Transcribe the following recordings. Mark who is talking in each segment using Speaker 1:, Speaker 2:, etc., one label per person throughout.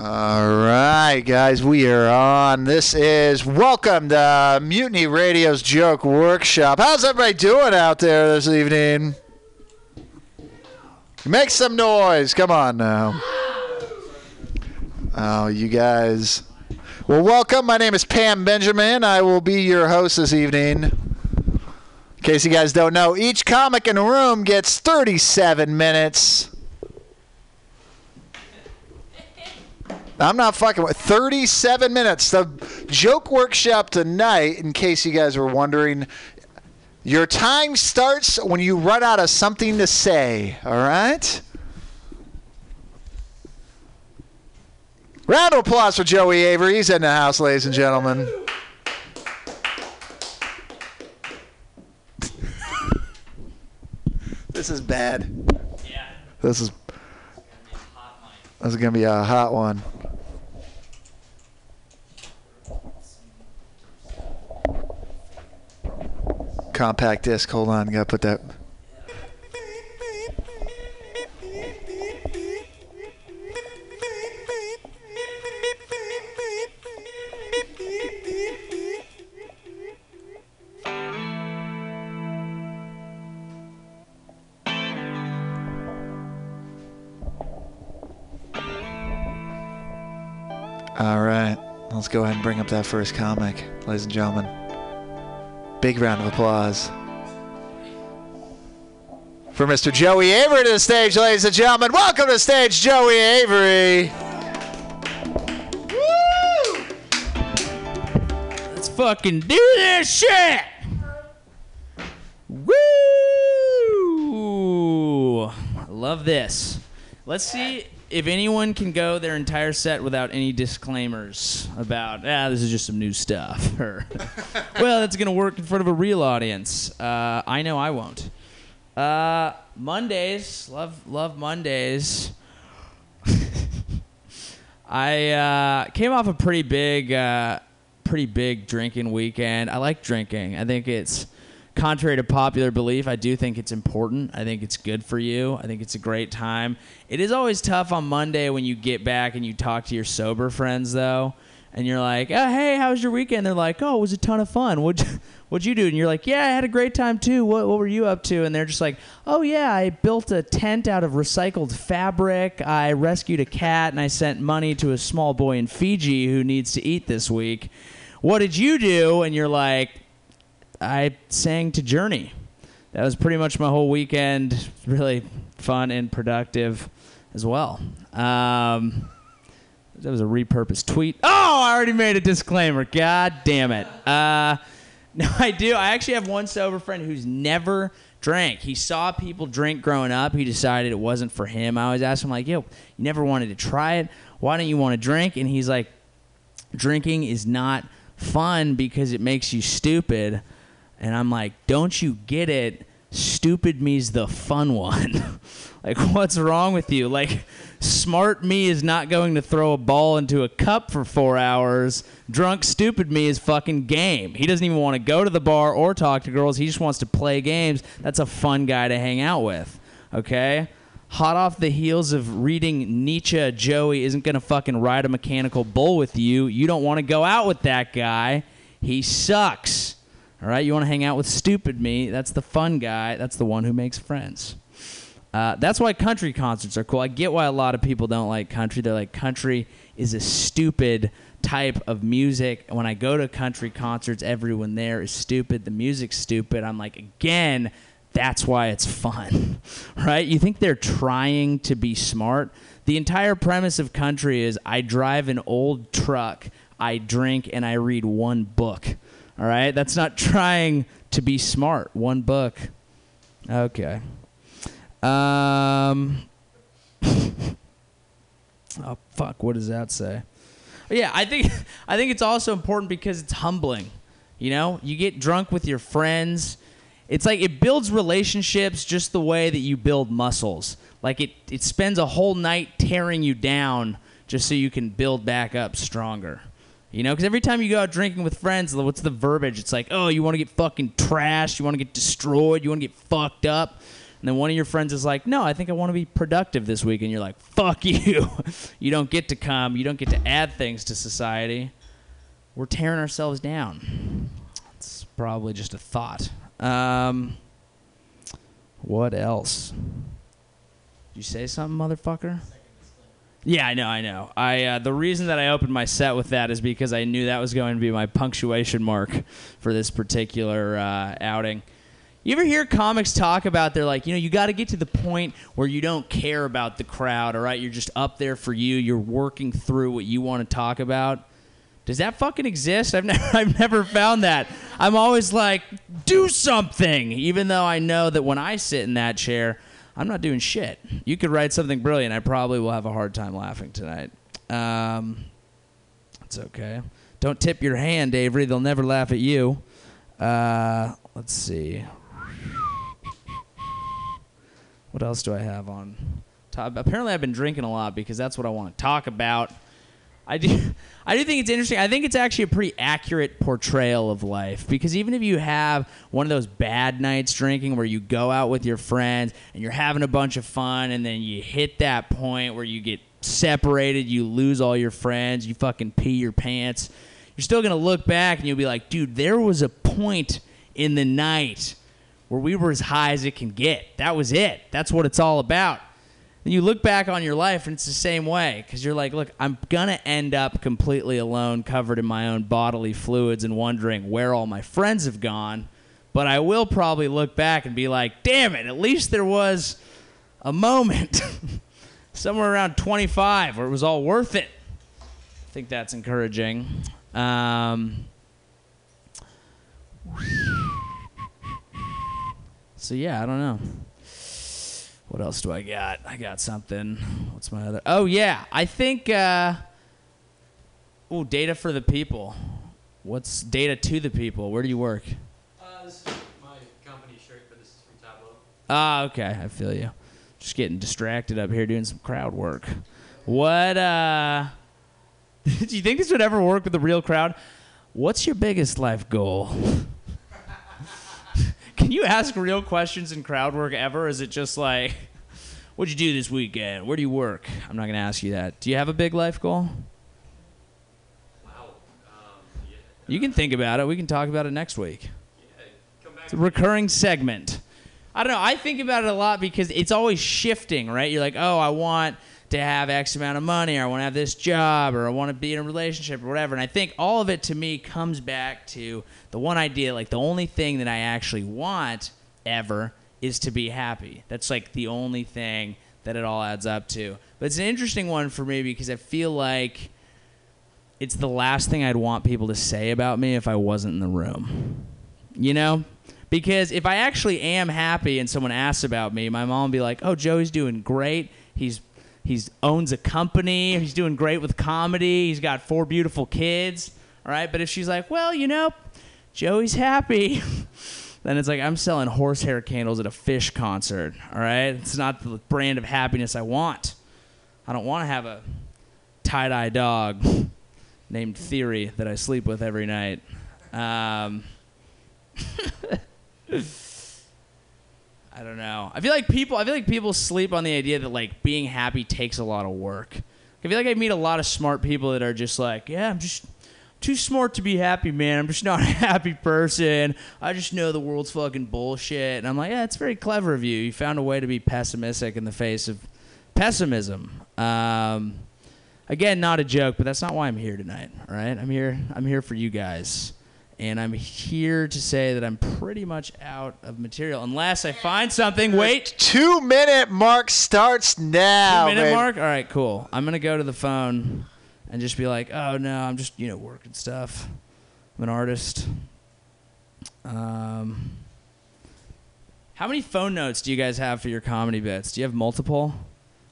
Speaker 1: All right, guys, we are on. This is welcome to Mutiny Radio's Joke Workshop. How's everybody doing out there this evening? Make some noise. Come on now. Oh, you guys. Well, welcome. My name is Pam Benjamin. I will be your host this evening. In case you guys don't know, each comic in the room gets 37 minutes. I'm not fucking with 37 minutes. The joke workshop tonight, in case you guys were wondering, your time starts when you run out of something to say, all right? Round of applause for Joey Avery. He's in the house, ladies and gentlemen. this is bad.
Speaker 2: Yeah.
Speaker 1: This is this is gonna be a hot one. Compact disc. Hold on, gotta put that. All right, let's go ahead and bring up that first comic, ladies and gentlemen. Big round of applause for Mr. Joey Avery to the stage, ladies and gentlemen. Welcome to the stage, Joey Avery.
Speaker 2: Let's fucking do this shit! Woo! I love this. Let's see if anyone can go their entire set without any disclaimers about, ah, this is just some new stuff. Or, well, that's to work in front of a real audience. Uh, I know I won't. Uh, Mondays, love, love Mondays. I uh, came off a pretty big, uh, pretty big drinking weekend. I like drinking. I think it's contrary to popular belief. I do think it's important. I think it's good for you. I think it's a great time. It is always tough on Monday when you get back and you talk to your sober friends, though, and you're like, "Oh, hey, how was your weekend?" They're like, "Oh, it was a ton of fun. What'd you, what'd you do?" And you're like, "Yeah, I had a great time too. What what were you up to?" And they're just like, "Oh yeah, I built a tent out of recycled fabric. I rescued a cat, and I sent money to a small boy in Fiji who needs to eat this week. What did you do?" And you're like, "I sang to Journey." That was pretty much my whole weekend. Really fun and productive as well. Um, that was a repurposed tweet. Oh, I already made a disclaimer. God damn it. Uh, no, I do. I actually have one sober friend who's never drank. He saw people drink growing up. He decided it wasn't for him. I always ask him, like, yo, you never wanted to try it. Why don't you want to drink? And he's like, drinking is not fun because it makes you stupid. And I'm like, don't you get it? Stupid me's the fun one. like, what's wrong with you? Like, smart me is not going to throw a ball into a cup for four hours. Drunk, stupid me is fucking game. He doesn't even want to go to the bar or talk to girls. He just wants to play games. That's a fun guy to hang out with. Okay? Hot off the heels of reading Nietzsche, Joey isn't going to fucking ride a mechanical bull with you. You don't want to go out with that guy. He sucks. All right, you want to hang out with stupid me. That's the fun guy. That's the one who makes friends. Uh, that's why country concerts are cool. I get why a lot of people don't like country. They're like, country is a stupid type of music. When I go to country concerts, everyone there is stupid. The music's stupid. I'm like, again, that's why it's fun, right? You think they're trying to be smart? The entire premise of country is I drive an old truck, I drink, and I read one book. All right? That's not trying to be smart. One book. Okay. Um. oh fuck! What does that say? But yeah, I think I think it's also important because it's humbling. You know, you get drunk with your friends. It's like it builds relationships just the way that you build muscles. Like it, it spends a whole night tearing you down just so you can build back up stronger. You know, because every time you go out drinking with friends, what's the verbiage? It's like, oh, you want to get fucking trashed, you want to get destroyed, you want to get fucked up. And then one of your friends is like, no, I think I want to be productive this week. And you're like, fuck you. you don't get to come. You don't get to add things to society. We're tearing ourselves down. It's probably just a thought. Um, what else? Did you say something, motherfucker? Yeah, I know, I know. I uh, the reason that I opened my set with that is because I knew that was going to be my punctuation mark for this particular uh, outing. You ever hear comics talk about they're like, you know, you got to get to the point where you don't care about the crowd, all right? You're just up there for you. You're working through what you want to talk about. Does that fucking exist? I've never I've never found that. I'm always like, do something, even though I know that when I sit in that chair, I'm not doing shit. You could write something brilliant. I probably will have a hard time laughing tonight. Um, it's okay. Don't tip your hand, Avery. They'll never laugh at you. Uh, let's see. What else do I have on top? Apparently, I've been drinking a lot because that's what I want to talk about. I do, I do think it's interesting. I think it's actually a pretty accurate portrayal of life because even if you have one of those bad nights drinking where you go out with your friends and you're having a bunch of fun and then you hit that point where you get separated, you lose all your friends, you fucking pee your pants, you're still going to look back and you'll be like, dude, there was a point in the night where we were as high as it can get. That was it. That's what it's all about. And you look back on your life and it's the same way because you're like, look, I'm going to end up completely alone, covered in my own bodily fluids and wondering where all my friends have gone. But I will probably look back and be like, damn it, at least there was a moment somewhere around 25 where it was all worth it. I think that's encouraging. Um, so, yeah, I don't know. What else do I got? I got something. What's my other? Oh yeah, I think. Uh, oh, data for the people. What's data to the people? Where do you work?
Speaker 3: Uh, this is my company shirt, but this is from Tableau.
Speaker 2: Ah, okay, I feel you. Just getting distracted up here doing some crowd work. What? uh Do you think this would ever work with a real crowd? What's your biggest life goal? Can you ask real questions in crowd work ever? Is it just like, what'd you do this weekend? Where do you work? I'm not gonna ask you that. Do you have a big life goal?
Speaker 3: Wow. Um, yeah.
Speaker 2: You can think about it. We can talk about it next week.
Speaker 3: yeah.
Speaker 2: It's a recurring segment. I don't know. I think about it a lot because it's always shifting, right? You're like, oh, I want to have X amount of money, or I want to have this job, or I want to be in a relationship, or whatever. And I think all of it to me comes back to the one idea like the only thing that I actually want ever is to be happy. That's like the only thing that it all adds up to. But it's an interesting one for me because I feel like it's the last thing I'd want people to say about me if I wasn't in the room. You know? Because if I actually am happy and someone asks about me, my mom will be like, "Oh, Joey's doing great. He's he's owns a company. He's doing great with comedy. He's got four beautiful kids." All right? But if she's like, "Well, you know, Joey's happy." then it's like I'm selling horsehair candles at a Phish concert. All right? It's not the brand of happiness I want. I don't want to have a tie-dye dog named Theory that I sleep with every night. Um, I don't know. I feel like people. I feel like people sleep on the idea that like being happy takes a lot of work. I feel like I meet a lot of smart people that are just like, yeah, I'm just too smart to be happy, man. I'm just not a happy person. I just know the world's fucking bullshit. And I'm like, yeah, it's very clever of you. You found a way to be pessimistic in the face of pessimism. Um, again, not a joke, but that's not why I'm here tonight. All right, I'm here. I'm here for you guys, and I'm here to say that I'm pretty much out of material unless I find something. Wait,
Speaker 1: Two minute mark starts now.
Speaker 2: two minute mark. All right, cool. I'm gonna go to the phone and just be like, oh no, I'm just you know working stuff. I'm an artist. Um, how many phone notes do you guys have for your comedy bits? Do you have multiple?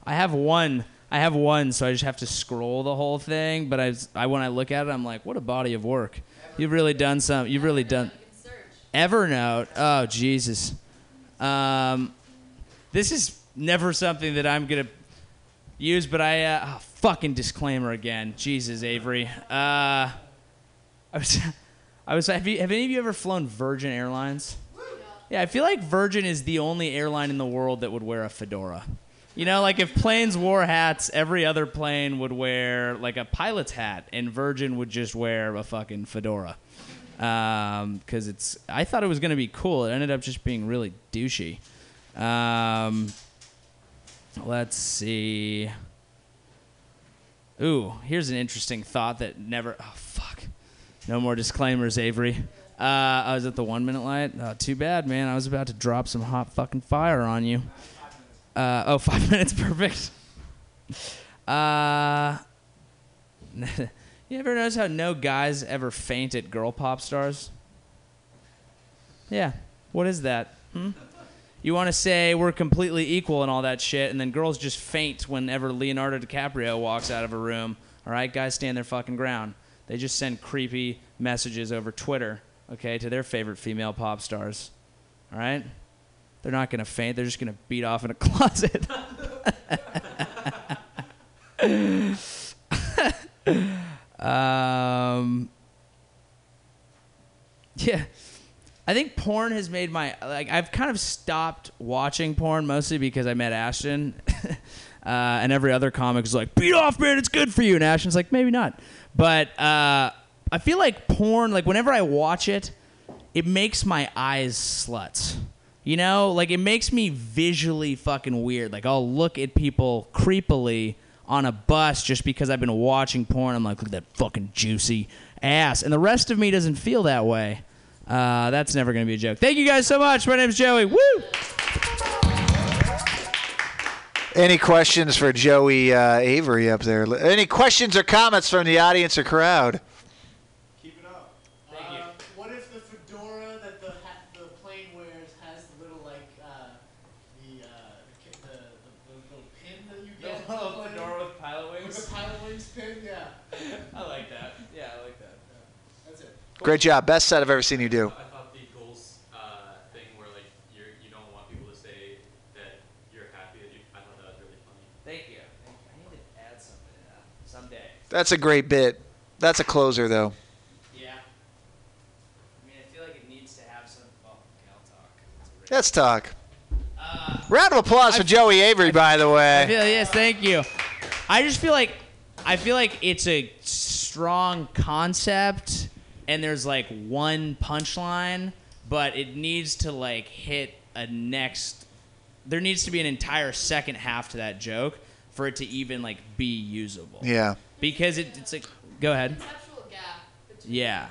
Speaker 2: I have one. I have one, so I just have to scroll the whole thing. But I, I when I look at it, I'm like, what a body of work. You've really done some. You've really done. Evernote. Oh Jesus. Um, this is never something that I'm gonna use, but I uh, oh, fucking disclaimer again. Jesus, Avery. Uh, I was, I was. Have, you, have any of you ever flown Virgin Airlines? Yeah, I feel like Virgin is the only airline in the world that would wear a fedora. You know, like if planes wore hats, every other plane would wear like a pilot's hat, and Virgin would just wear a fucking fedora. Because it's, I thought it was gonna be cool. It ended up just being really douchey. Um, let's see. Ooh, here's an interesting thought that never. Oh fuck. No more disclaimers, Avery. Uh, I was at the one minute light. Oh, too bad, man. I was about to drop some hot fucking fire on you. Uh, oh, five minutes, perfect. Uh, you ever notice how no guys ever faint at girl pop stars? Yeah. What is that? Hmm? You want to say we're completely equal and all that shit, and then girls just faint whenever Leonardo DiCaprio walks out of a room. All right, guys stand their fucking ground. They just send creepy messages over Twitter, okay, to their favorite female pop stars. All right? They're not going to faint. They're just going to beat off in a closet. um, yeah. I think porn has made my like I've kind of stopped watching porn mostly because I met Ashton, uh, and every other comic is like, "Beat off, man, it's good for you." And Ashton's like, "Maybe not," but uh, I feel like porn. Like whenever I watch it, it makes my eyes sluts. You know, like it makes me visually fucking weird. Like I'll look at people creepily on a bus just because I've been watching porn. I'm like, look at that fucking juicy ass, and the rest of me doesn't feel that way. Uh, that's never going to be a joke. Thank you guys so much. My name's Joey. Woo!
Speaker 1: Any questions for Joey uh, Avery up there? Any questions or comments from the audience or crowd?
Speaker 4: Keep it up.
Speaker 2: Thank you.
Speaker 4: Uh, what if the fedora that the hat, the plane wears has the little like uh, the, uh, the, the, the little pin that you get? on the plane?
Speaker 2: with pilot
Speaker 4: With the pilot wings pin, yeah.
Speaker 2: I like that. Yeah, I like that.
Speaker 4: That's it.
Speaker 1: Great job. Best set I've ever seen you do.
Speaker 3: I thought the goals uh, thing where like you're you don't want people to say that you're happy that you I thought that was really funny.
Speaker 2: Thank you. Thank you. Do. I
Speaker 5: thought the cool's uh thing where like you're don't want people to say that you're happy that you I thought that was really funny. Thank you.
Speaker 4: I
Speaker 2: need to add something to that someday.
Speaker 1: That's a great bit. That's a closer, though.
Speaker 2: Yeah. I mean, I feel like it needs to have some. Oh, okay, I'll talk.
Speaker 1: Let's talk.
Speaker 2: Uh,
Speaker 1: Round of applause for Joey Avery, by the
Speaker 2: I
Speaker 1: way.
Speaker 2: feel yes, thank you. I just feel like I feel like it's a strong concept, and there's like one punchline, but it needs to like hit a next. There needs to be an entire second half to that joke for it to even like be usable.
Speaker 1: Yeah.
Speaker 2: Because it, it's like, go ahead.
Speaker 6: gap
Speaker 2: Yeah.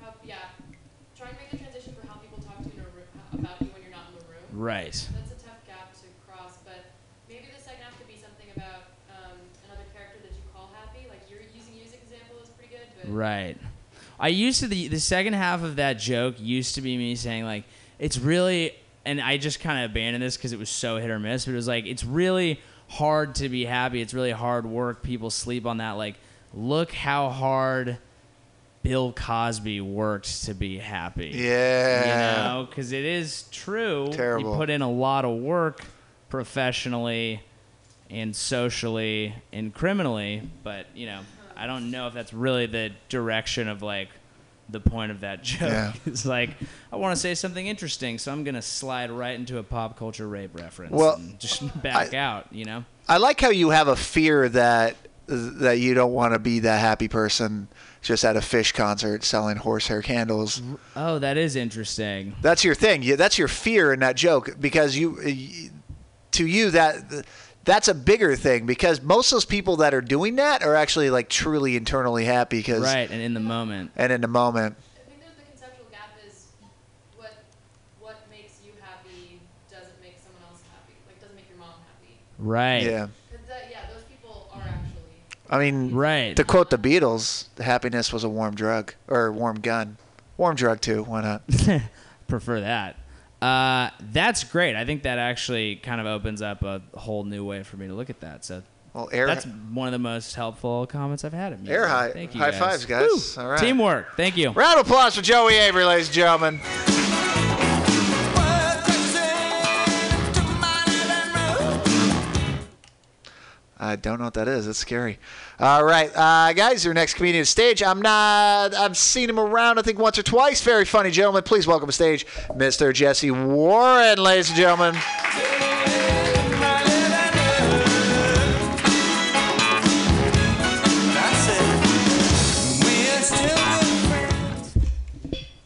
Speaker 6: how, yeah, try and make the transition for how people talk to you room, about you when you're not in the room.
Speaker 2: Right.
Speaker 6: That's a tough gap to cross, but maybe the second half could be something about um, another character that you call happy. Like you're using music example is pretty good, but
Speaker 2: Right. I used to the the second half of that joke used to be me saying like it's really and I just kind of abandoned this because it was so hit or miss. But it was like it's really hard to be happy. It's really hard work. People sleep on that. Like look how hard Bill Cosby worked to be happy.
Speaker 1: Yeah.
Speaker 2: You know, because it is true.
Speaker 1: Terrible.
Speaker 2: He put in a lot of work professionally and socially and criminally, but you know, I don't know if that's really the direction of like the point of that joke.
Speaker 1: Yeah.
Speaker 2: it's like I want to say something interesting, so I'm gonna slide right into a pop culture rape reference.
Speaker 1: Well,
Speaker 2: and just back
Speaker 1: I-
Speaker 2: out. You know.
Speaker 1: I like how you have a fear that that you don't want to be that happy person just at a Phish concert selling horsehair candles.
Speaker 2: Oh, that is interesting.
Speaker 1: That's your thing. You, that's your fear in that joke because you, to you that that's a bigger thing because most of those people that are doing that are actually like truly internally happy because
Speaker 2: Right, and in the moment.
Speaker 1: and in the moment.
Speaker 6: I think there's the conceptual gap is what what makes you happy doesn't make someone else happy. Like doesn't make your mom happy.
Speaker 2: Right.
Speaker 1: Yeah.
Speaker 6: That yeah, those people are actually
Speaker 1: I mean,
Speaker 2: Right.
Speaker 1: to quote the Beatles, happiness was a warm drug or warm gun. Warm drug too. Why not?
Speaker 2: prefer that. Uh, that's great. I think that actually kind of opens up a whole new way for me to look at that. So
Speaker 1: Well, air
Speaker 2: that's one of the most helpful comments I've had.
Speaker 1: Air high
Speaker 2: Thank you.
Speaker 1: high
Speaker 2: guys.
Speaker 1: fives, guys.
Speaker 2: Woo!
Speaker 1: All right.
Speaker 2: Teamwork. Thank you.
Speaker 1: Round of applause for Joey Avery, ladies and gentlemen. I don't know what that is. That's scary. All right, uh, guys, your next comedian on stage. I'm not. I've seen him around. I think once or twice. Very funny gentleman. Please welcome to stage, Mr. Jesse Warren, ladies and gentlemen.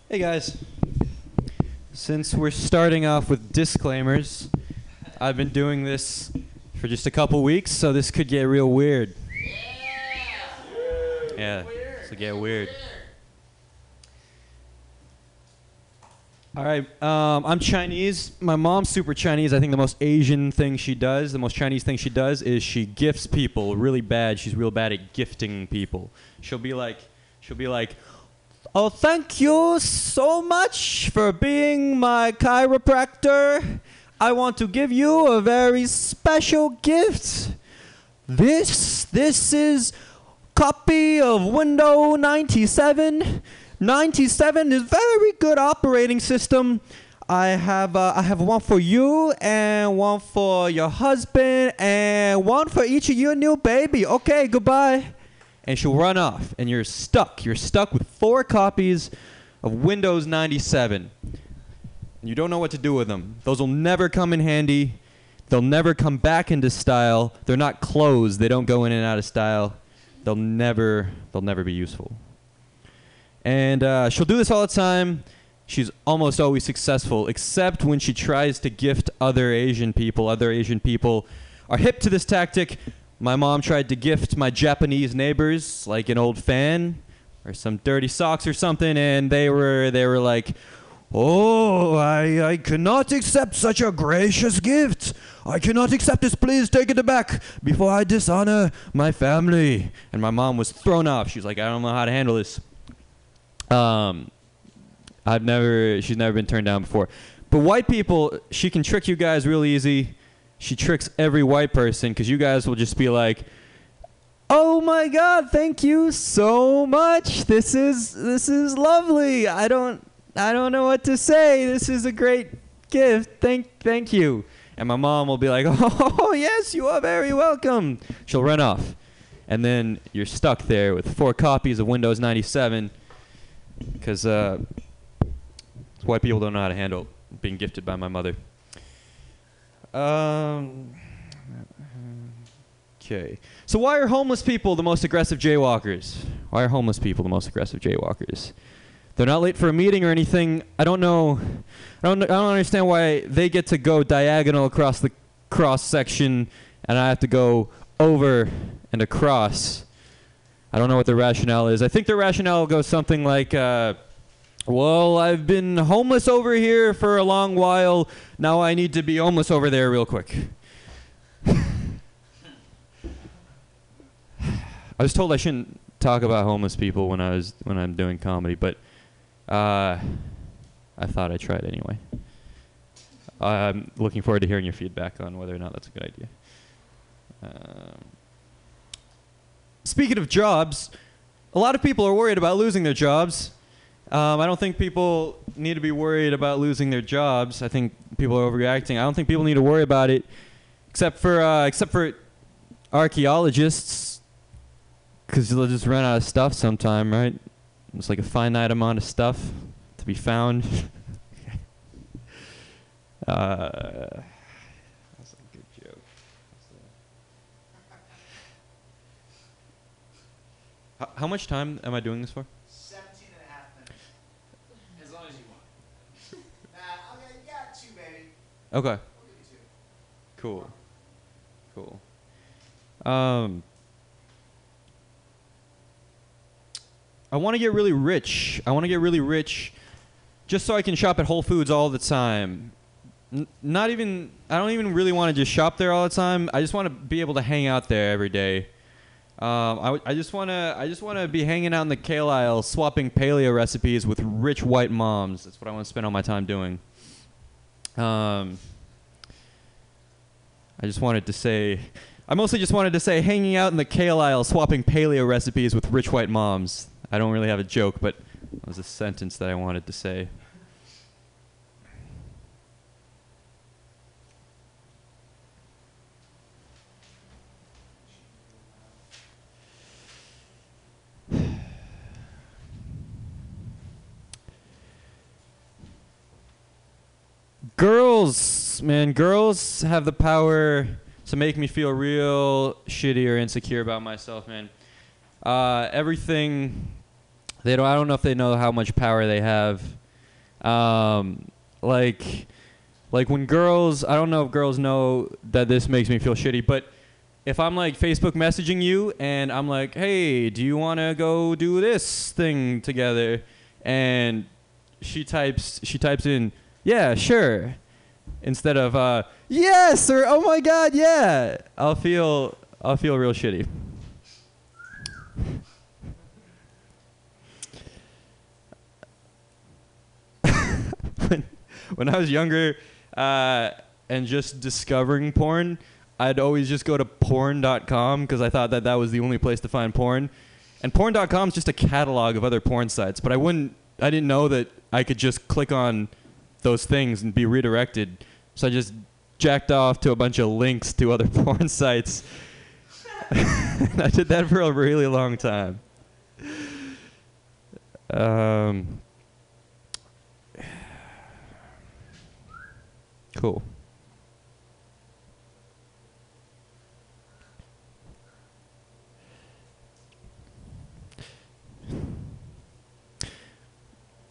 Speaker 7: Hey guys. Since we're starting off with disclaimers, I've been doing this for just a couple weeks, so this could get real weird. Yeah, this will get weird. All right, um, I'm Chinese. My mom's super Chinese. I think the most Asian thing she does, the most Chinese thing she does, is she gifts people really bad. She's real bad at gifting people. She'll be like, she'll be like, Oh, thank you so much for being my chiropractor. I want to give you a very special gift. This this is copy of Windows 97. 97 is very good operating system. I have uh, I have one for you and one for your husband and one for each of your new baby. Okay, goodbye and she'll run off, and you're stuck. You're stuck with four copies of Windows 97. You don't know what to do with them. Those will never come in handy. They'll never come back into style. They're not closed. They don't go in and out of style. They'll never they'll never be useful. And uh, she'll do this all the time. She's almost always successful, except when she tries to gift other Asian people. Other Asian people are hip to this tactic. My mom tried to gift my Japanese neighbors like an old fan or some dirty socks or something, and they were they were like, "Oh, I I cannot accept such a gracious gift. I cannot accept this. Please take it back before I dishonor my family." And my mom was thrown off. She's like, "I don't know how to handle this." Um, I've never she's never been turned down before. But white people, she can trick you guys real easy. She tricks every white person because you guys will just be like, "Oh my God, thank you so much. This is this is lovely. I don't I don't know what to say. This is a great gift. Thank thank you." And my mom will be like, "Oh yes, you are very welcome." She'll run off, and then you're stuck there with four copies of Windows 97 because uh, white people don't know how to handle being gifted by my mother. Um. Okay. So why are homeless people the most aggressive jaywalkers? Why are homeless people the most aggressive jaywalkers? They're not late for a meeting or anything. I don't know. I don't. I don't understand why they get to go diagonal across the cross section, and I have to go over and across. I don't know what the rationale is. I think the rationale goes something like. Uh, well, I've been homeless over here for a long while. Now I need to be homeless over there real quick. I was told I shouldn't talk about homeless people when I was when I'm doing comedy, but uh, I thought try it anyway. I'm looking forward to hearing your feedback on whether or not that's a good idea. Um, speaking of jobs, a lot of people are worried about losing their jobs. Um, I don't think people need to be worried about losing their jobs. I think people are overreacting. I don't think people need to worry about it, except for uh, except for archaeologists, because they'll just run out of stuff sometime, right? It's like a finite amount of stuff to be found. uh, that's a good joke. How, how much time am I doing this for?
Speaker 4: 17 and a half minutes.
Speaker 3: As long as you want.
Speaker 4: Nah, okay, yeah, two, baby.
Speaker 7: Okay.
Speaker 4: We'll give you two.
Speaker 7: Cool. Cool. Um, I want to get really rich. I want to get really rich just so I can shop at Whole Foods all the time. N- not even, I don't even really want to just shop there all the time. I just want to be able to hang out there every day. Um, I, w- I just want to, I just want to be hanging out in the kale aisle, swapping paleo recipes with rich white moms. That's what I want to spend all my time doing. Um, I just wanted to say, I mostly just wanted to say hanging out in the kale aisle, swapping paleo recipes with rich white moms. I don't really have a joke, but it was a sentence that I wanted to say. girls, man, girls have the power to make me feel real shitty or insecure about myself, man. Uh, everything they don't. I don't know if they know how much power they have. Um, like, like when girls. I don't know if girls know that this makes me feel shitty, but if I'm like Facebook messaging you and I'm like, hey, do you want to go do this thing together? And she types she types in, yeah, sure, instead of uh, yes or oh my god, yeah. I'll feel I'll feel real shitty. when, I was younger uh, and just discovering porn, I'd always just go to porn.com because I thought that that was the only place to find porn. And porn.com is just a catalog of other porn sites, but I wouldn't, I didn't know that I could just click on those things and be redirected. So I just jacked off to a bunch of links to other porn sites. I did that for a really long time. Um, cool.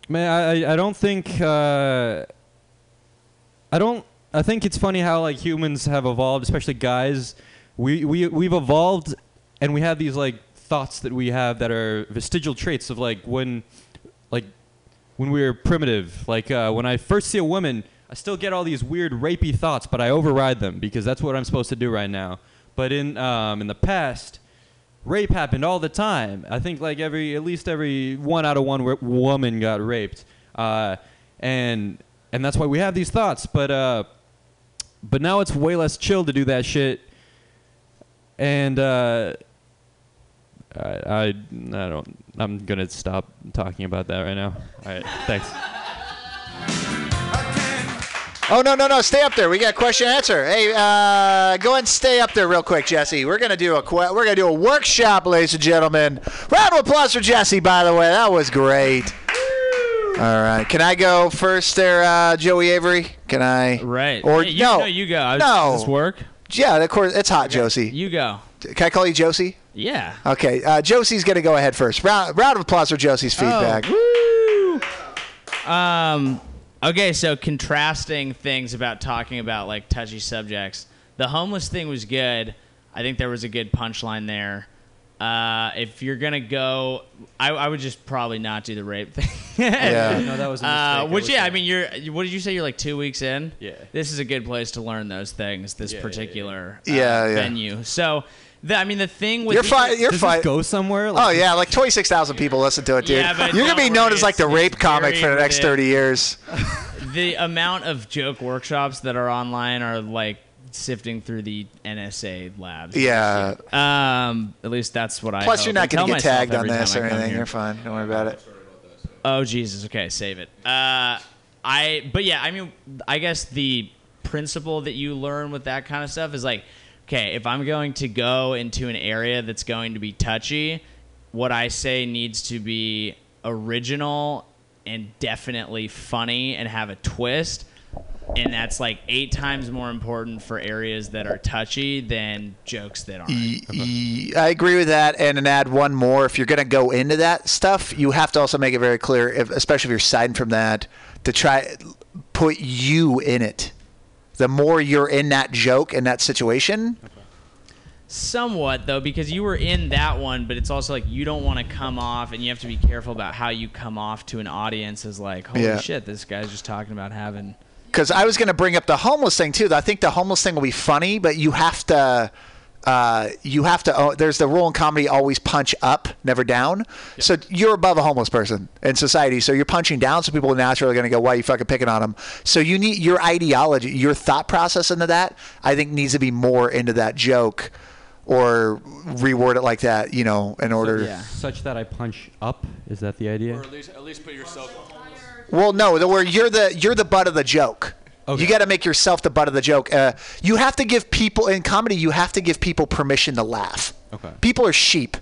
Speaker 7: Man, I, I- don't think uh, I don't I think it's funny how like humans have evolved, especially guys. We we we've evolved and we have these like thoughts that we have that are vestigial traits of like when like when we were primitive. Like uh, when I first see a woman, I still get all these weird rapey thoughts, but I override them because that's what I'm supposed to do right now. But in um, in the past, rape happened all the time. I think like every at least every one out of one woman got raped, uh, and and that's why we have these thoughts. But uh, but now it's way less chill to do that shit. And uh, I, I I don't. I'm gonna stop talking about that right now. All right, thanks.
Speaker 1: Oh no no no! Stay up there. We got question and answer. Hey, uh, go ahead and stay up there real quick, Jesse. We're gonna do a que- we're gonna do a workshop, ladies and gentlemen. Round of applause for Jesse. By the way, that was great. All right, can I go first there, uh, Joey Avery? Can I?
Speaker 2: Right.
Speaker 1: Or
Speaker 2: Hey, you,
Speaker 1: no?
Speaker 2: no, you go. I-
Speaker 1: No.
Speaker 2: Does this work?
Speaker 1: Yeah, of course. It's hot, Josie.
Speaker 2: You go.
Speaker 1: Can I call you Josie?
Speaker 2: Yeah.
Speaker 1: Okay, uh, Josie's gonna go ahead first. Round round of applause for Josie's feedback.
Speaker 2: Oh, woo! Um. Okay, so contrasting things about talking about like touchy subjects. The homeless thing was good. I think there was a good punchline there. Uh, if you're gonna go, I, I would just probably not do the rape thing.
Speaker 1: Yeah.
Speaker 7: No, that was a
Speaker 2: Uh,
Speaker 7: mistake, I
Speaker 2: which
Speaker 7: would
Speaker 2: yeah, I mean, you're. What did you say? You're like two weeks in.
Speaker 7: Yeah.
Speaker 2: This is a good place to learn those things. This
Speaker 7: Yeah, yeah, yeah.
Speaker 2: particular uh,
Speaker 1: Yeah, yeah.
Speaker 2: venue. So, the, I mean, the thing with
Speaker 1: You're
Speaker 2: the-
Speaker 1: fine. You're fine.
Speaker 7: go somewhere?
Speaker 1: Oh yeah, like twenty six thousand people listen to it, dude.
Speaker 2: Yeah, but
Speaker 1: You're gonna be known as like the rape comic for the next thirty years.
Speaker 2: the amount of joke workshops that are online are like sifting through the NSA labs.
Speaker 1: Yeah.
Speaker 2: Um, at least that's what I.
Speaker 1: Plus,
Speaker 2: hope.
Speaker 1: you're not
Speaker 2: I
Speaker 1: gonna get tagged on this or anything.
Speaker 2: here.
Speaker 1: You're fine. Don't worry about it.
Speaker 2: Oh Jesus. Okay, save it. Uh, I. But yeah, I mean, I guess the principle that you learn with that kind of stuff is like, okay, if I'm going to go into an area that's going to be touchy, what I say needs to be original and definitely funny and have a twist. And that's like eight times more important for areas that are touchy than jokes that aren't.
Speaker 1: I agree with that, and then add one more. If you're going to go into that stuff, you have to also make it very clear, if, especially if you're siding from that, to try put you in it. The more you're in that joke in that situation,
Speaker 2: Somewhat though, because you were in that one, but it's also like you don't want to come off, and you have to be careful about how you come off to an audience as like, holy
Speaker 1: Yeah.
Speaker 2: shit, this guy's just talking about having.
Speaker 1: because I was going to bring up the homeless thing too. I think the homeless thing will be funny, but you have to. Uh, you have to. Oh, there's the rule in comedy: always punch up, never down. So you're above a homeless person in society. So you're punching down. So people are naturally going to go, "Why are you fucking picking on them?" So you need your ideology, your thought process into that. I think needs to be more into that joke, or reword it like that. You know, in order.
Speaker 2: Yeah.
Speaker 7: Such that I punch up. Is that the idea?
Speaker 3: Or at least, at least put yourself.
Speaker 1: Well, no, where you're the you're the butt of the joke.
Speaker 7: Okay.
Speaker 1: You got to make yourself the butt of the joke. Uh, you have to give people in comedy. You have to give people permission to laugh.
Speaker 7: Okay.
Speaker 1: People are sheep.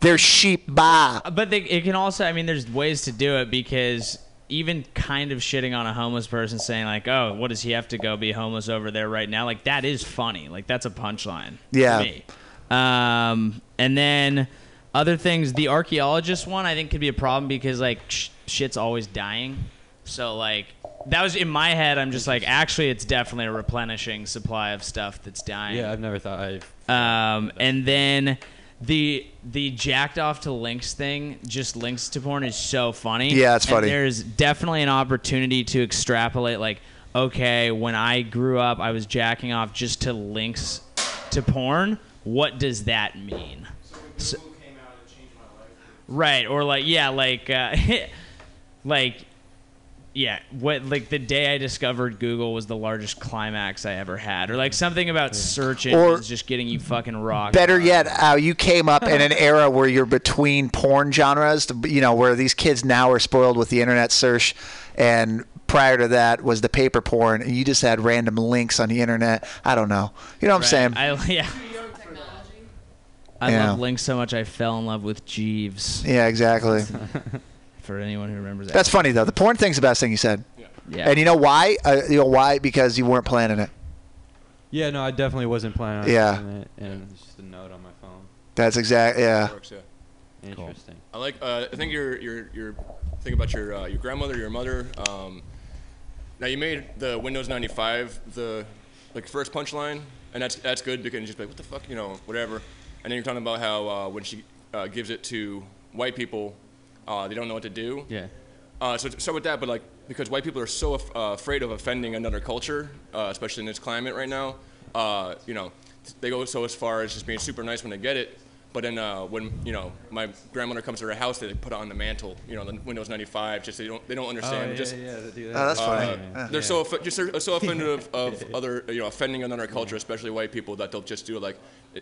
Speaker 1: They're sheep. Bah.
Speaker 2: But they, it can also, I mean, there's ways to do it because even kind of shitting on a homeless person saying like, "Oh, what does he have to go be homeless over there right now?" Like that is funny. Like that's a punchline. to
Speaker 1: Yeah.
Speaker 2: me. Um, and then other things, the archaeologist one I think could be a problem because like sh- shit's always dying. So like that was in my head. I'm just like, actually, it's definitely a replenishing supply of stuff that's dying.
Speaker 7: Yeah, I've never thought I've.
Speaker 2: Um, and then the the jacked off to links thing, just links to porn, is so funny.
Speaker 1: Yeah, it's
Speaker 2: And
Speaker 1: funny.
Speaker 2: there's definitely an opportunity to extrapolate. Like, okay, when I grew up, I was jacking off just to links to porn. What does that mean? So- right, or like, yeah, like, uh, like. Yeah, what like the day I discovered Google was the largest climax I ever had, or like something about search
Speaker 1: Or-
Speaker 2: engines just getting you fucking rocked.
Speaker 1: Better yet, how you came up in an era where you're between porn genres, you know, where these kids now are spoiled with the internet search, and prior to that was the paper porn, and you just had random links on the internet. I don't know. You know what I'm saying?
Speaker 2: I, yeah, I
Speaker 1: Yeah.
Speaker 2: love Link so much. I fell in love with Jeeves.
Speaker 1: yeah, exactly.
Speaker 2: For anyone who remembers that.
Speaker 1: That's funny though. The porn thing's the best thing you said.
Speaker 2: yeah. yeah.
Speaker 1: And you know why? Uh, you know why? Because you weren't planning it.
Speaker 7: Yeah, no, I definitely wasn't planning on
Speaker 1: Yeah.
Speaker 7: doing it, and it's just a note on my phone.
Speaker 1: That's exact. Yeah.
Speaker 8: Works, yeah.
Speaker 7: Interesting.
Speaker 8: I like. Uh, I think your your your thing about your uh, your grandmother, your mother. Um, now you made the Windows 95 the like first punchline, and that's that's good because you just be like, what the fuck, you know, whatever. And then you're talking about how uh, when she uh, gives it to white people, uh, they don't know what to do.
Speaker 7: Yeah.
Speaker 8: Uh, so so with that, but like because white people are so af- uh, afraid of offending another culture, uh, especially in this climate right now, uh, you know, they go so as far as just being super nice when they get it. But then uh, when you know my grandmother comes to her house, they put it on the mantle, you know, the Windows 95. Just they don't they don't understand. Oh, yeah, just
Speaker 1: Oh, that's funny.
Speaker 8: uh,
Speaker 1: Yeah.
Speaker 8: they're so just they're so offended of, of other you know offending another culture, especially white people, that they'll just do like,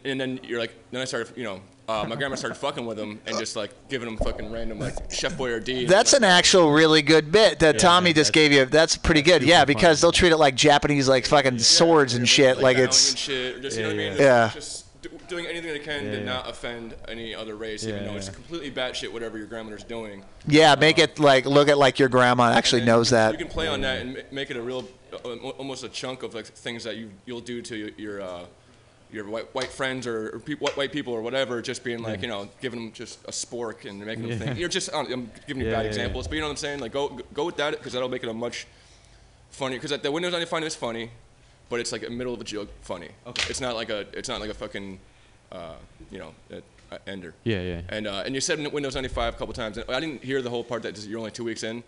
Speaker 8: and then you're like, then I started you know, uh, my grandma started fucking with them and just like giving them fucking random like Chef Boyardee.
Speaker 1: That's an actual really good bit that
Speaker 7: Yeah,
Speaker 1: Tommy
Speaker 7: that's-
Speaker 1: just gave you. That's pretty good. Yeah, because
Speaker 7: funny.
Speaker 1: they'll treat it like Japanese, like fucking swords and shit. Like
Speaker 8: bowing
Speaker 1: it's
Speaker 8: shit, or just, you know
Speaker 7: Yeah,
Speaker 8: what I mean?
Speaker 1: yeah. Yeah.
Speaker 8: Just do, doing anything they can
Speaker 7: Yeah,
Speaker 8: to
Speaker 7: yeah.
Speaker 8: not offend any other race, even
Speaker 7: Yeah,
Speaker 8: though it's completely batshit whatever your grandmother's doing.
Speaker 1: yeah. Make it like look at like your grandma actually knows
Speaker 8: you,
Speaker 1: that.
Speaker 8: You can play on that and make it a real, uh, almost a chunk of like things that you you'll do to your your, uh, your white white friends or, or peop white people or whatever, just being like you know giving them just a spork and making them think. You're just I'm giving you
Speaker 7: Yeah,
Speaker 8: bad
Speaker 7: yeah,
Speaker 8: examples, but you know what I'm saying? Like go go with that because that'll make it a much funnier. Because the Windows 95 is funny, but it's like a middle of a joke funny.
Speaker 7: Okay.
Speaker 8: It's not like a it's not like a fucking uh, you know a, a ender.
Speaker 7: Yeah, yeah.
Speaker 8: And uh, and you said Windows 95 a couple times. And I didn't hear the whole part that you're only two weeks in.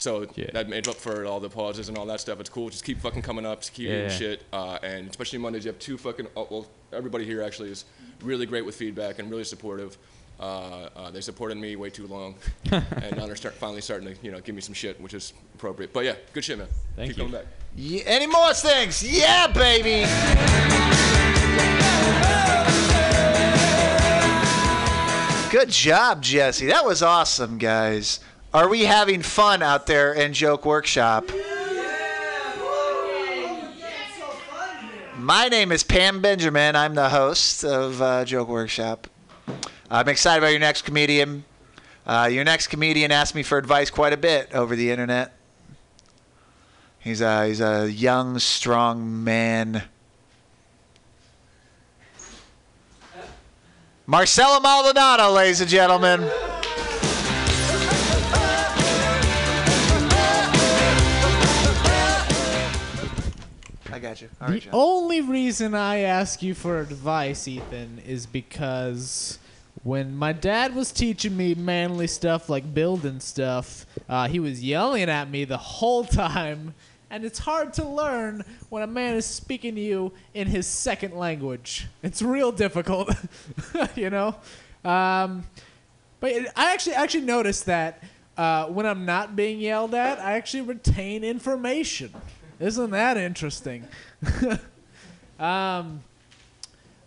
Speaker 8: So
Speaker 7: Yeah.
Speaker 8: that made up for all the pauses and all that stuff. It's cool. Just keep fucking coming up. Just keep
Speaker 7: Yeah, yeah.
Speaker 8: shit. Uh, and especially Mondays, you have two fucking. Oh, well, everybody here actually is really great with feedback and really supportive. Uh, uh, they supported me way too long, and now they're start, finally starting to you know give me some shit, which is appropriate. But yeah, good shit, man.
Speaker 7: Thank
Speaker 8: keep
Speaker 7: you.
Speaker 8: coming back.
Speaker 1: Yeah, any more things? Yeah, baby. Good job, Jesse. That was awesome, guys. Are we having fun out there in Joke Workshop? My name is Pam Benjamin. I'm the host of uh, Joke Workshop. I'm excited about your next comedian. Uh, your next comedian asked me for advice quite a bit over the internet. He's a he's a young, strong man. Marcelo Maldonado, ladies and gentlemen. I got you. All right,
Speaker 4: The
Speaker 1: John.
Speaker 4: only reason I ask you for advice, Ethan, is because when my dad was teaching me manly stuff like building stuff, uh, he was yelling at me the whole time. And it's hard to learn when a man is speaking to you in his second language. It's real difficult, you know. Um, but I actually actually noticed that uh, when I'm not being yelled at, I actually retain information. Isn't that interesting? um,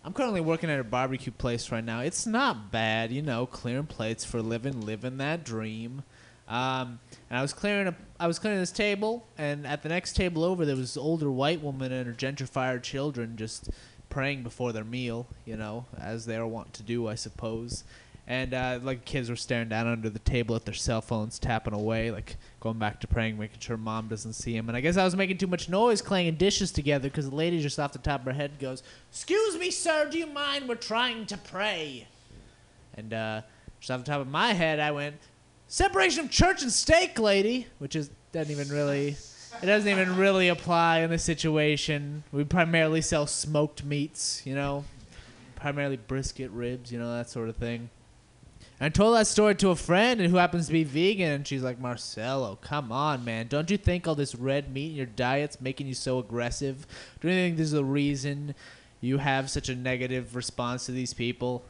Speaker 4: I'm currently working at a barbecue place right now. It's not bad, you know, clearing plates for living, living that dream. Um, and I was clearing a, I was cleaning this table, and at the next table over, there was this older white woman and her gentrified children just praying before their meal, you know, as they are wont to do, I suppose. and uh, like kids were staring down under the table at their cell phones, tapping away, like going back to praying, making sure mom doesn't see him. And I guess I was making too much noise clanging dishes together because the lady just off the top of her head goes, "Excuse me, sir, do you mind? We're trying to pray." And uh, just off the top of my head, I went, "Separation of church and state, lady," which is doesn't even really. It doesn't even really apply in this situation. We primarily sell smoked meats, you know, primarily brisket, ribs, you know, that sort of thing. And I told that story to a friend who happens to be vegan, and she's like, Marcelo, come on, man. Don't you think all this red meat in your diet's making you so aggressive? Do you think this is the reason you have such a negative response to these people?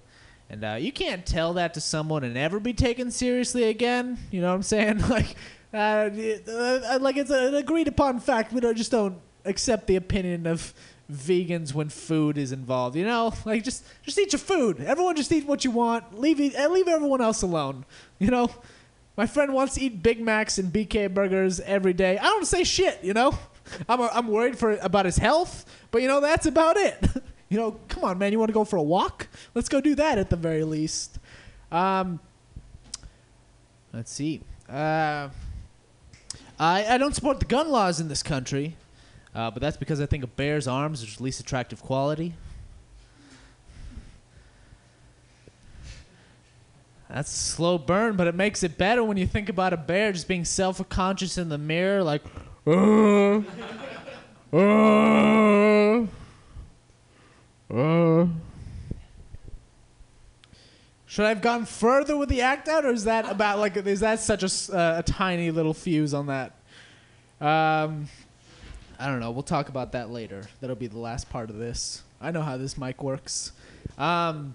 Speaker 4: And uh, you can't tell that to someone and ever be taken seriously again. You know what I'm saying? like, uh, uh, like it's an agreed upon fact. We don't just don't accept the opinion of vegans when food is involved. You know, like just just eat your food. Everyone just eat what you want. Leave and leave everyone else alone. You know, my friend wants to eat Big Macs and BK burgers every day. I don't say shit. You know, I'm I'm worried for about his health, but you know that's about it. you know, come on, man. You want to go for a walk? Let's go do that at the very least. Um, let's see. Uh, I, I don't support the gun laws in this country, uh, but that's because I think a bear's arms is least attractive quality. That's a slow burn, but it makes it better when you think about a bear just being self-conscious in the mirror, like, uh, uh, uh. Should I have gone further with the act out, or is that about like is that such a, uh, a tiny little fuse on that? Um, I don't know. We'll talk about that later. That'll be the last part of this. I know how this mic works. Um,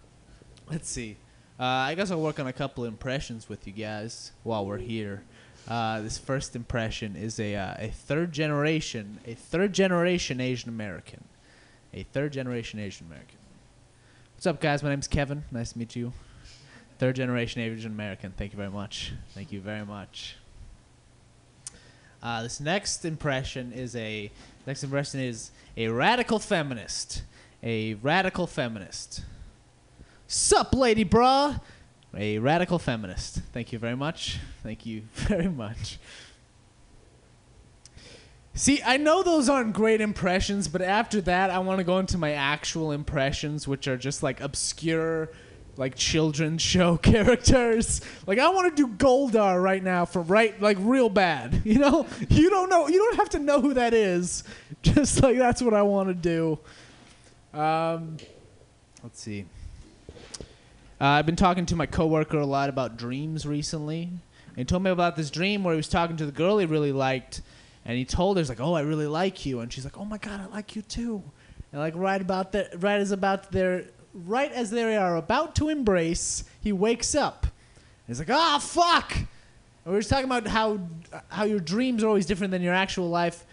Speaker 4: let's see. Uh, I guess I'll work on a couple impressions with you guys while we're here. Uh, this first impression is a uh, a third generation a third generation Asian American, a third generation Asian American. What's up, guys? My name's Kevin. Nice to meet you. Third generation Asian American. Thank you very much. Thank you very much. Uh, this next impression is a next impression is a radical feminist. A radical feminist. Sup, lady bra? A radical feminist. Thank you very much. Thank you very much. See, I know those aren't great impressions, but after that, I want to go into my actual impressions, which are just like obscure, like children's show characters. Like I want to do Goldar right now for right, like real bad. You know, you don't know, you don't have to know who that is. Just like that's what I want to do. Um, let's see. Uh, I've been talking to my coworker a lot about dreams recently. And he told me about this dream where he was talking to the girl he really liked, and he told her, he's like, "Oh, I really like you," and she's like, "Oh my god, I like you too." And like right about that, right as about their, right as they are about to embrace, he wakes up. He's like, "Ah, fuck!" And we were just talking about how how your dreams are always different than your actual life.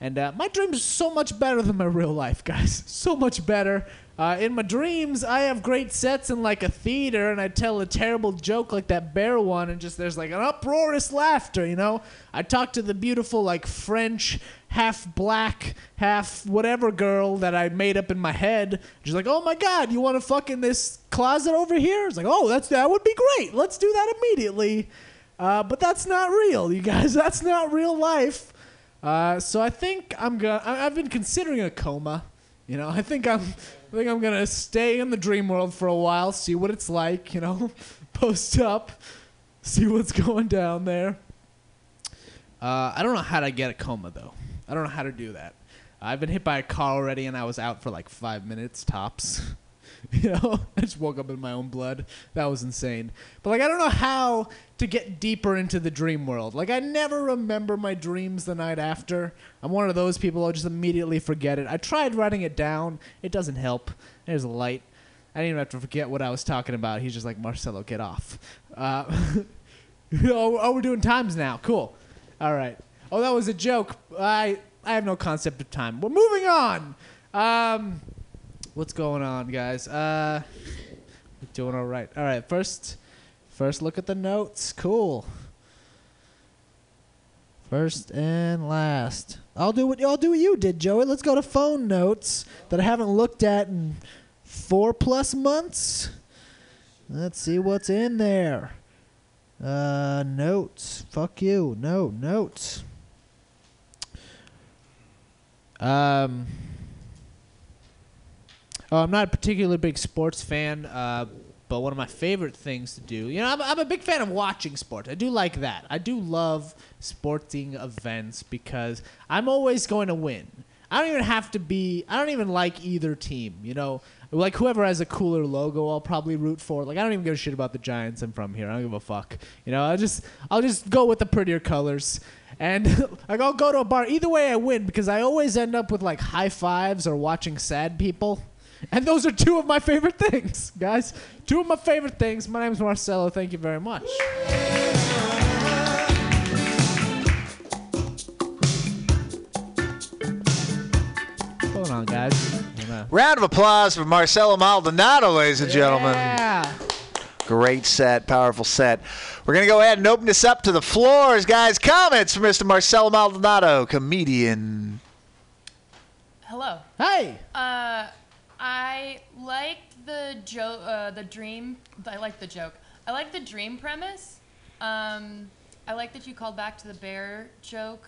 Speaker 4: And uh, my dreams are so much better than my real life, guys. So much better. Uh, in my dreams, I have great sets in like a theater, and I tell a terrible joke like that bear one, and just there's like an uproarious laughter, you know. I talk to the beautiful like French, half black, half whatever girl that I made up in my head. She's like, "Oh my God, you want to fuck in this closet over here?" It's like, "Oh, that's that would be great. Let's do that immediately." Uh, but that's not real, you guys. That's not real life. Uh, so I think I'm gonna. I- I've been considering a coma. You know, I think I'm. I think I'm gonna stay in the dream world for a while, see what it's like. You know, post up, see what's going down there. Uh, I don't know how to get a coma though. I don't know how to do that. I've been hit by a car already, and I was out for like five minutes tops. you know, I just woke up in my own blood. That was insane. But like, I don't know how to get deeper into the dream world. Like, I never remember my dreams the night after. I'm one of those people who just immediately forget it. I tried writing it down. It doesn't help. There's a light. I didn't even have to forget what I was talking about. He's just like, Marcelo, get off. Uh, oh, oh, we're doing times now. Cool. All right. Oh, that was a joke. I I have no concept of time. We're moving on. Um, what's going on, guys? Uh, doing all right. All right. First, first look at the notes. Cool. First and last. I'll do what I'll do what you did, Joey. Let's go to phone notes that I haven't looked at in four plus months. Let's see what's in there. Uh, notes. Fuck you. No notes. Um. Oh, I'm not a particularly big sports fan, uh, but one of my favorite things to do, you know, I'm, I'm a big fan of watching sports. I do like that. I do love sporting events because I'm always going to win. I don't even have to be. I don't even like either team. You know, like whoever has a cooler logo, I'll probably root for. Like I don't even give a shit about the Giants. I'm from here. I don't give a fuck. You know, I just I'll just go with the prettier colors. And like I'll go to a bar. Either way, I win because I always end up with like high fives or watching sad people. And those are two of my favorite things, guys. Two of my favorite things. My name is Marcelo. Thank you very much. What's going on, guys?
Speaker 1: Round of applause for Marcelo Maldonado, ladies and gentlemen.
Speaker 4: Yeah.
Speaker 1: Great set, powerful set. We're going to go ahead and open this up to the floors, guys. Comments from Mr. Marcelo Maldonado, comedian.
Speaker 6: Hello.
Speaker 4: Hey.
Speaker 6: Uh, I liked the joke, uh, the dream. I like the joke. I like the dream premise. Um, I like that you called back to the bear joke.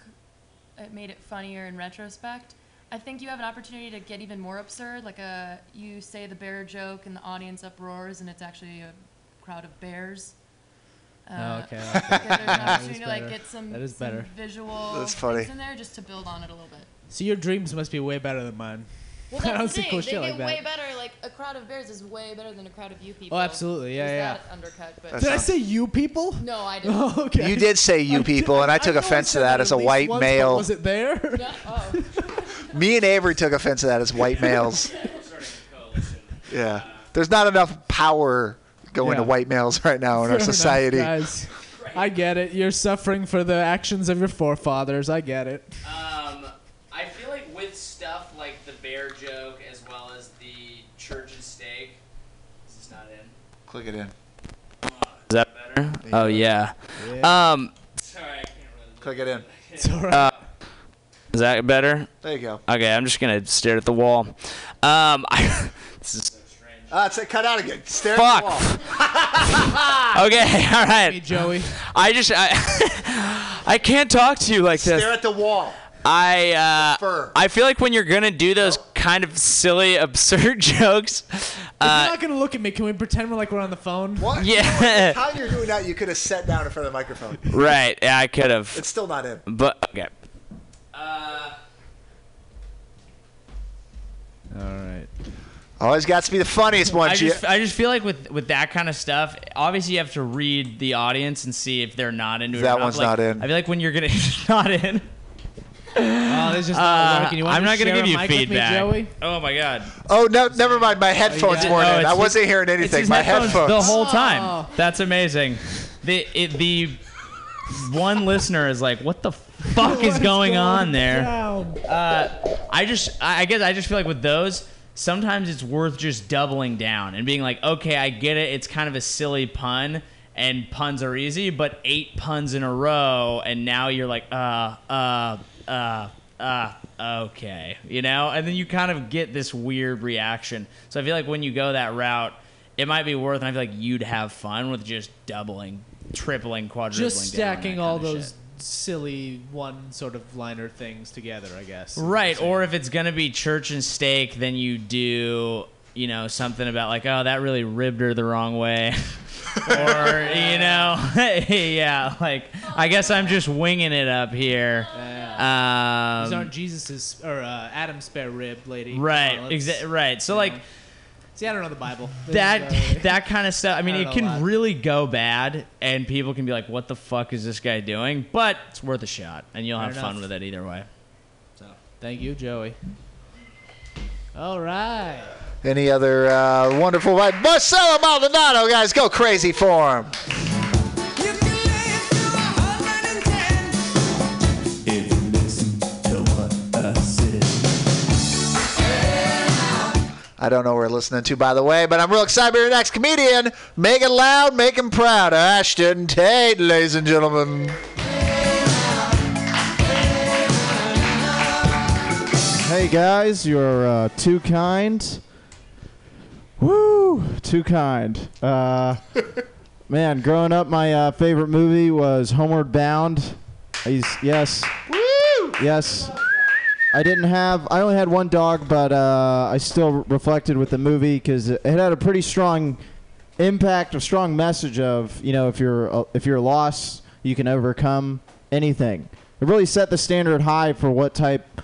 Speaker 6: It made it funnier in retrospect. I think you have an opportunity to get even more absurd. Like a, you say the bear joke and the audience uproars, and it's actually a crowd of bears. Uh,
Speaker 4: okay.
Speaker 6: I think there's an
Speaker 4: That is
Speaker 6: opportunity to like
Speaker 4: better.
Speaker 6: get some,
Speaker 4: That is
Speaker 6: some
Speaker 4: better.
Speaker 6: visual
Speaker 1: That's funny.
Speaker 6: things in there just to build on it a little bit.
Speaker 4: So your dreams must be way better than mine.
Speaker 6: Well,
Speaker 4: I don't
Speaker 6: that's the
Speaker 4: see
Speaker 6: thing.
Speaker 4: cool
Speaker 6: they
Speaker 4: shit
Speaker 6: get
Speaker 4: like that.
Speaker 6: way better. Like a crowd of bears is way better than a crowd of you people.
Speaker 4: Oh, absolutely. Yeah,
Speaker 6: There's
Speaker 4: yeah.
Speaker 6: That undercut, but
Speaker 4: Did I say you people?
Speaker 6: no, I didn't.
Speaker 4: Oh, okay.
Speaker 1: You did say you people, and I took
Speaker 4: know
Speaker 1: offense to
Speaker 4: said
Speaker 1: that as a
Speaker 4: least
Speaker 1: white
Speaker 4: once, but
Speaker 1: male.
Speaker 4: Was it there?
Speaker 6: No, oh.
Speaker 1: Me and Avery took offense to that as white males. Yeah. There's not enough power going to
Speaker 4: Yeah.
Speaker 1: white males right now in
Speaker 4: Fair
Speaker 1: our
Speaker 4: enough,
Speaker 1: society.
Speaker 4: guys. I get it. You're suffering for the actions of your forefathers. I get it.
Speaker 2: Um, I feel like with stuff like the bear joke as well as the church and steak. Is this not in?
Speaker 1: Click it in.
Speaker 2: Is that better? Oh yeah. Um, sorry, I can't really.
Speaker 1: Click it in.
Speaker 4: It's all right.
Speaker 2: Is that better?
Speaker 1: There you go.
Speaker 2: Okay, I'm just gonna stare at the wall. Um, I, this is so strange.
Speaker 1: Uh, it's cut out again. Stare
Speaker 2: Fuck.
Speaker 1: at the wall.
Speaker 2: Okay, all
Speaker 4: hey. Joey.
Speaker 2: I just I, I can't talk to you like this.
Speaker 1: Stare at the wall.
Speaker 2: I uh,
Speaker 1: Fur.
Speaker 2: I feel like when you're gonna do those kind of silly, absurd jokes,
Speaker 4: If
Speaker 2: uh,
Speaker 4: you're not gonna look at me, can we pretend we're like we're on the phone?
Speaker 1: What?
Speaker 2: Yeah.
Speaker 1: How you're doing that? You could have sat down in front of the microphone.
Speaker 2: right? Yeah, I could have,
Speaker 1: It's still not in.
Speaker 2: but okay. Uh,
Speaker 4: All right.
Speaker 1: Always got to be the funniest one.
Speaker 2: I
Speaker 1: G-
Speaker 2: just I just feel like with with that kind of stuff, obviously you have to read the audience and see if they're not into it.
Speaker 1: That
Speaker 2: or
Speaker 1: one's
Speaker 2: Like,
Speaker 1: not in.
Speaker 2: I feel like when you're gonna not in.
Speaker 4: Oh, this is not
Speaker 2: Uh,
Speaker 4: working. You want
Speaker 2: I'm
Speaker 4: to
Speaker 2: not gonna
Speaker 4: share
Speaker 2: give
Speaker 4: a
Speaker 2: you
Speaker 4: mic with me,
Speaker 2: feedback.
Speaker 4: Joey?
Speaker 2: Oh my god.
Speaker 1: oh no, never mind. My headphones
Speaker 4: got
Speaker 1: weren't
Speaker 2: No,
Speaker 1: in. I wasn't
Speaker 2: his-
Speaker 1: hearing
Speaker 2: It's
Speaker 1: anything.
Speaker 2: his
Speaker 1: My
Speaker 2: headphones
Speaker 1: headphones.
Speaker 2: the whole
Speaker 4: Oh.
Speaker 2: time. That's amazing. The it, the one listener is like, "What the fuck is going on there?" Uh, I just, I I guess, I just feel like with those, sometimes it's worth just doubling down and being like, "Okay, I get it. It's kind of a silly pun." And puns are easy, but eight puns in a row, and now you're like, uh, uh, uh, uh, okay, you know? And then you kind of get this weird reaction. So I feel like when you go that route, it might be worth, and I feel like you'd have fun with just doubling, tripling, quadrupling.
Speaker 4: Just stacking all those
Speaker 2: shit.
Speaker 4: silly one sort of liner things together, I guess.
Speaker 2: Right, or if it's gonna be church and steak, then you do, you know, something about like, oh, that really ribbed her the wrong way. or, you know, yeah, like, I guess I'm just winging it up here.
Speaker 4: Yeah. These
Speaker 2: Um,
Speaker 4: aren't Jesus's or uh, Adam's spare rib, lady.
Speaker 2: Right,
Speaker 4: on, let's-
Speaker 2: right. So, like,
Speaker 4: See, I don't know the Bible. This
Speaker 2: that
Speaker 4: is, uh,
Speaker 2: that kind of stuff. I mean,
Speaker 4: I
Speaker 2: it
Speaker 4: don't know a
Speaker 2: can really go bad, and people can be like, "What the fuck is this guy doing?" But it's worth a shot, and you'll
Speaker 4: Fair
Speaker 2: have fun with it either way.
Speaker 4: So, thank you, Joey. All right.
Speaker 1: Any other uh, wonderful right? Marcelo Maldonado, guys, go crazy for him. I don't know what we're listening to, by the way, but I'm real excited to be your next comedian. Make it loud, make him proud. Ashton Tate, ladies and gentlemen.
Speaker 9: Hey guys, you're uh, too kind. Woo! Too kind. Uh, man, growing up, my uh, favorite movie was Homeward Bound. He's, yes. Woo! Yes. I didn't have. I only had one dog, but uh, I still reflected with the movie because it had a pretty strong impact, a strong message of you know if you're uh, if you're lost, you can overcome anything. It really set the standard high for what type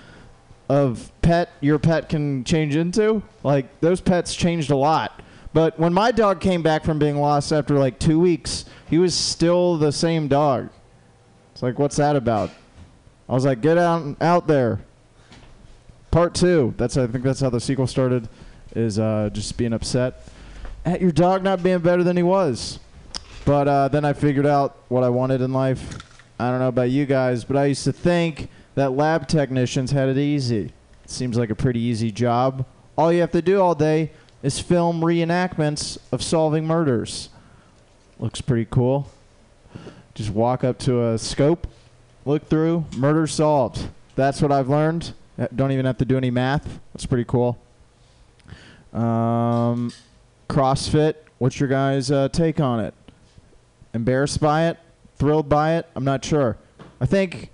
Speaker 9: of pet your pet can change into. Like those pets changed a lot. But when my dog came back from being lost after like two weeks, he was still the same dog. It's like, what's that about? I was like, get out out there. Part two. That's I think that's how the sequel started. Is uh, just being upset at your dog not being better than he was. But uh, then I figured out what I wanted in life. I don't know about you guys, but I used to think that lab technicians had it easy. It seems like a pretty easy job. All you have to do all day is film reenactments of solving murders. Looks pretty cool. Just walk up to a scope, look through, murder solved. That's what I've learned. Uh, Don't even have to do any math. That's pretty cool. Um, CrossFit. What's your guys' uh, take on it? Embarrassed by it? Thrilled by it? I'm not sure. I think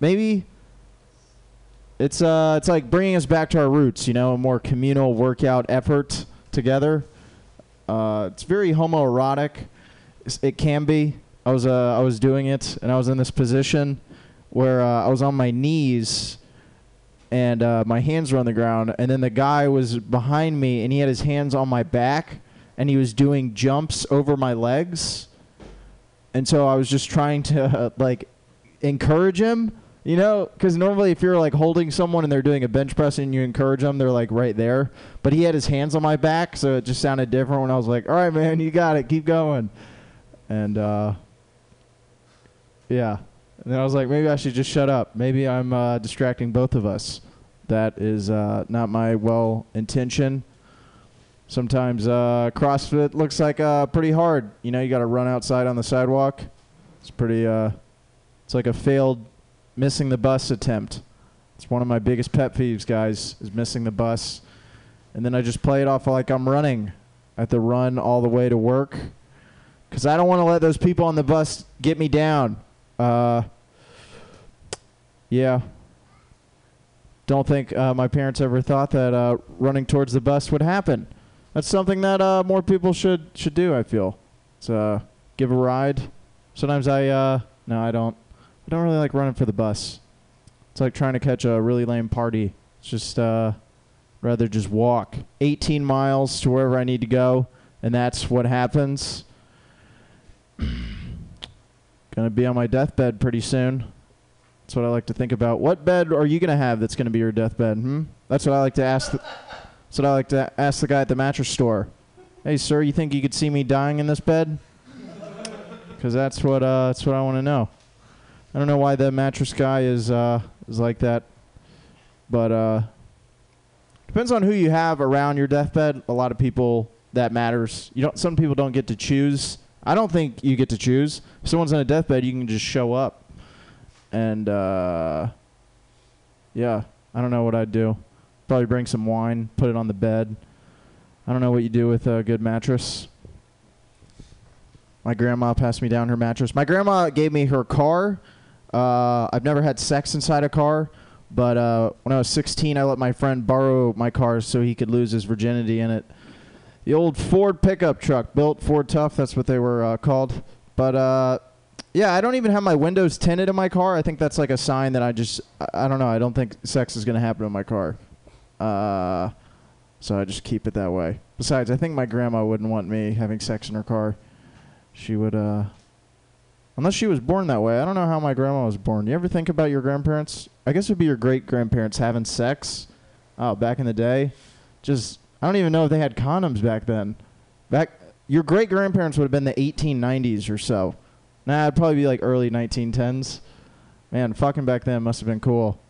Speaker 9: maybe it's uh it's like bringing us back to our roots. You know, a more communal workout effort together. Uh, it's very homoerotic. It can be. I was uh I was doing it and I was in this position where uh, I was on my knees and uh, my hands were on the ground and then the guy was behind me and he had his hands on my back and he was doing jumps over my legs and so i was just trying to uh, like encourage him you know because normally if you're like holding someone and they're doing a bench press and you encourage them they're like right there but he had his hands on my back so it just sounded different when i was like all right man you got it keep going and uh yeah and then I was like, maybe I should just shut up. Maybe I'm uh, distracting both of us. That is uh, not my well intention. Sometimes uh, CrossFit looks like uh, pretty hard. You know, you got to run outside on the sidewalk. It's pretty. Uh, it's like a failed missing the bus attempt. It's one of my biggest pet peeves, guys, is missing the bus. And then I just play it off like I'm running. I have to run all the way to work because I don't want to let those people on the bus get me down. Uh, yeah. Don't think uh, my parents ever thought that uh, running towards the bus would happen. That's something that uh, more people should should do. I feel. It's uh, give a ride. Sometimes I uh, no, I don't. I don't really like running for the bus. It's like trying to catch a really lame party. It's just uh, rather just walk 18 miles to wherever I need to go, and that's what happens. Gonna be on my deathbed pretty soon. That's what I like to think about. What bed are you gonna have that's gonna be your deathbed? Hmm. That's what I like to ask. The, that's what I like to ask the guy at the mattress store. Hey, sir, you think you could see me dying in this bed? Because that's what uh, that's what I want to know. I don't know why the mattress guy is uh, is like that, but uh, depends on who you have around your deathbed. A lot of people that matters. You don't. Some people don't get to choose. I don't think you get to choose. If someone's on a deathbed, you can just show up. And uh, yeah, I don't know what I'd do. Probably bring some wine, put it on the bed. I don't know what you do with a good mattress. My grandma passed me down her mattress. My grandma gave me her car. Uh, I've never had sex inside a car, but uh, when I was 16, I let my friend borrow my car so he could lose his virginity in it. The old Ford pickup truck, built Ford Tough, that's what they were uh, called. But uh, yeah, I don't even have my windows tinted in my car. I think that's like a sign that I just, I, don't know. I don't think sex is to happen in my car. Uh, so I just keep it that way. Besides, I think my grandma wouldn't want me having sex in her car. She would, uh, unless she was born that way. I don't know how my grandma was born. You ever think about your grandparents? I guess it would be your great grandparents having sex. Oh, back in the day, just I don't even know if they had condoms back then. Back, your great grandparents would have been the 1890s or so. Nah, it'd probably be like early 1910s. Man, fucking back then must have been cool.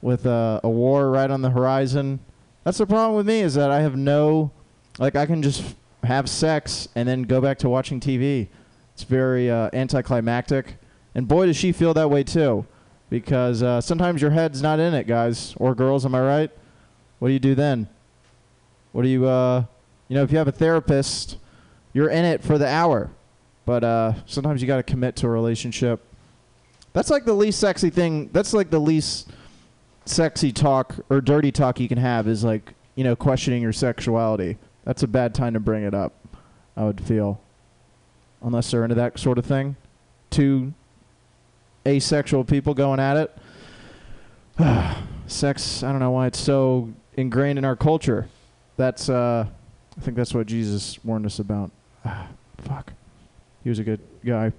Speaker 9: With uh, a war right on the horizon. That's the problem with me is that I have no, like, I can just have sex and then go back to watching TV. It's very uh, anticlimactic. And boy, does she feel that way too. Because uh, sometimes your head's not in it, guys or girls. Am I right? What do you do then? What do you uh, You know, if you have a therapist, you're in it for the hour. But uh, sometimes you got to commit to a relationship. That's like the least sexy thing. That's like the least sexy talk or dirty talk you can have is like, you know, questioning your sexuality. That's a bad time to bring it up, I would feel. Unless they're into that sort of thing. Two asexual people going at it. Sex, I don't know why it's so ingrained in our culture. That's, uh, I think that's what Jesus warned us about. fuck. He was a good guy.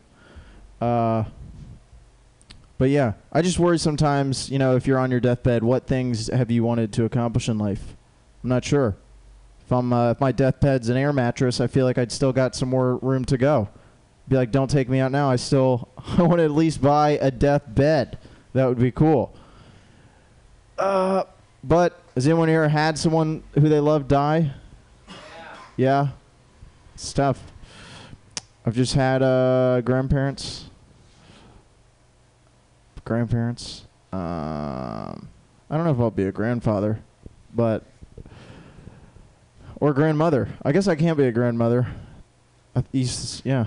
Speaker 9: Uh, but yeah, I just worry sometimes, you know, if you're on your deathbed, what things have you wanted to accomplish in life? I'm not sure. If I'm uh, if my deathbed's an air mattress, I feel like I'd still got some more room to go. Be like, don't take me out now. I still I want to at least buy a deathbed. That would be cool. Uh, but has anyone here had someone who they love die? Yeah. Yeah. It's tough. I've just had uh grandparents. Grandparents. Um, I don't know if I'll be a grandfather, but or grandmother. I guess I can't be a grandmother. Uh, East, yeah,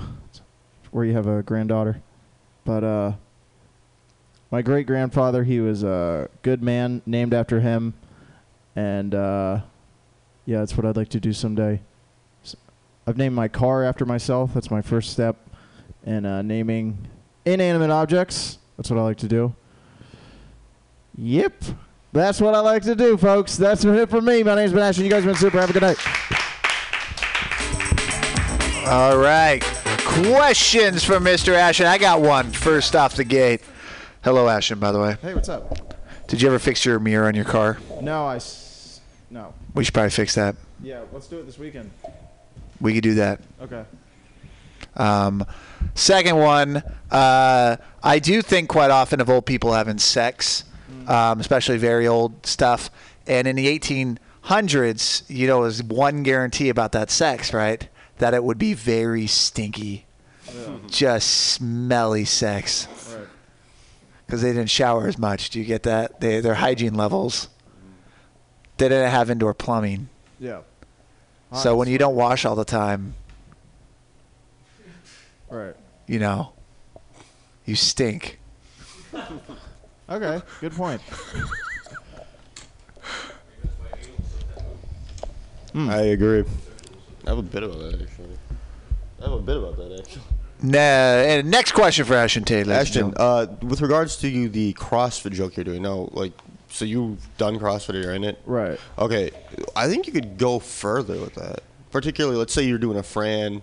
Speaker 9: where you have a granddaughter. But uh, my great grandfather, he was a good man, named after him, and uh, yeah, that's what I'd like to do someday. I've named my car after myself. That's my first step in uh, naming inanimate objects. That's what I like to do. Yep. That's what I like to do, folks. That's been it for me. My name's Ben Ashton. You guys have been super. Have a good night.
Speaker 1: All right. Questions for Mr. Ashton. I got one first off the gate. Hello, Ashton, by the way.
Speaker 9: Hey, what's up?
Speaker 1: Did you ever fix your mirror on your car?
Speaker 9: No, I. S- no.
Speaker 1: We should probably fix that.
Speaker 9: Yeah, let's do it this weekend.
Speaker 1: We could do that.
Speaker 9: Okay.
Speaker 1: Um, second one, uh, I do think quite often of old people having sex, um, especially very old stuff. And in the 1800s, you know, was one guarantee about that sex, right? That it would be very stinky, just smelly sex.
Speaker 9: Right.
Speaker 1: Because they didn't shower as much. Do you get that? They, their hygiene levels. They didn't have indoor plumbing.
Speaker 9: Yeah.
Speaker 1: So when you don't wash all the time,
Speaker 9: Right.
Speaker 1: you know, you stink.
Speaker 9: Okay. Good point.
Speaker 10: I agree. I have a bit about that actually. I have a bit about that actually.
Speaker 1: Nah, and next question for Ashton Taylor.
Speaker 10: Ashton, uh, with regards to you, the CrossFit joke you're doing now, like, so you've done CrossFit, or you're in it.
Speaker 9: Right.
Speaker 10: Okay, I think you could go further with that. Particularly, let's say you're doing a Fran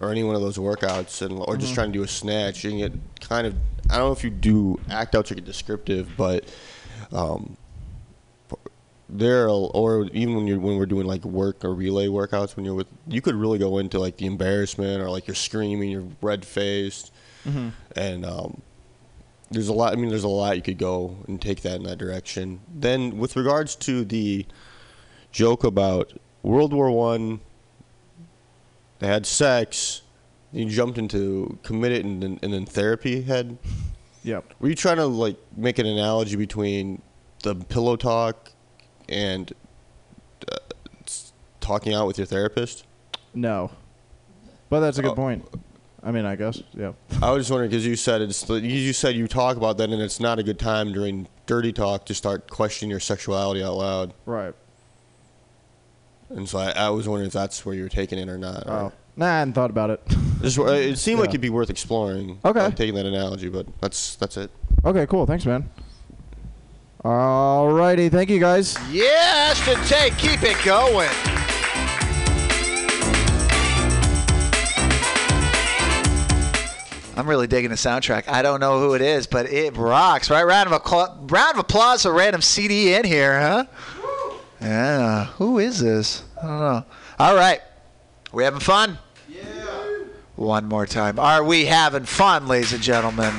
Speaker 10: or any one of those workouts, and or just trying to do a snatch. You can get kind of. I don't know if you do act out, or get descriptive, but um, there are, or even when you're when we're doing like work or relay workouts, when you're with, you could really go into like the embarrassment or like you're screaming, you're red faced, and um, there's a lot. I mean, there's a lot you could go and take that in that direction. Then, with regards to the joke about World War One, they had sex. You jumped into committed and then, and then therapy had.
Speaker 9: Yep.
Speaker 10: Were you trying to like make an analogy between the pillow talk and uh, s- talking out with your therapist?
Speaker 9: No. But that's a good
Speaker 10: Oh.
Speaker 9: point. I mean, I guess. Yeah.
Speaker 10: I was just wondering because you said it's you- you said you talk about that and it's not a good time during dirty talk to start questioning your sexuality out loud.
Speaker 9: Right.
Speaker 10: And so I, I was wondering if that's where you were taking it or not. or-
Speaker 9: Oh. Nah, I hadn't thought about it.
Speaker 10: Just, uh, it seemed like it'd be worth exploring.
Speaker 9: Okay.
Speaker 10: taking that analogy, but that's that's it.
Speaker 9: okay, cool. Thanks, man. Alrighty. Thank you, guys.
Speaker 1: Yeah, Ashton Tate, keep it going. I'm really digging the soundtrack. I don't know who it is, but it rocks, right? Round of, accla- round of applause for random CD in here, huh? Yeah. Who is this? I don't know. All right. We having fun? Yeah. One more time. Are we having fun, ladies and gentlemen?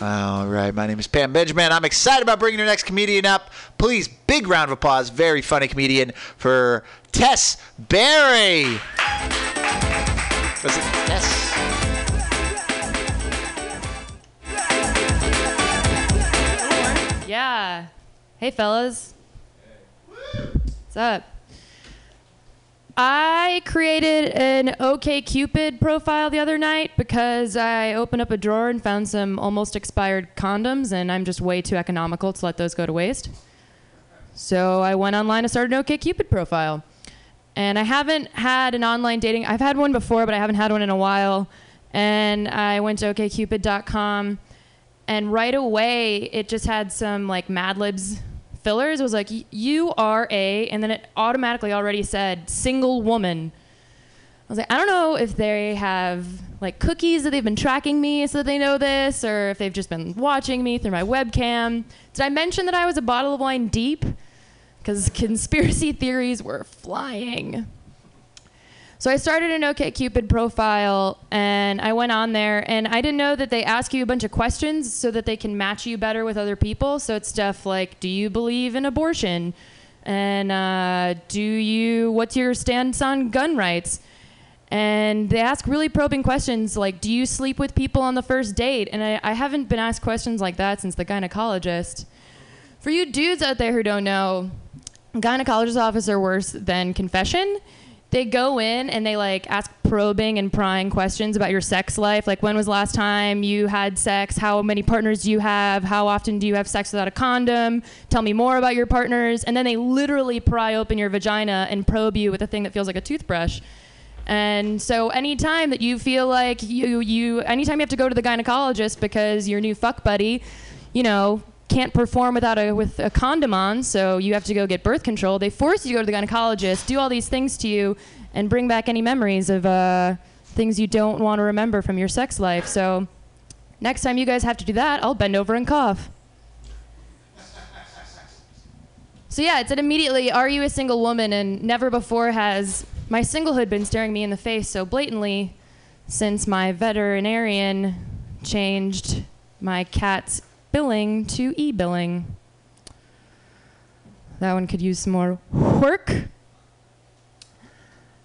Speaker 1: All right, my name is Pam Benjamin. I'm excited about bringing your next comedian up. Please, big round of applause. Very funny comedian for Tess Barry. Was it Tess?
Speaker 11: Yeah. Hey, fellas. What's up? I created an OkCupid profile the other night because I opened up a drawer and found some almost expired condoms, and I'm just way too economical to let those go to waste. So I went online and started an OkCupid profile. And I haven't had an online dating. I've had one before, but I haven't had one in a while. And I went to okcupid.com, and right away it just had some like Mad Libs fillers. It was like you are a, and then it automatically already said single woman. I was like, I don't know if they have like cookies that they've been tracking me so that they know this, or if they've just been watching me through my webcam. Did I mention that I was a bottle of wine deep? Because conspiracy theories were flying. So I started an OkCupid profile and I went on there and I didn't know that they ask you a bunch of questions so that they can match you better with other people. So it's stuff like, do you believe in abortion? And uh, do you, what's your stance on gun rights? And they ask really probing questions like, do you sleep with people on the first date? And I, I haven't been asked questions like that since the gynecologist. For you dudes out there who don't know, gynecologist office are worse than confession they go in and they like ask probing and prying questions about your sex life. Like when was last time you had sex? How many partners do you have? How often do you have sex without a condom? Tell me more about your partners. And then they literally pry open your vagina and probe you with a thing that feels like a toothbrush. And so anytime that you feel like you you anytime you have to go to the gynecologist because your new fuck buddy you know can't perform without a with a condom on, so you have to go get birth control. They force you to go to the gynecologist, do all these things to you, and bring back any memories of uh, things you don't want to remember from your sex life. So next time you guys have to do that, I'll bend over and cough. So yeah, it said immediately, "Are you a single woman?" And never before has my singlehood been staring me in the face so blatantly since my veterinarian changed my cat's billing to e-billing. That one could use some more work.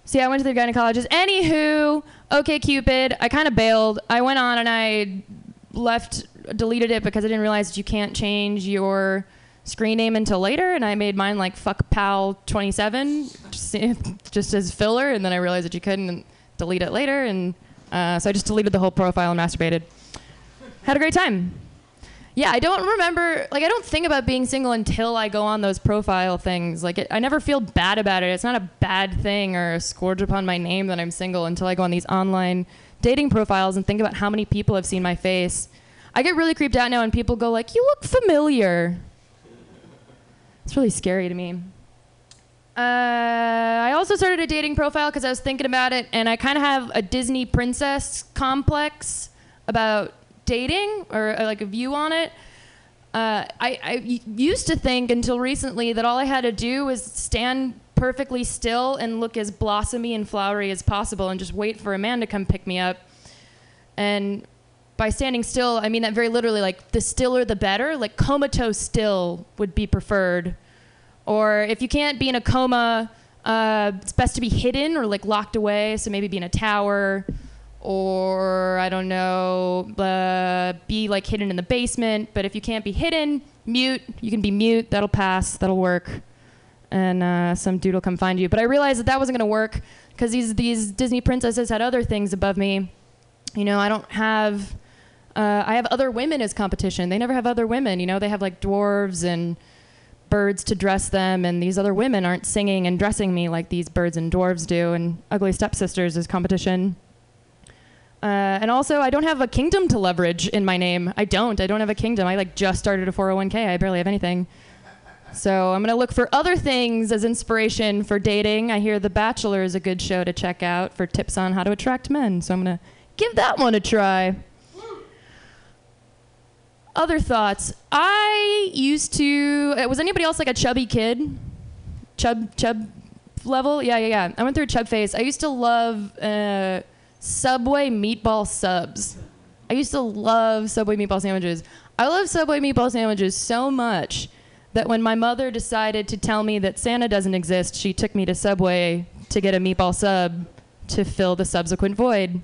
Speaker 11: See, I went to the gynecologist. Anywho, okay, Cupid. I kind of bailed. I went on and I left, deleted it because I didn't realize that you can't change your screen name until later. And I made mine like fuck pal 27, just, just as filler. And then I realized that you couldn't delete it later. And uh, so I just deleted the whole profile and masturbated. Had a great time. Yeah, I don't remember. Like, I don't think about being single until I go on those profile things. Like, it, I never feel bad about it. It's not a bad thing or a scourge upon my name that I'm single until I go on these online dating profiles and think about how many people have seen my face. I get really creeped out now when people go like, "You look familiar." It's really scary to me. Uh, I also started a dating profile because I was thinking about it, and I kind of have a Disney princess complex about dating or, uh, like a view on it. Uh, I, I used to think until recently that all I had to do was stand perfectly still and look as blossomy and flowery as possible and just wait for a man to come pick me up. And by standing still, I mean that very literally, like the stiller the better. Like comatose still would be preferred. Or if you can't be in a coma, uh, it's best to be hidden or like locked away. So maybe be in a tower or I don't know, uh, be like hidden in the basement. But if you can't be hidden, mute. You can be mute. That'll pass. That'll work. And uh, some dude will come find you. But I realized that that wasn't gonna work because these these Disney princesses had other things above me. You know, I don't have. Uh, I have other women as competition. They never have other women. You know, they have like dwarves and birds to dress them, and these other women aren't singing and dressing me like these birds and dwarves do. And ugly stepsisters is competition. Uh, and also, I don't have a kingdom to leverage in my name. I don't. I don't have a kingdom. I like just started a 401k. I barely have anything. So I'm gonna look for other things as inspiration for dating. I hear The Bachelor is a good show to check out for tips on how to attract men. So I'm gonna give that one a try. Other thoughts. I used to. uh, Was anybody else like a chubby kid? Chub chub level? Yeah, yeah, yeah. I went through a chub phase. I used to love. Uh, Subway meatball subs. I used to love Subway meatball sandwiches. I love Subway meatball sandwiches so much that when my mother decided to tell me that Santa doesn't exist, she took me to Subway to get a meatball sub to fill the subsequent void.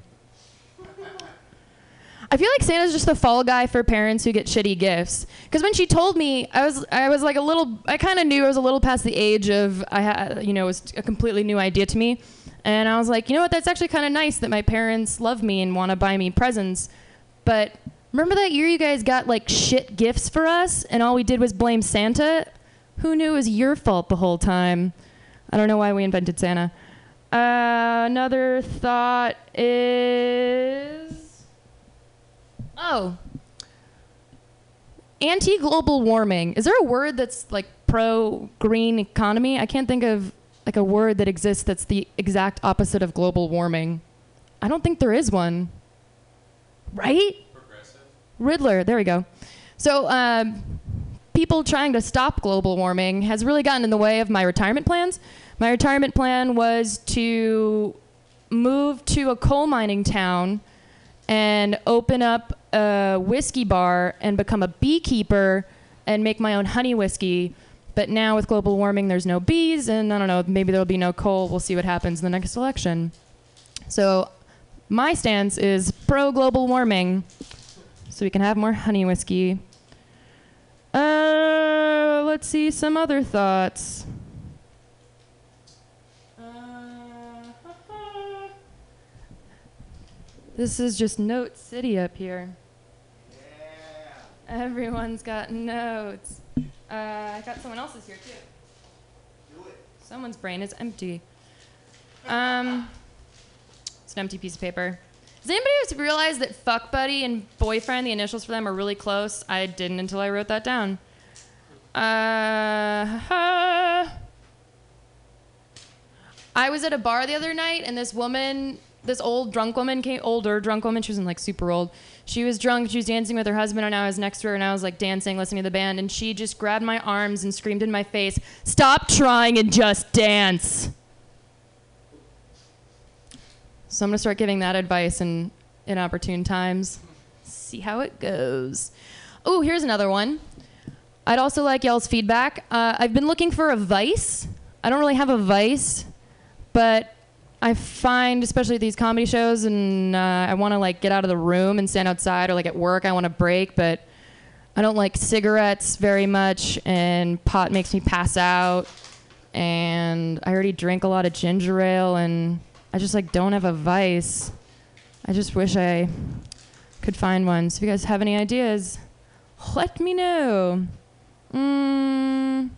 Speaker 11: I feel like Santa's just the fall guy for parents who get shitty gifts. Because when she told me, I was I was like a little. I kind of knew I was a little past the age of I had you know it was a completely new idea to me, and I was like, you know what? That's actually kind of nice that my parents love me and want to buy me presents. But remember that year you guys got like shit gifts for us, and all we did was blame Santa. Who knew it was your fault the whole time? I don't know why we invented Santa. Uh, another thought is. Oh. Anti global warming. Is there a word that's like pro green economy? I can't think of like a word that exists that's the exact opposite of global warming. I don't think there is one. Right?
Speaker 3: Progressive.
Speaker 11: Riddler. There we go. So, um, people trying to stop global warming has really gotten in the way of my retirement plans. My retirement plan was to move to a coal mining town and open up a whiskey bar and become a beekeeper and make my own honey whiskey. But now with global warming, there's no bees, and I don't know, maybe there'll be no coal. We'll see what happens in the next election. So, my stance is pro global warming so we can have more honey whiskey. Uh, let's see some other thoughts. This is just Note City up here. Everyone's got notes. Uh, I got someone else's here too. Someone's brain is empty. Um, it's an empty piece of paper. Does anybody else realize that fuck buddy and boyfriend, the initials for them are really close? I didn't until I wrote that down. Uh, I was at a bar the other night, and this woman, this old drunk woman came, older drunk woman, she wasn't like super old. She was drunk, she was dancing with her husband, and I was next to her, and I was like dancing, listening to the band, and she just grabbed my arms and screamed in my face, Stop trying and just dance. So I'm gonna start giving that advice in inopportune times. See how it goes. Oh, here's another one. I'd also like y'all's feedback. Uh, I've been looking for a vice. I don't really have a vice, but I find, especially at these comedy shows, and uh, I want to like get out of the room and stand outside, or like at work, I want to break, but I don't like cigarettes very much, and pot makes me pass out, and I already drink a lot of ginger ale, and I just like don't have a vice. I just wish I could find one. So if you guys have any ideas, let me know. Mm,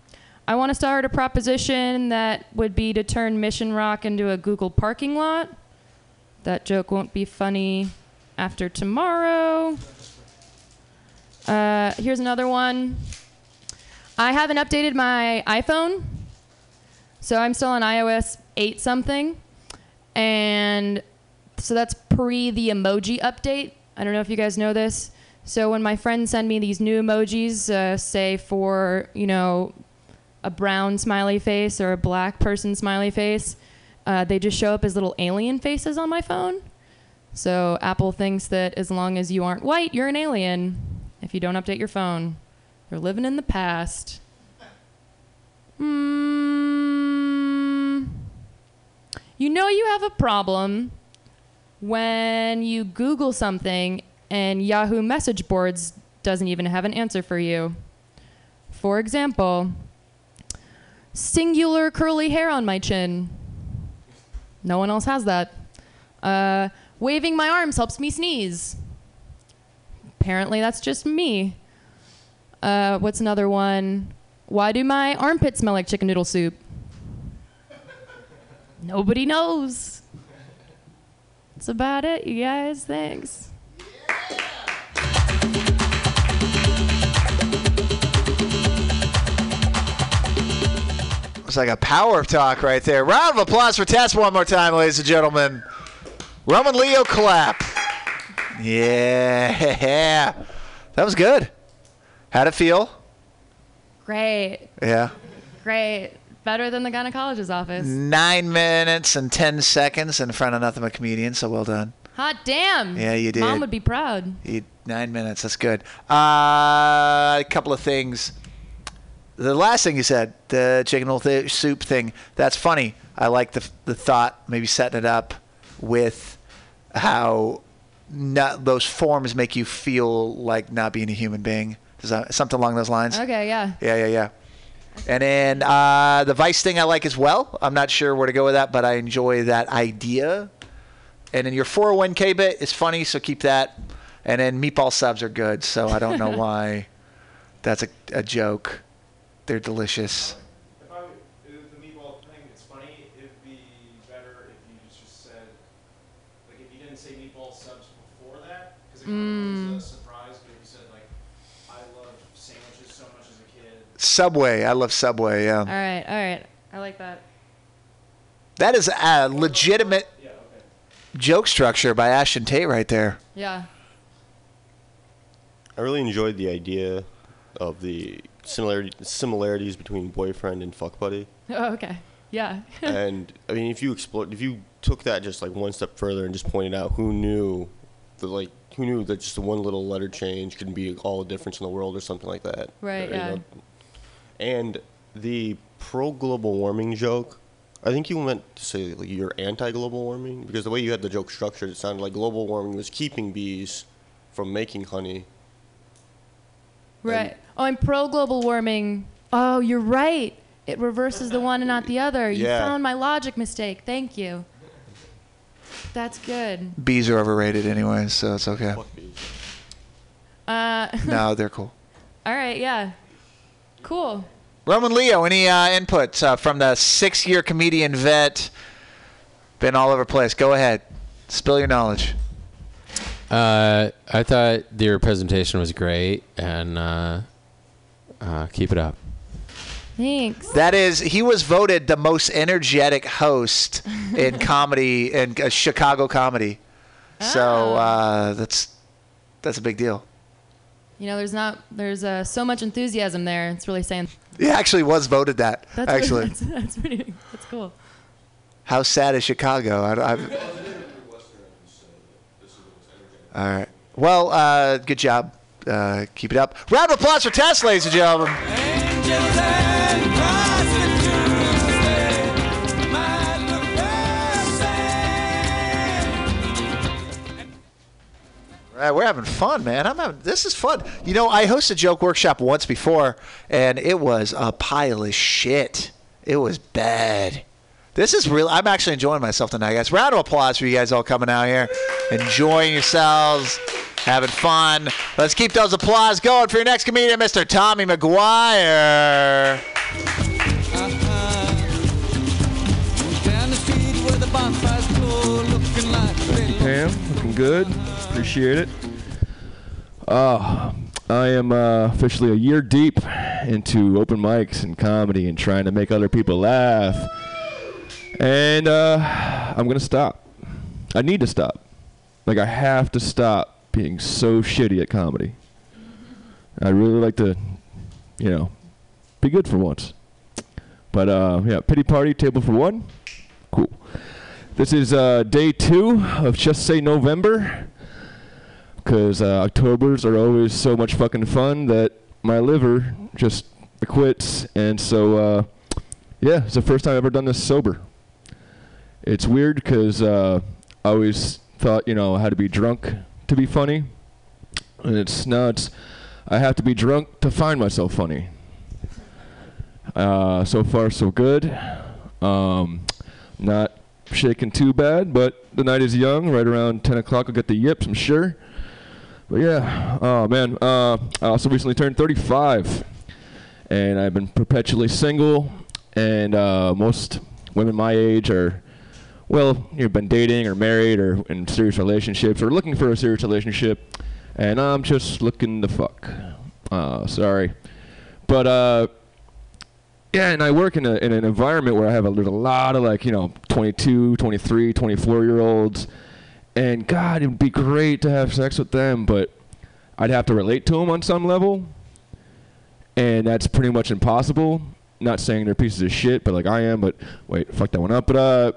Speaker 11: I want to start a proposition that would be to turn Mission Rock into a Google parking lot. That joke won't be funny after tomorrow. Uh, here's another one. I haven't updated my iPhone, so I'm still on iOS 8 something. And so that's pre the emoji update. I don't know if you guys know this. So when my friends send me these new emojis, uh, say for, you know, a brown smiley face or a black person smiley face, uh, they just show up as little alien faces on my phone. So Apple thinks that as long as you aren't white, you're an alien. If you don't update your phone, you're living in the past. Hmm. You know you have a problem when you Google something and Yahoo message boards doesn't even have an answer for you. For example, singular curly hair on my chin. No one else has that. Uh, waving my arms helps me sneeze. Apparently, that's just me. Uh, what's another one? Why do my armpits smell like chicken noodle soup? Nobody knows. That's about it, you guys. Thanks.
Speaker 1: It's like a power talk right there. Round of applause for Tess one more time, ladies and gentlemen. Roman Leo clap. Yeah. That was good. How'd it feel?
Speaker 11: Great,
Speaker 1: Yeah.
Speaker 11: great. Better than the gynecologist's office.
Speaker 1: Nine minutes and 10 seconds in front of nothing but comedians, so well done.
Speaker 11: Hot damn.
Speaker 1: Yeah, you did.
Speaker 11: Mom would be proud.
Speaker 1: You, nine minutes. That's good. Uh, a couple of things. The last thing you said, the chicken noodle th- soup thing, that's funny. I like the, the thought, maybe setting it up with how not, those forms make you feel like not being a human being. Is that something along those lines?
Speaker 11: Okay, yeah.
Speaker 1: Yeah, yeah, yeah. And then uh, the Vice thing I like as well. I'm not sure where to go with that, but I enjoy that idea. And then your 401k bit is funny, so keep that. And then meatball subs are good, so I don't know why that's a, a joke. They're delicious.
Speaker 9: If I would, the meatball thing, it's funny. It'd be better if you just said, like, if you didn't say meatball subs before that, because it kind hmm. of was a surprise. But if you said like, I love sandwiches so much as a kid.
Speaker 1: Subway. I love Subway, yeah.
Speaker 11: All right, all right. I like that.
Speaker 1: That is a legitimate joke structure by Ashton Tate right there.
Speaker 11: Yeah.
Speaker 12: I really enjoyed the idea of the similarity, similarities between boyfriend and fuck buddy.
Speaker 11: Oh, okay. Yeah.
Speaker 12: and I mean, if you explore, if you took that just like one step further and just pointed out who knew, the like who knew that just the one little letter change can be all the difference in the world or something like that.
Speaker 11: Right,
Speaker 12: You
Speaker 11: yeah.
Speaker 12: know? And the pro global warming joke, I think you meant to say like you're anti global warming because the way you had the joke structured, it sounded like global warming was keeping bees from making honey.
Speaker 11: Right. Oh, I'm pro global warming. Oh, you're right. It reverses the one and not the other. You
Speaker 1: Yeah.
Speaker 11: found my logic mistake. Thank you. That's good.
Speaker 1: Bees are overrated anyway, so it's okay.
Speaker 11: Uh,
Speaker 1: no, they're cool.
Speaker 11: all right. Yeah. Cool.
Speaker 1: Roman Leo, any uh, input uh, from the six-year comedian vet? Been all over the place. Go ahead, spill your knowledge.
Speaker 13: Uh, I thought your presentation was great, and uh, uh, keep it up.
Speaker 11: Thanks.
Speaker 1: That is, he was voted the most energetic host in comedy in uh, Chicago comedy. So uh, that's that's a big deal.
Speaker 11: You know, there's not there's uh, so much enthusiasm there. It's really saying.
Speaker 1: He actually was voted that.
Speaker 11: That's
Speaker 1: actually,
Speaker 11: that's, that's pretty. That's cool.
Speaker 1: how sad is Chicago? I, I, all right. Well, uh, good job. Uh, keep it up. Round of applause for Tess, ladies and gentlemen. All right, we're having fun, man. I'm having this is fun. You know, I hosted joke workshop once before, and it was a pile of shit. It was bad. This is real. I'm actually enjoying myself tonight, guys. Round of applause for you guys all coming out here, enjoying yourselves, having fun. Let's keep those applause going for your next comedian, Mr. Tommy McGuire.
Speaker 8: Pam. Looking good. Appreciate it. Uh, I am uh, officially a year deep into open mics and comedy and trying to make other people laugh. And uh, I'm going to stop. I need to stop. Like, I have to stop being so shitty at comedy. I'd really like to, you know, be good for once. But, uh, yeah, pity party, table for one. Cool. This is uh, day two of Just Say November. Because uh, Octobers are always so much fucking fun that my liver just quits. And so, uh, yeah, it's the first time I've ever done this sober. It's weird because uh, I always thought, you know, I had to be drunk to be funny. And it's now it's, I have to be drunk to find myself funny. Uh, so far, so good. Um, not shaking too bad, but the night is young. Right around 10 o'clock, I'll get the yips, I'm sure. But yeah, oh man. Uh, I also recently turned 35, and I've been perpetually single. And uh, most women my age are, well, you've been dating or married or in serious relationships or looking for a serious relationship, and I'm just looking the fuck. Uh, sorry, but uh, yeah, and I work in, a, in an environment where I have a, there's a lot of like, you know, 22, 23, 24 year olds. And God, it would be great to have sex with them, but I'd have to relate to them on some level. And that's pretty much impossible. Not saying they're pieces of shit, but like I am, but wait, fuck that one up. But uh,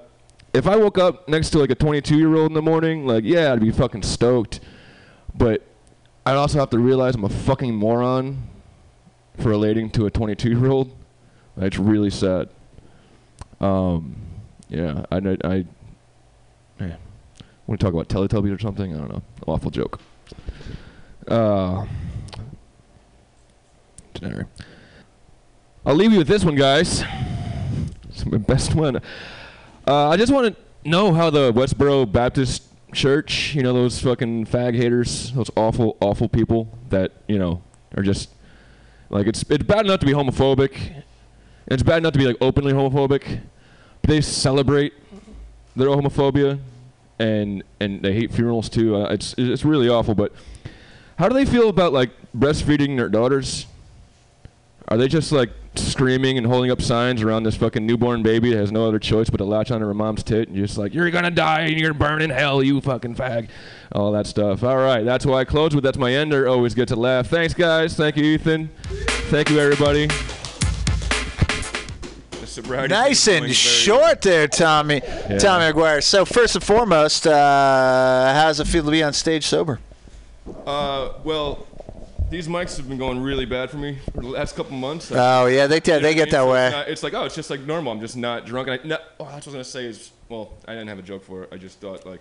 Speaker 8: if I woke up next to like a 22 year old in the morning, like, yeah, I'd be fucking stoked. But I'd also have to realize I'm a fucking moron for relating to a 22 year old. That's really sad. Um, yeah, I. I, man, Want to talk about Teletubbies or something? I don't know. Awful joke. Uh. I'll leave you with this one, guys. It's my best one. Uh, I just want to know how the Westboro Baptist Church, you know, those fucking fag haters, those awful, awful people that you know are just like it's it's bad enough to be homophobic. It's bad enough to be like openly homophobic. But they celebrate their homophobia, and and they hate funerals too. Uh, it's it's really awful. But how do they feel about like breastfeeding their daughters? Are they just like screaming and holding up signs around this fucking newborn baby that has no other choice but to latch onto her mom's tit and just like, you're gonna die and you're gonna burn in hell, you fucking fag. All that stuff. All right, that's why I close with. That's my ender. Always get to laugh. Thanks, guys. Thank you, Ethan. Thank you, everybody.
Speaker 1: Nice
Speaker 5: thing is going
Speaker 1: and short there, Tommy. Tommy McGuire. So first and foremost, uh, how's it feel to be on stage sober?
Speaker 5: Uh, well, these mics have been going really bad for me for the last couple months.
Speaker 1: Oh, yeah, they-
Speaker 5: You know
Speaker 1: they get that way.
Speaker 5: It's, not- it's like, oh, it's just like normal. I'm just not drunk. And I, no, oh, that's what I was gonna say is, well, I didn't have a joke for it. I just thought like,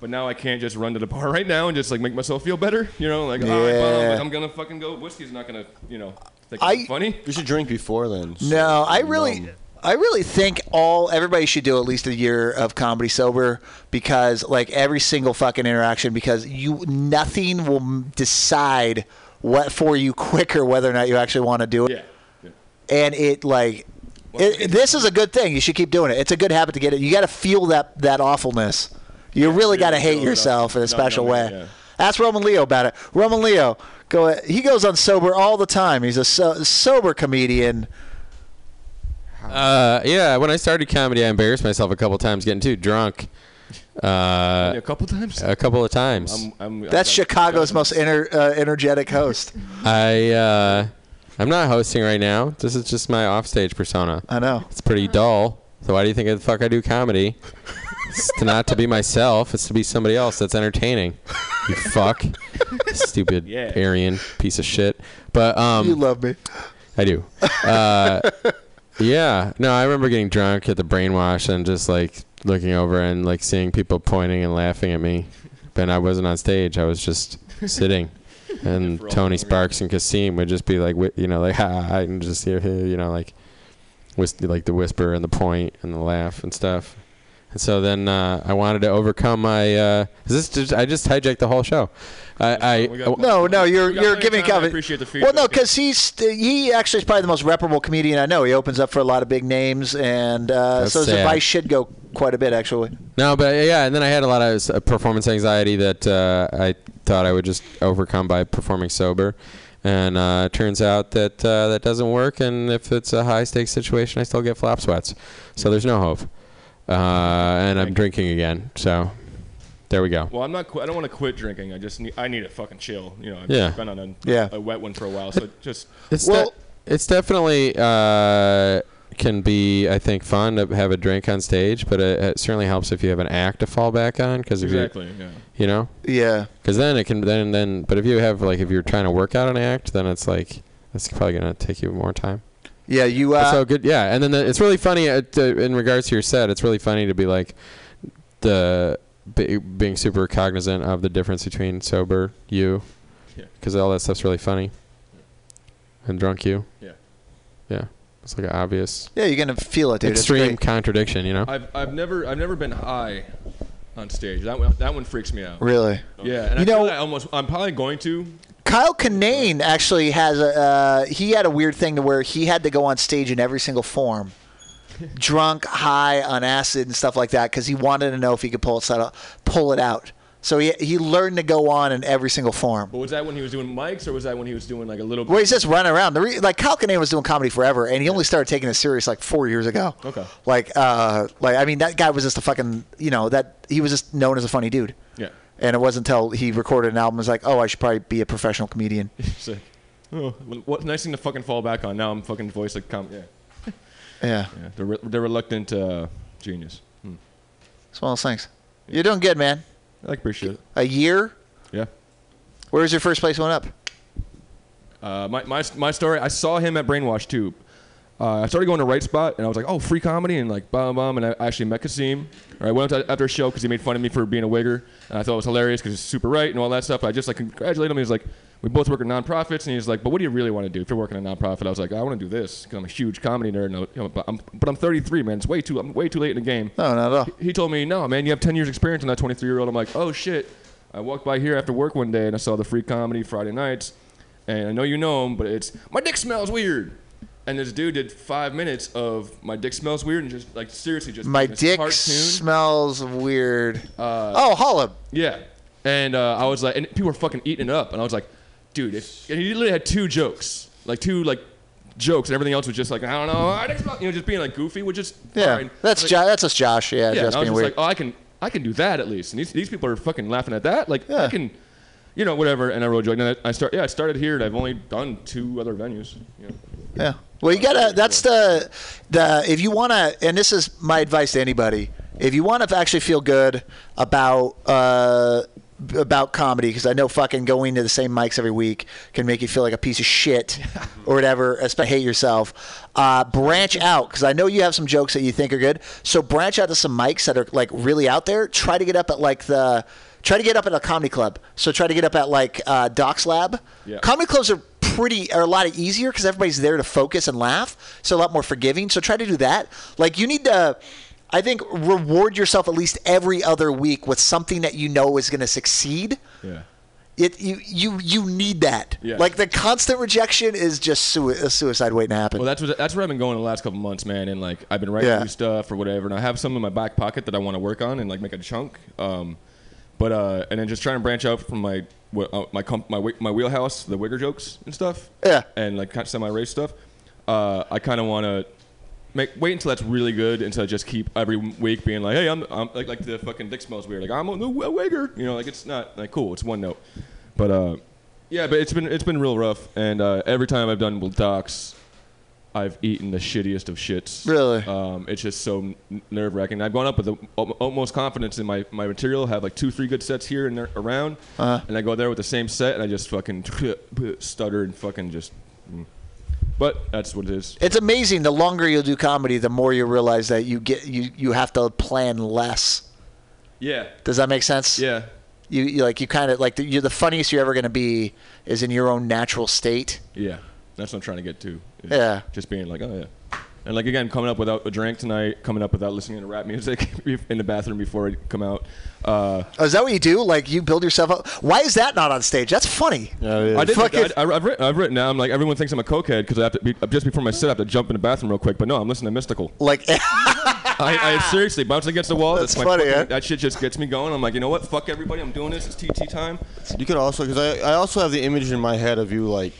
Speaker 5: but now I can't just run to the bar right now and just like make myself feel better. You know, like, all right, well,
Speaker 1: Yeah.
Speaker 5: I'm, I'm gonna fucking go. Whiskey's not gonna, you know, think
Speaker 1: I-
Speaker 5: it's funny.
Speaker 12: You should drink before then. so
Speaker 1: No, I really,
Speaker 12: numb.
Speaker 1: I really think all everybody should do at least a year of comedy sober because like every single fucking interaction because you nothing will decide what for you quicker whether or not you actually want to do it.
Speaker 5: Yeah.
Speaker 1: And it like. It, this is a good thing. You should keep doing it. It's a good habit to get it. You got to feel that that awfulness. You really got to hate
Speaker 5: feel it
Speaker 1: yourself in a special way.
Speaker 5: it, yeah.
Speaker 1: Ask Roman Leo about it. Roman Leo, go. He goes on sober all the time. He's a so, sober comedian.
Speaker 13: Uh, yeah, when I started comedy, I embarrassed myself a couple times getting too drunk. Uh,
Speaker 5: a couple times.
Speaker 13: A couple of times.
Speaker 5: I'm, I'm,
Speaker 1: That's Chicago's most ener, uh, energetic host.
Speaker 13: I uh, I'm not hosting right now. This is just my offstage persona.
Speaker 1: I know.
Speaker 13: It's pretty dull. So why do you think the fuck I do comedy? it's to not to be myself. It's to be somebody else that's entertaining. You fuck. Stupid
Speaker 5: Yeah.
Speaker 13: Aryan piece of shit. But um,
Speaker 1: you love me.
Speaker 13: I do. Uh, yeah. No, I remember getting drunk at the brainwash and just like looking over and like seeing people pointing and laughing at me. But I wasn't on stage. I was just sitting. And Tony Sparks and Kasim would just be like, whi- you know, like, ha, ha, ha, and just hear, hear, you know, like, whis- like the whisper and the point and the laugh and stuff. And so then uh, I wanted to overcome my. Uh, is this just, I just hijacked the whole show. I,
Speaker 5: We
Speaker 13: I
Speaker 1: No, no, you're
Speaker 5: We got
Speaker 1: you're giving
Speaker 5: time. I appreciate the
Speaker 1: Well, no, because he's he actually is probably the most reputable comedian I know. He opens up for a lot of big names, and uh, so his
Speaker 13: sad.
Speaker 1: advice should go quite a bit actually.
Speaker 13: No, but uh, yeah, and then I had a lot of uh, performance anxiety that uh, I thought I would just overcome by performing sober, and uh, it turns out that uh, that doesn't work. And if it's a high stakes situation, I still get flop sweats. So there's no hope. Uh, and I'm drinking again. So there we go.
Speaker 5: Well, I'm not. Qu- I don't want to quit drinking. I just need. I need to fucking chill. You know. I've
Speaker 13: Yeah.
Speaker 5: been on a,
Speaker 1: Yeah.
Speaker 5: a wet one for a while, so just.
Speaker 13: It's
Speaker 1: Well-
Speaker 13: de- it's definitely uh, can be I think fun to have a drink on stage, but it, it certainly helps if you have an act to fall back on because
Speaker 5: Exactly. Yeah.
Speaker 13: you you know
Speaker 1: Yeah,
Speaker 13: Because then it can then then. But if you have like if you're trying to work out an act, then it's like it's probably gonna take you more time.
Speaker 1: Yeah. You
Speaker 13: But
Speaker 1: uh,
Speaker 13: so good, yeah. And then the, it's really funny uh, to, in regards to your set. It's really funny to be like the be, being super cognizant of the difference between sober you,
Speaker 5: Yeah.
Speaker 13: because all that stuff's really funny, and drunk you.
Speaker 5: Yeah.
Speaker 13: Yeah, it's like an obvious
Speaker 1: yeah, you're gonna feel it, dude.
Speaker 13: Extreme contradiction, you know.
Speaker 5: I've I've never I've never been high on stage. That one that one freaks me out.
Speaker 1: Really.
Speaker 5: Yeah, and
Speaker 1: You
Speaker 5: I
Speaker 1: know-
Speaker 5: I almost I'm probably going to.
Speaker 1: Kyle Kinane actually has a. Uh, he had a weird thing to where he had to go on stage in every single form, drunk, high, on acid, and stuff like that, because he wanted to know if he could pull it out. Pull it out. So he he learned to go on in every single form.
Speaker 5: But was that when he was doing mics, or was that when he was doing like a little?
Speaker 1: Well, he's just running around. The re- like Kyle Kinane was doing comedy forever, and he only started taking it serious like four years ago.
Speaker 5: Okay.
Speaker 1: Like, uh, like I mean, that guy was just a fucking, you know, that he was just known as a funny dude.
Speaker 5: Yeah.
Speaker 1: And it wasn't until he recorded an album, was like, oh, I should probably be a professional comedian.
Speaker 5: Sick. Oh, what nice thing to fucking fall back on. Now I'm fucking voice like com- yeah.
Speaker 1: Yeah.
Speaker 5: Yeah. The, re- the reluctant uh, genius. Hmm.
Speaker 1: It's one of those things. You're doing good, man.
Speaker 5: I appreciate it.
Speaker 1: A year?
Speaker 5: Yeah.
Speaker 1: Where was your first place went up?
Speaker 5: Uh, my, my my story. I saw him at Brainwash too.
Speaker 8: uh, I started going to Right Spot, and I was like, oh, free comedy, and like, bum bum. And I actually met Kasim. Or I went up to, after a show because he made fun of me for being a wigger, and I thought it was hilarious because he's super right and all that stuff. I just like congratulated him. He was like, we both work at nonprofits, and he's like, but what do you really want to do if you're working at a nonprofit? I was like, I want to do this because I'm a huge comedy nerd, and, you know, but, I'm, but I'm 33, man. It's way too I'm way too late in the game.
Speaker 1: No, not at all.
Speaker 8: He, he told me, no, man, you have 10 years experience on that 23 year old. I'm like, oh shit. I walked by here after work one day and I saw the free comedy Friday nights, and I know you know him, but it's my dick smells weird. And this dude did five minutes of my dick smells weird and just like seriously just
Speaker 1: My dick
Speaker 8: cartoon.
Speaker 1: smells weird.
Speaker 8: Uh,
Speaker 1: oh, Hollab.
Speaker 8: Yeah. And uh, I was like, and people were fucking eating it up, and I was like, dude, if and he literally had two jokes, like two like jokes, and everything else was just like I don't know, I smell- you know, just being like goofy, which is
Speaker 1: Yeah,
Speaker 8: fine.
Speaker 1: that's
Speaker 8: Like,
Speaker 1: jo- that's us, Josh. Yeah,
Speaker 8: yeah,
Speaker 1: just
Speaker 8: I was
Speaker 1: being
Speaker 8: just
Speaker 1: weird.
Speaker 8: like, oh, I can, I can do that at least. And these, these people are fucking laughing at that. Like, I can, you know, whatever. And I wrote a joke. And I I start, yeah, I started here, and I've only done two other venues. You know.
Speaker 1: Yeah. Well, you gotta. That's the the. If you wanna, and this is my advice to anybody. If you want to actually feel good about uh, about comedy, because I know fucking going to the same mics every week can make you feel like a piece of shit or whatever, especially hate yourself. Uh, branch out, because I know you have some jokes that you think are good. So branch out to some mics that are like really out there. Try to get up at like the. Try to get up at a comedy club. So try to get up at like uh, Doc's Lab.
Speaker 8: Yeah.
Speaker 1: Comedy clubs are pretty are a lot easier because everybody's there to focus and laugh, so a lot more forgiving. So try to do that. Like you need to, I think, reward yourself at least every other week with something that you know is going to succeed.
Speaker 8: Yeah.
Speaker 1: It you you you need that.
Speaker 8: Yeah.
Speaker 1: Like the constant rejection is just sui- a suicide waiting to happen.
Speaker 8: Well, that's what that's where I've been going the last couple months, man. And like I've been writing
Speaker 1: Yeah.
Speaker 8: new stuff or whatever, and I have some in my back pocket that I want to work on and like make a chunk. Um, but uh, and then just trying to branch out from my uh, my comp- my my wheelhouse, the wigger jokes and stuff.
Speaker 1: Yeah.
Speaker 8: And like kind of semi race stuff. Uh, I kind of want to make wait until that's really good until I just keep every week being like, hey, I'm, I'm like like the fucking dick smells weird. Like I'm a, a wigger, you know, like it's not like cool. It's one note, but uh, yeah, but it's been it's been real rough. And uh, every time I've done with docs, I've eaten the shittiest of shits.
Speaker 1: Really?
Speaker 8: Um, it's just so nerve wracking. I've gone up with the utmost confidence in my, my material. Have like two, three good sets here and there, around,
Speaker 1: Uh-huh.
Speaker 8: and I go there with the same set, and I just fucking stutter and fucking just. mm. But that's what it is.
Speaker 1: it's amazing. The longer you'll do comedy, the more you realize that you get you you have to plan less.
Speaker 8: Yeah.
Speaker 1: Does that make sense?
Speaker 8: Yeah.
Speaker 1: You, you like you kind of like the, you're the funniest you're ever going to be is in your own natural state.
Speaker 8: Yeah, that's what I'm trying to get to.
Speaker 1: Yeah.
Speaker 8: Just being like, oh yeah. And like again, coming up without a drink tonight, coming up without listening to rap music in the bathroom before I come out. Uh,
Speaker 1: Oh, is that what you do? Like you build yourself up? Why is that not on stage? That's funny.
Speaker 8: I did.
Speaker 1: Fuck
Speaker 8: I,
Speaker 1: it.
Speaker 8: I, have written, now. I've written down like everyone thinks I'm a cokehead because I have to be, just before my set I have to jump in the bathroom real quick. But no, I'm listening to Mystikal.
Speaker 1: Like
Speaker 8: I, I seriously bounce against the wall.
Speaker 1: That's
Speaker 8: my
Speaker 1: funny,
Speaker 8: fucking-
Speaker 1: eh?
Speaker 8: That shit just gets me going. I'm like, you know what? Fuck everybody. I'm doing this. It's TT time.
Speaker 10: You could also, because I, I also have the image in my head of you like,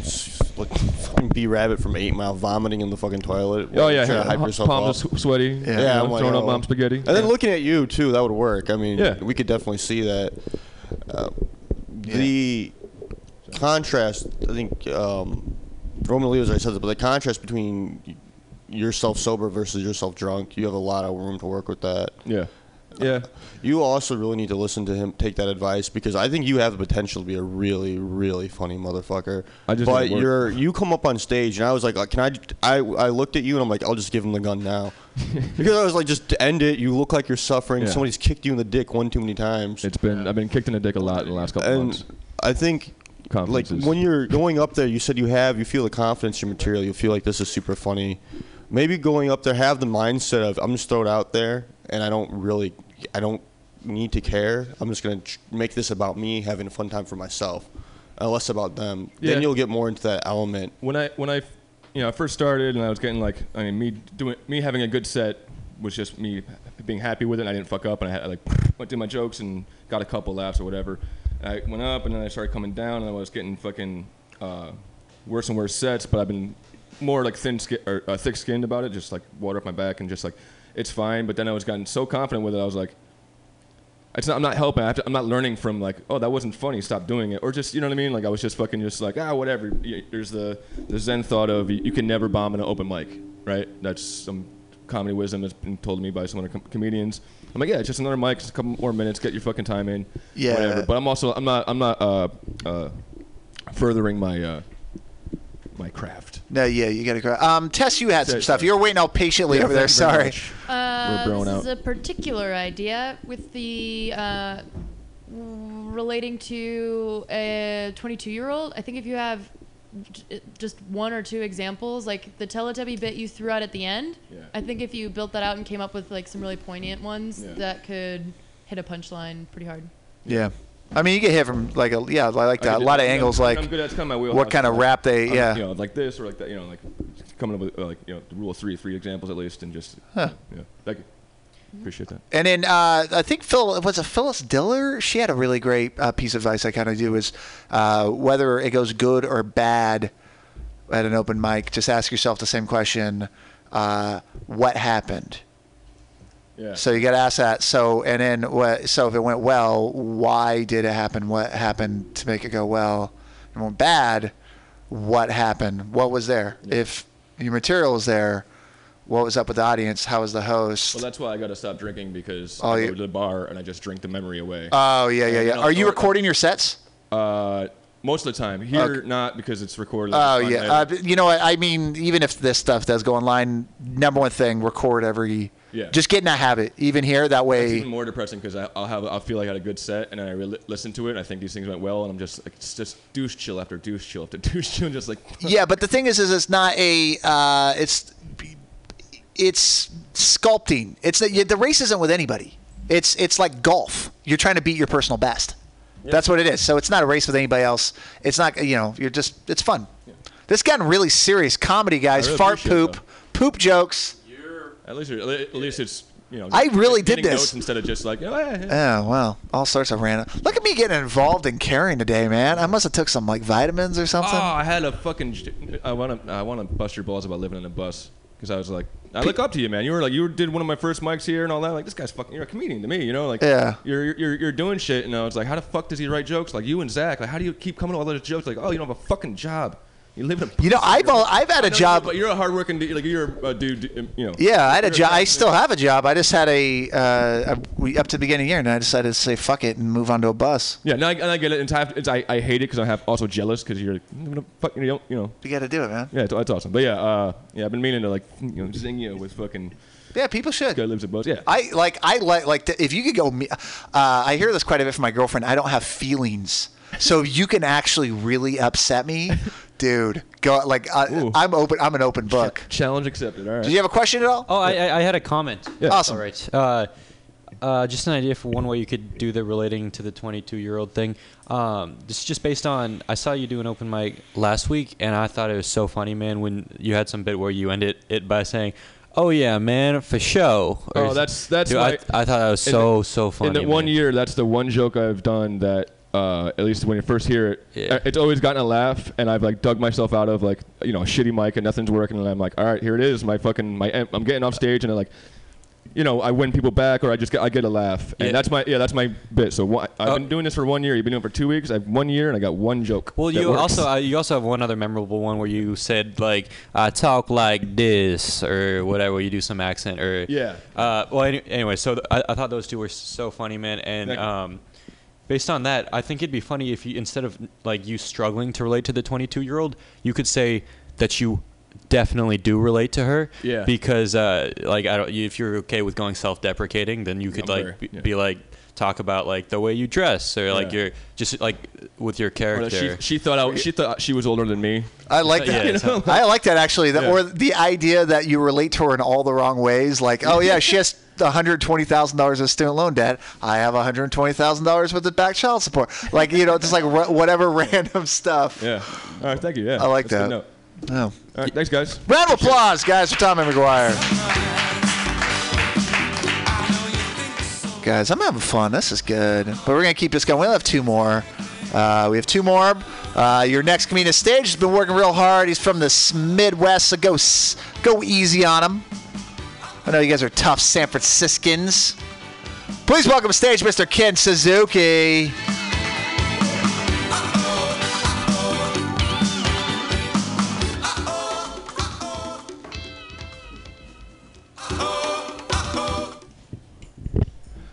Speaker 10: s- like fucking B Rabbit from Eight Mile vomiting in the fucking toilet.
Speaker 8: Oh yeah,
Speaker 10: trying to hype
Speaker 8: yeah.
Speaker 10: yourself
Speaker 8: palms
Speaker 10: up.
Speaker 8: are sweaty.
Speaker 10: Yeah,
Speaker 8: you know,
Speaker 10: I'm like,
Speaker 8: throwing up
Speaker 10: oh.
Speaker 8: mom spaghetti.
Speaker 10: And then looking at you too, that would work. I mean,
Speaker 8: Yeah.
Speaker 10: we could definitely see that. Uh, The contrast, I think, um, Roman Leo's already said this, but the contrast between yourself sober versus yourself drunk, you have a lot of room to work with that.
Speaker 8: Yeah. Yeah.
Speaker 10: You also really need to listen to him, take that advice because I think you have the potential to be a really, really funny motherfucker.
Speaker 8: I just
Speaker 10: but you're you come up on stage and I was like, can I? I I looked at you and I'm like, I'll just give him the gun now, because I was like, just end it. You look like you're suffering.
Speaker 8: Yeah.
Speaker 10: Somebody's kicked you in the dick one too many times.
Speaker 8: It's been I've been kicked in the dick a lot in the last couple
Speaker 10: and
Speaker 8: months.
Speaker 10: I think like when you're going up there, you said you have you feel the confidence in your material. You feel like this is super funny. Maybe going up there, have the mindset of I'm just throw it out there, and I don't really, I don't need to care. I'm just gonna tr- make this about me having a fun time for myself, and less about them.
Speaker 8: Yeah.
Speaker 10: Then you'll get more into that element.
Speaker 8: when I when I you know I first started and I was getting like I mean me doing me having a good set was just me being happy with it. And I didn't fuck up and I had I, like went did my jokes and got a couple laughs or whatever. And I went up and then I started coming down and I was getting fucking uh, worse and worse sets. But I've been more like thin skin or uh, thick skinned about it, just like water up my back and just like it's fine. But then I was gotten so confident with it, I was like. It's not, I'm not helping. I I'm not learning from like, oh, that wasn't funny. Stop doing it, or just you know what I mean. Like I was just fucking just like, ah, whatever. There's the the Zen thought of you, you can never bomb in an open mic, right? That's some comedy wisdom that's been told to me by some other com- comedians. I'm like, yeah, it's just another mic, just a couple more minutes, get your fucking time in,
Speaker 1: Yeah.
Speaker 8: whatever. But I'm also I'm not I'm not uh, uh, furthering my uh, my craft.
Speaker 1: No, yeah, you gotta go. Um, Tess, you had some stuff. You were waiting all patiently
Speaker 8: Yeah,
Speaker 1: over there.
Speaker 8: thank you very
Speaker 1: Sorry.
Speaker 8: much.
Speaker 11: Uh,
Speaker 8: growing
Speaker 11: this is a particular idea with the uh, relating to a 22 year old. I think if you have just one or two examples, like the Teletubby bit you threw out at the end,
Speaker 8: Yeah.
Speaker 11: I think if you built that out and came up with like some really poignant ones,
Speaker 8: Yeah.
Speaker 11: that could hit a punchline pretty hard.
Speaker 1: Yeah. I mean, you get hit from like a yeah, like that. A lot of angles,
Speaker 8: I'm,
Speaker 1: like
Speaker 8: I'm good at kind of my wheelhouse.
Speaker 1: what kind of
Speaker 8: like,
Speaker 1: rap they,
Speaker 8: I'm-
Speaker 1: yeah.
Speaker 8: You know, like this or like that. You know, like coming up with uh, like you know the rule of three, three examples at least, and just
Speaker 1: Huh.
Speaker 8: yeah. Thank you. Appreciate that.
Speaker 1: And then uh, I think Phil was a Phyllis Diller. She had a really great uh, piece of advice. I kind of do is uh, whether it goes good or bad at an open mic. Just ask yourself the same question: uh, What happened?
Speaker 8: Yeah.
Speaker 1: So you got to ask that. So and then what? So if it went well, why did it happen? What happened to make it go well? And went bad, what happened? What was there? If your material was there, what was up with the audience? How was the host?
Speaker 8: Well, that's why I got to stop drinking because
Speaker 1: Oh,
Speaker 8: I
Speaker 1: you-
Speaker 8: go to the bar and I just drink the memory away.
Speaker 1: Oh yeah, yeah, yeah. Are you
Speaker 8: or-
Speaker 1: recording your sets?
Speaker 8: Uh, most of the time. Here,
Speaker 1: Okay.
Speaker 8: not because it's recorded.
Speaker 1: Oh yeah. Uh, you know what? I mean, even if this stuff does go online, number one thing, record every.
Speaker 8: Yeah.
Speaker 1: Just get in that habit, even here. That way.
Speaker 8: even more depressing because I'll have I'll feel like I had a good set and then I re- listen to it and I think these things went well and I'm just like it's just douche chill after douche chill after douche chill just like
Speaker 1: yeah, but the thing is, is it's not a. Uh, it's. It's sculpting. It's the, the race isn't with anybody. It's it's like golf. You're trying to beat your personal best. That's what it is. So it's not a race with anybody else. It's not. You know. You're just. It's fun. This gotten really serious comedy, guys.
Speaker 8: really
Speaker 1: Fart
Speaker 8: appreciate it,
Speaker 1: poop, poop jokes.
Speaker 8: At least at least it's you know
Speaker 1: I really did this.
Speaker 8: notes instead of just like oh, yeah, yeah.
Speaker 1: Oh well, all sorts of random. Look at me getting involved in carrying today, man. I must have took some like vitamins or something.
Speaker 8: Oh, I had a fucking. I want to. I want to bust your balls about living in a bus because I was like, I look up to you, man. You were like, you did one of my first mics here and all that. Like, this guy's fucking. You're a comedian to me, you know. Like,
Speaker 1: Yeah.
Speaker 8: You're you're you're doing shit, and I was like, how the fuck does he write jokes? Like you and Zach. Like, how do you keep coming to all those jokes? Like, oh, you don't have a fucking job. You live in a.
Speaker 1: You know, I've al- I've had a job.
Speaker 8: but you're a hardworking dude. Like you're a dude. You know.
Speaker 1: Yeah, I had a job. I still have a job. I just had a, uh, a we up to the beginning of the year, and I decided to say fuck it and move on to a bus.
Speaker 8: Yeah, no, I, and I get it. It's, have- it's, I, I hate it because I'm have also jealous because you're fucking you, don't, you know.
Speaker 1: You got to do it, man.
Speaker 8: Yeah, it's awesome. But yeah, uh, yeah, I've been meaning to like you know zing you with fucking.
Speaker 1: Yeah, people should.
Speaker 8: Guy lives in bus. Yeah.
Speaker 1: I like I like like if you could go. me- Uh, I hear this quite a bit from my girlfriend. I don't have feelings, so you can actually really upset me, dude. Go like uh, I'm open. I'm an open book.
Speaker 8: Challenge accepted. All right.
Speaker 1: Did you have a question at all?
Speaker 7: Oh, I, I, I had a comment.
Speaker 1: Yeah. Awesome.
Speaker 7: All right. Uh, uh, just an idea for one way you could do the relating to the 22 year old thing. Um, this is just based on I saw you do an open mic last week, and I thought it was so funny, man. When you had some bit where you ended it by saying, "Oh yeah, man, for show." Or
Speaker 8: Oh, that's that's
Speaker 7: Dude,
Speaker 8: my,
Speaker 7: I, I thought that was so
Speaker 8: the-
Speaker 7: so funny.
Speaker 8: In the
Speaker 7: man.
Speaker 8: one year, that's the one joke I've done that. Uh, at least when you first hear it,
Speaker 7: Yeah.
Speaker 8: uh, it's always gotten a laugh, and I've like dug myself out of like you know a shitty mic and nothing's working, and I'm like, all right, here it is, my fucking my I'm getting off stage, and I'm like, you know, I win people back, or I just get I get a laugh, and
Speaker 7: Yeah.
Speaker 8: that's my yeah that's my bit. So one, I've
Speaker 7: Oh.
Speaker 8: been doing this for one year. You've been doing it for two weeks. I have one year, and I got one joke.
Speaker 7: Well, you
Speaker 8: works.
Speaker 7: also uh, you also have one other memorable one where you said like I talk like this or whatever. You do some accent or
Speaker 8: Yeah.
Speaker 7: Uh, well, any, anyway, so th- I, I thought those two were so funny, man. And um, based on that, I think it'd be funny if you instead of like you struggling to relate to the 22 year old, you could say that you definitely do relate to her.
Speaker 8: Yeah.
Speaker 7: Because uh, like I don't, if you're okay with going self-deprecating, then you could
Speaker 8: I'm
Speaker 7: like
Speaker 8: very-
Speaker 7: be,
Speaker 8: yeah.
Speaker 7: be like talk about like the way you dress or like
Speaker 8: Yeah.
Speaker 7: your just like with your
Speaker 8: Or that
Speaker 7: character.
Speaker 8: she, she thought I, she thought she was older than me.
Speaker 1: I like
Speaker 7: Yeah,
Speaker 1: that.
Speaker 7: it's how-
Speaker 1: I like that actually. The,
Speaker 8: Yeah.
Speaker 1: Or the idea that you relate to her in all the wrong ways. Like, oh yeah, she has one hundred twenty thousand dollars of student loan debt. I have one hundred twenty thousand dollars with the back child support. Like you know, just like wh- whatever random stuff.
Speaker 8: Yeah. All right. Thank you. Yeah.
Speaker 1: I like
Speaker 8: That's
Speaker 1: that.
Speaker 8: note.
Speaker 1: Oh.
Speaker 8: All right. Thanks, guys.
Speaker 1: Round of applause, guys, for Tommy McGuire. Guys, I'm having fun. This is good. But we're going to keep this going. We'll have two more. Uh, we have two more. Uh, your next comedian stage has been working real hard. He's from the Midwest, so go, go easy on him. I know you guys are tough San Franciscans. Please welcome to stage Mr. Ken Suzuki.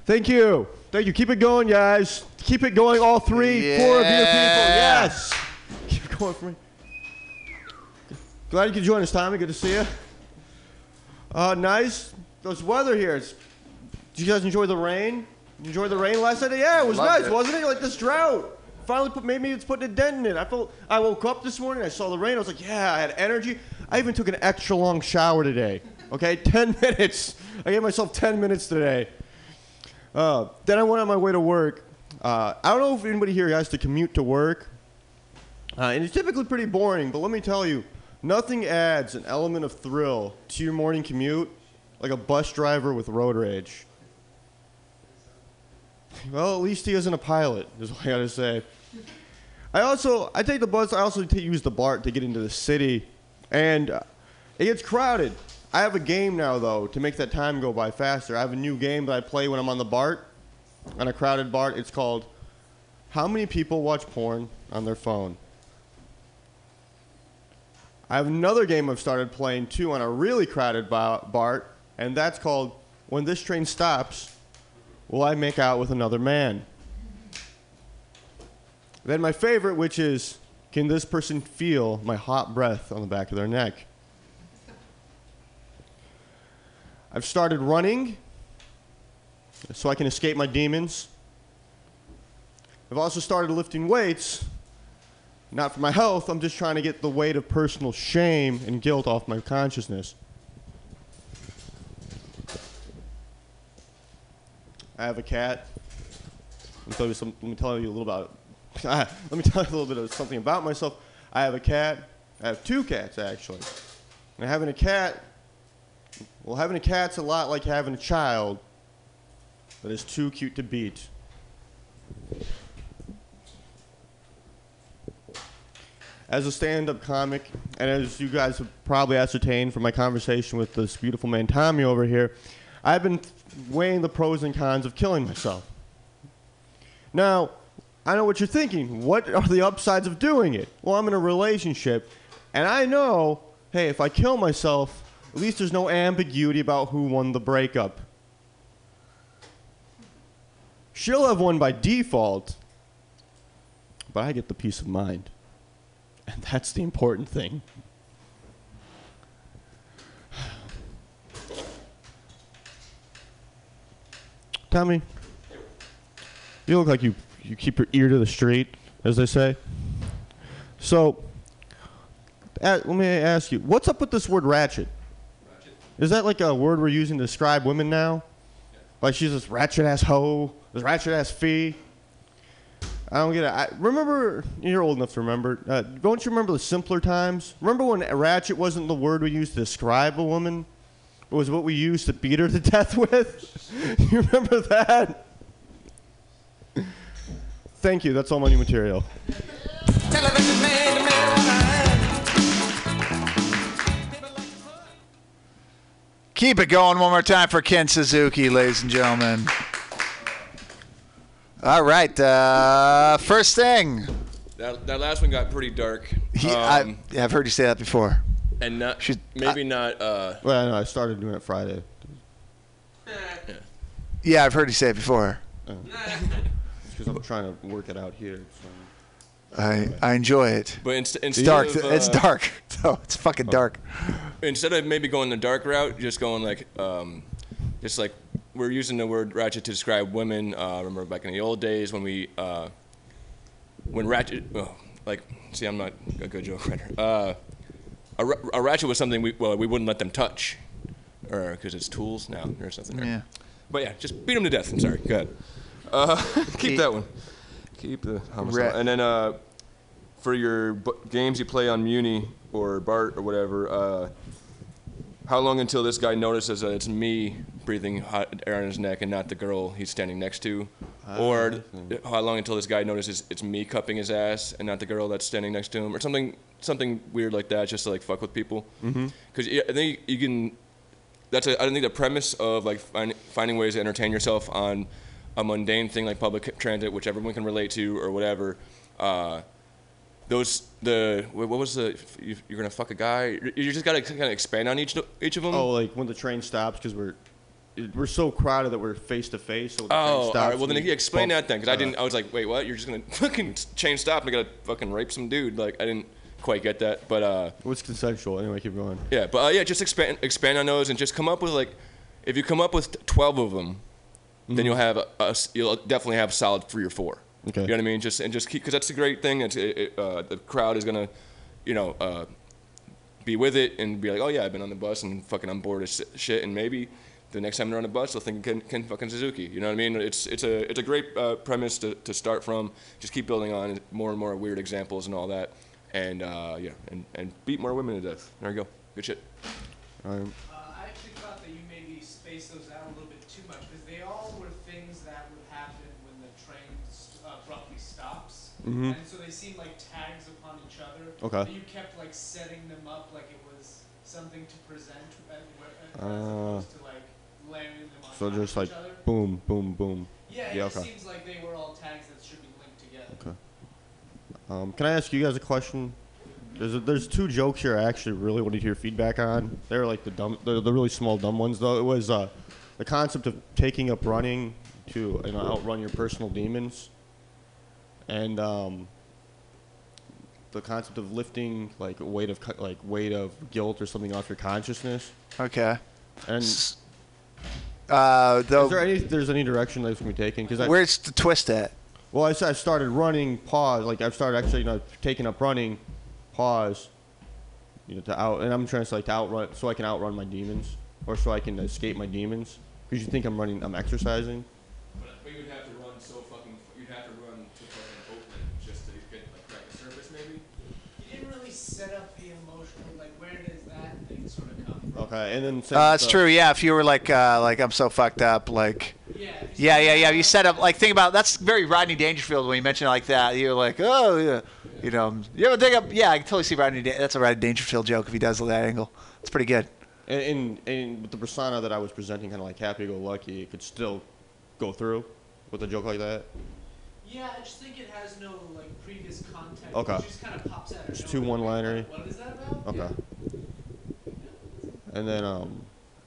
Speaker 10: Thank you. Thank you. Keep it going, guys. Keep it going, all three, four of you people. Yes. Keep going for me. Glad you could join us, Tommy. Good to see you. Uh, nice. This weather here. It's, did you guys enjoy the rain? Enjoy the rain last night? Yeah, it was
Speaker 14: Loved
Speaker 10: nice,
Speaker 14: it.
Speaker 10: wasn't it? Like this drought. Finally, put, maybe it's putting a dent in it. I felt. I woke up this morning. I saw the rain. I was like, yeah, I had energy. I even took an extra long shower today. Okay, ten minutes. I gave myself ten minutes today. Uh, then I went on my way to work. Uh, I don't know if anybody here has to commute to work. Uh, and it's typically pretty boring, but let me tell you, nothing adds an element of thrill to your morning commute like a bus driver with road rage. Well, at least he isn't a pilot, is what I gotta say. I also, I take the bus, I also use the BART to get into the city, and uh, it gets crowded. I have a game now, though, to make that time go by faster. I have a new game that I play when I'm on the BART, on a crowded BART. It's called How Many People Watch Porn on Their Phone? I have another game I've started playing too on a really crowded BART, and that's called When This Train Stops, Will I Make Out with Another Man? Then my favorite, which is Can this person feel my hot breath on the back of their neck? I've started running so I can escape my demons. I've also started lifting weights not for my health, I'm just trying to get the weight of personal shame and guilt off my consciousness. I have a cat. Let me tell you, some, let me tell you a little about. let me tell you a little bit of something about myself. I have a cat. I have two cats actually. And having a cat, well, having a cat's a lot like having a child that is too cute to beat. as a stand-up comic, and as you guys have probably ascertained from my conversation with this beautiful man Tommy over here, I've been weighing the pros and cons of killing myself. Now, I know what you're thinking. What are the upsides of doing it? Well, I'm in a relationship, and I know, hey, if I kill myself, at least there's no ambiguity about who won the breakup. She'll have won by default, but I get the peace of mind. And that's the important thing. Tommy, you look like you, you keep your ear to the street, as they say. So, a- let me ask you, what's up with this word ratchet? Is that like a word we're using to describe women now? Like she's this ratchet ass hoe, this ratchet ass fee. I don't get it. I remember you're old enough to remember. Uh, don't you remember the simpler times? Remember when ratchet wasn't the word we used to describe a woman? It was what we used to beat her to death with. you remember that? Thank you. That's all my new material.
Speaker 1: Keep it going one more time for Ken Suzuki, ladies and gentlemen. All right, uh, first thing.
Speaker 8: That, that last one got pretty dark.
Speaker 1: He,
Speaker 8: Um,
Speaker 1: I, yeah, I've heard you say that before.
Speaker 8: and not maybe not. Uh,
Speaker 10: Well, I know. I started doing it Friday.
Speaker 1: Yeah, I've heard you say it before.
Speaker 10: Because I'm trying to work it out here. so-
Speaker 1: I I enjoy it.
Speaker 8: But inst-
Speaker 1: it's
Speaker 8: instead
Speaker 1: dark.
Speaker 8: of,
Speaker 1: it's
Speaker 8: uh,
Speaker 1: dark. So it's fucking dark.
Speaker 8: instead of maybe going the dark route, just going like, um, just like we're using the word ratchet to describe women. Uh, remember back in the old days when we, uh, when ratchet, oh, like, see, I'm not a good joke writer. Uh, a, a ratchet was something we well we wouldn't let them touch, or because it's tools now or something. there.
Speaker 1: Yeah.
Speaker 8: But yeah, just beat them to death. I'm sorry. Go ahead. Uh, keep that one. Keep the homicide.
Speaker 1: Ra-
Speaker 8: And then uh, for your bu- games you play on Muni or Bart or whatever, uh, how long until this guy notices that it's me breathing hot air on his neck and not the girl he's standing next to? or how long until this guy notices it's me cupping his ass and not the girl that's standing next to him? Or something something weird like that just to like fuck with people. Because I think you can that's a, I think the premise of like find, finding ways to entertain yourself on a mundane thing like public transit, which everyone can relate to or whatever. Uh, those the what was the you- you're gonna fuck a guy? You just gotta kind of expand on each each of them.
Speaker 10: Oh, like when the train stops because we're we're so crowded that we're face to face. So when the train
Speaker 8: Oh, all
Speaker 10: stops,
Speaker 8: right. Well, then explain
Speaker 10: bump-
Speaker 8: that then, because I
Speaker 10: uh,
Speaker 8: didn't. I was like, wait, what? You're just gonna fucking chain stop and I gotta fucking rape some dude? Like, I didn't
Speaker 5: quite get that. But uh,
Speaker 10: what's consensual? Anyway, keep going.
Speaker 5: yeah, but uh, yeah, just expand expand on those and just come up with like, if you come up with 12 of them, then you'll have a, a you'll definitely have solid three or four.
Speaker 10: Okay.
Speaker 5: You know what I mean? Just and just keep because that's the great thing. It's, it, it, uh, the crowd is gonna, you know, uh, be with it and be like, oh yeah, I've been on the bus and fucking I'm bored as shit, and maybe the next time they're on the bus they'll think Ken, Ken fucking Suzuki. You know what I mean? It's it's a it's a great uh, premise to, to start from. Just keep building on more and more weird examples and all that, and uh, yeah, and, and beat more women to death. There you go. Good shit.
Speaker 10: Um,
Speaker 4: Uh, I actually thought that you maybe spaced those out a little bit too much because they all were things that would happen when the train s- uh, abruptly
Speaker 10: Mhm.
Speaker 4: And so they seemed like tags upon each other.
Speaker 10: Okay.
Speaker 4: But you kept like setting them up like it was something to present uh, where, uh, as
Speaker 10: Uh,
Speaker 4: opposed to like layering them on
Speaker 10: so just like
Speaker 4: other.
Speaker 10: boom, boom, boom.
Speaker 4: Yeah, it
Speaker 10: Yeah.
Speaker 4: just
Speaker 10: Okay.
Speaker 4: seems like they were all tags that should be linked together.
Speaker 10: Okay. Um, can I ask you guys a question? There's a, there's two jokes here I actually really wanted to hear feedback on. They're like the dumb, the, the really small dumb ones though. It was uh, the concept of taking up running to you know, outrun your personal demons, and um, the concept of lifting like weight of like weight of guilt or something off your consciousness.
Speaker 1: Okay.
Speaker 10: And
Speaker 1: uh,
Speaker 10: is there any there's any direction that's gonna be taken? Because
Speaker 1: Where's the twist at?
Speaker 10: Well, I started running, pause. Like I've started actually, you know, taking up running, pause. You know, to out, and I'm trying to like to outrun, so I can outrun my demons, or so I can escape my demons. Because you think I'm running, I'm exercising.
Speaker 5: But we would have to run so fucking. You'd have to run to fucking Oakland just to get like crack the surface, maybe.
Speaker 4: You didn't really set up the emotional, like where does that thing sort of come from?
Speaker 10: Okay, and then same
Speaker 1: Uh,
Speaker 10: with
Speaker 1: it's true. Yeah, if you were like, uh, like I'm so fucked up, like. Yeah, yeah, yeah. yeah. You set up like think about that's very Rodney Dangerfield when you mention it like that. You're like, oh yeah, you know. You ever think up? Yeah, I can totally see Rodney. Da- that's a Rodney Dangerfield joke if he does that angle. It's pretty good.
Speaker 10: And, and, and with the persona that I was presenting, kind of like happy-go-lucky, it could still go through with a joke like that.
Speaker 4: Yeah, I just think it has no like previous context.
Speaker 10: Okay.
Speaker 4: It just kind of pops out. of
Speaker 10: Just too
Speaker 4: nowhere.
Speaker 10: one-linery.
Speaker 4: What is that about?
Speaker 10: Okay. And then um,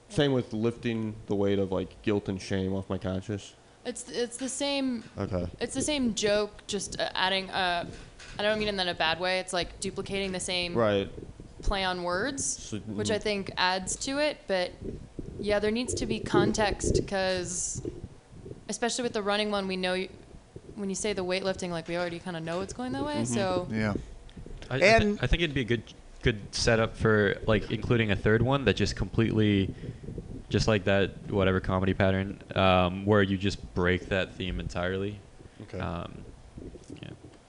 Speaker 10: same with lifting the weight of like guilt and shame off my conscience.
Speaker 11: It's it's the same.
Speaker 10: Okay.
Speaker 11: It's the same joke, just uh, adding. Uh, I don't mean in that in a bad way. It's like duplicating the same
Speaker 10: Right.
Speaker 11: play on words,
Speaker 10: So-
Speaker 11: which I think adds to it. But yeah, there needs to be context because, especially with the running one, we know you, when you say the weightlifting, like we already kind of know it's going that way. So
Speaker 1: Yeah.
Speaker 15: I, I, thi- I think it'd be a good good setup for like including a third one that just completely, just like that whatever comedy pattern, um, where you just break that theme entirely.
Speaker 10: Okay.
Speaker 15: Um,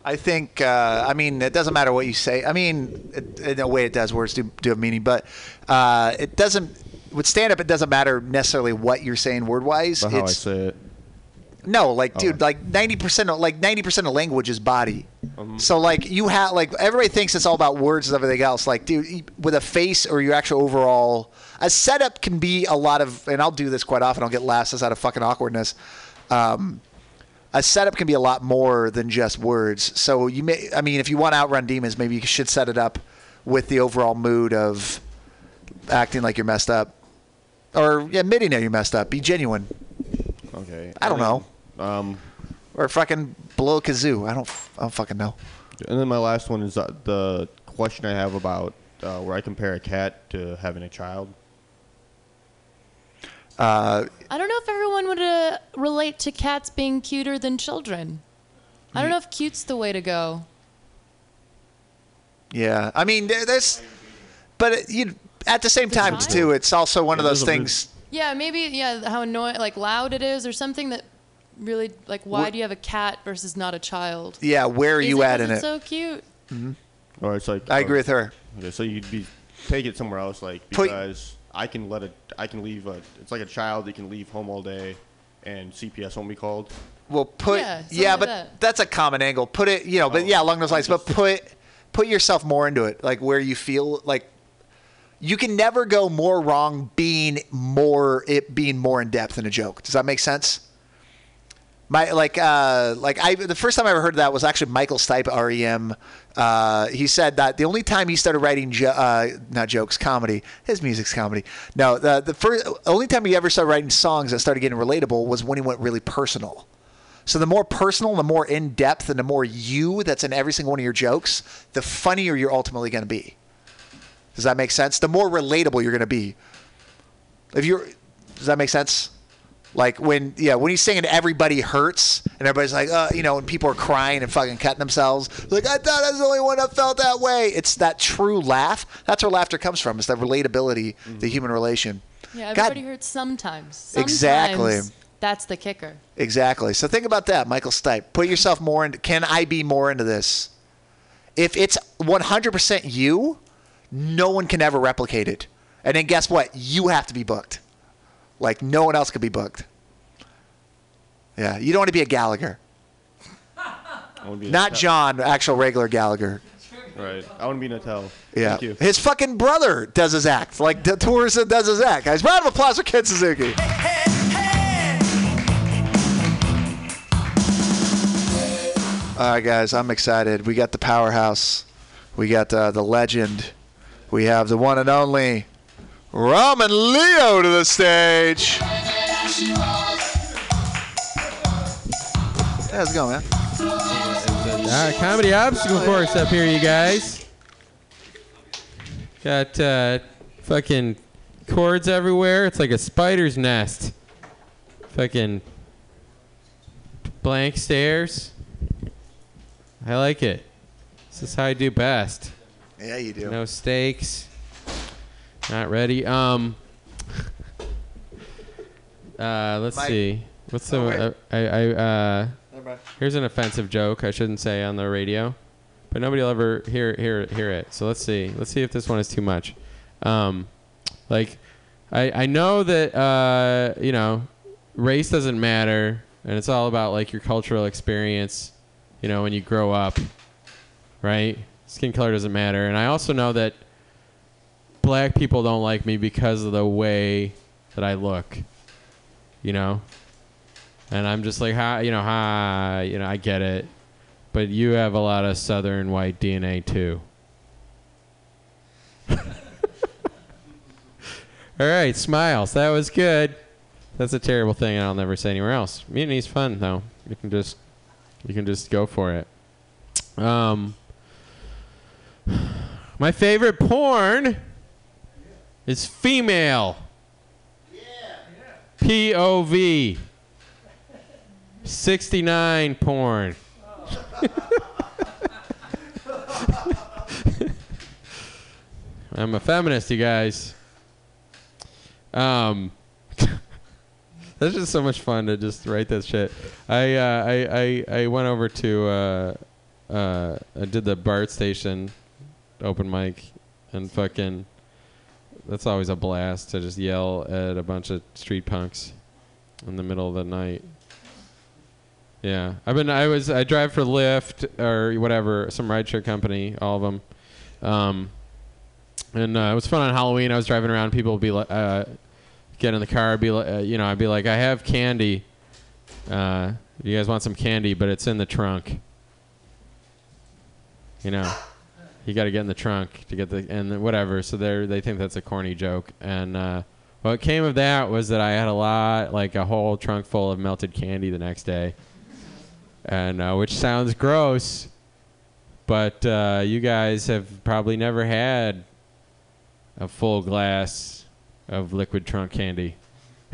Speaker 1: I think. Uh, I mean, it doesn't matter what you say. I mean, it, in a way, it does. Words do do have meaning, but uh, it doesn't. With stand up, it doesn't matter necessarily what you're saying word wise.
Speaker 10: But how I
Speaker 1: It's
Speaker 10: say it.
Speaker 1: No, like
Speaker 10: Oh.
Speaker 1: dude, like ninety percent of like ninety percent of language is body.
Speaker 10: Um,
Speaker 1: So like you have like everybody thinks it's all about words and everything else. Like dude, with a face or your actual overall, a setup can be a lot of, and I'll do this quite often. I'll get laughs out of fucking awkwardness. Um, a setup can be a lot more than just words. So you may, I mean, if you want to outrun demons, maybe you should set it up with the overall mood of acting like you're messed up, or yeah, admitting that you're messed up. Be genuine.
Speaker 10: Okay.
Speaker 1: I don't know.
Speaker 10: Um,
Speaker 1: or fucking blow a kazoo. I don't. I don't fucking know.
Speaker 10: And then my last one is uh, the question I have about uh, where I compare a cat to having a child.
Speaker 1: Uh,
Speaker 11: I don't know if everyone would uh, relate to cats being cuter than children. I don't know if cute's the way to go.
Speaker 1: yeah. I mean, there, there's, but it, you at the same time too, it's also one of those
Speaker 10: there's a
Speaker 1: things.
Speaker 11: Yeah, maybe yeah, how annoying, like loud it is, or something that really like. Why
Speaker 1: What-
Speaker 11: do you have a cat versus not a child?
Speaker 1: Yeah, where are
Speaker 11: Is
Speaker 1: you
Speaker 11: it
Speaker 1: at
Speaker 11: 'cause
Speaker 1: in
Speaker 11: it's
Speaker 1: it?
Speaker 11: So cute.
Speaker 1: Mhm.
Speaker 10: Or it's like
Speaker 1: I agree with her.
Speaker 10: Okay, so you'd be take it somewhere else, like
Speaker 1: Put-
Speaker 10: because I can let it. I can leave. A, it's like a child. You can leave home all day, and CPS won't be called.
Speaker 1: Well, put
Speaker 11: Yeah,
Speaker 1: yeah,
Speaker 11: something
Speaker 1: but
Speaker 11: that.
Speaker 1: that's a common angle. Put it, you know, but yeah, along those lines. But put put yourself more into it, like where you feel like you can never go more wrong being more it being more in depth in a joke. Does that make sense? My like uh like I the first time I ever heard that was actually Michael Stipe REM. Uh, he said that the only time he started writing jo- uh, not jokes comedy his music's comedy. No, the the first only time he ever started writing songs that started getting relatable was when he went really personal. So the more personal, the more in depth, and the more you that's in every single one of your jokes, the funnier you're ultimately going to be. Does that make sense? The more relatable you're going to be. If you're, does that make sense? Like when, yeah, when he's singing "Everybody Hurts" and everybody's like, uh, you know, and people are crying and fucking cutting themselves. Like I thought I was the only one that felt that way. It's that true laugh. That's where laughter comes from. It's that relatability, the human relation.
Speaker 6: Yeah,
Speaker 1: God-
Speaker 6: everybody hurts sometimes. sometimes.
Speaker 1: Exactly.
Speaker 6: That's the kicker.
Speaker 1: Exactly. So think about that, Michael Stipe. Put yourself more into. Can I be more into this? If it's 100% you, no one can ever replicate it. And then guess what? You have to be booked. Like no one else could be booked. Yeah, you don't want to be a Gallagher. Not John, actual regular Gallagher.
Speaker 10: Right. I want to be Natel.
Speaker 1: Yeah.
Speaker 10: Thank you.
Speaker 1: His fucking brother does his act. Like the tours does his act. Guys, round of applause for Ken Suzuki. All right, guys, I'm excited. We got the powerhouse. We got uh, the legend. We have the one and only Roman Leo to the stage. How's it going, man?
Speaker 13: All right, comedy obstacle course up here, you guys. Got uh, fucking cords everywhere. It's like a spider's nest. Fucking blank stairs. I like it. This is how I do best.
Speaker 1: Yeah, you do.
Speaker 13: No stakes. Not ready. Um. Uh, let's
Speaker 1: Mike.
Speaker 13: see. What's
Speaker 1: Oh,
Speaker 13: the?
Speaker 1: wait.
Speaker 13: Uh, I I uh.
Speaker 1: Never.
Speaker 13: Here's an offensive joke I shouldn't say on the radio, but nobody will ever hear hear hear it. So let's see. Let's see if this one is too much. Um, like, I I know that uh you know, race doesn't matter, and it's all about like your cultural experience. You know, when you grow up, right? Skin color doesn't matter, and I also know that black people don't like me because of the way that I look. You know, and I'm just like, hi, you know, hi, you know, I get it, but you have a lot of Southern white DNA too. All right, smiles. That was good. That's a terrible thing, and I'll never say anywhere else. Mutiny's fun though. You can just, you can just go for it. Um, my favorite porn is female. POV. 69 porn. I'm a feminist, you guys. Um, that's just so much fun to just write that shit. I uh, I, I I went over to uh, uh, I did the BART station open mic and fucking that's always a blast to just yell at a bunch of street punks in the middle of the night. Yeah, I've been. I was. I drive for Lyft or whatever, some rideshare company, all of them. Um, and uh, it was fun on Halloween. I was driving around. People would be like, uh, get in the car. Be like, uh, you know, I'd be like, I have candy. Uh, you guys want some candy? But it's in the trunk. You know, you got to get in the trunk to get the and whatever. So they they think that's a corny joke. And uh, what came of that was that I had a lot, like a whole trunk full of melted candy the next day and uh, which sounds gross, but uh, you guys have probably never had a full glass of liquid trunk candy.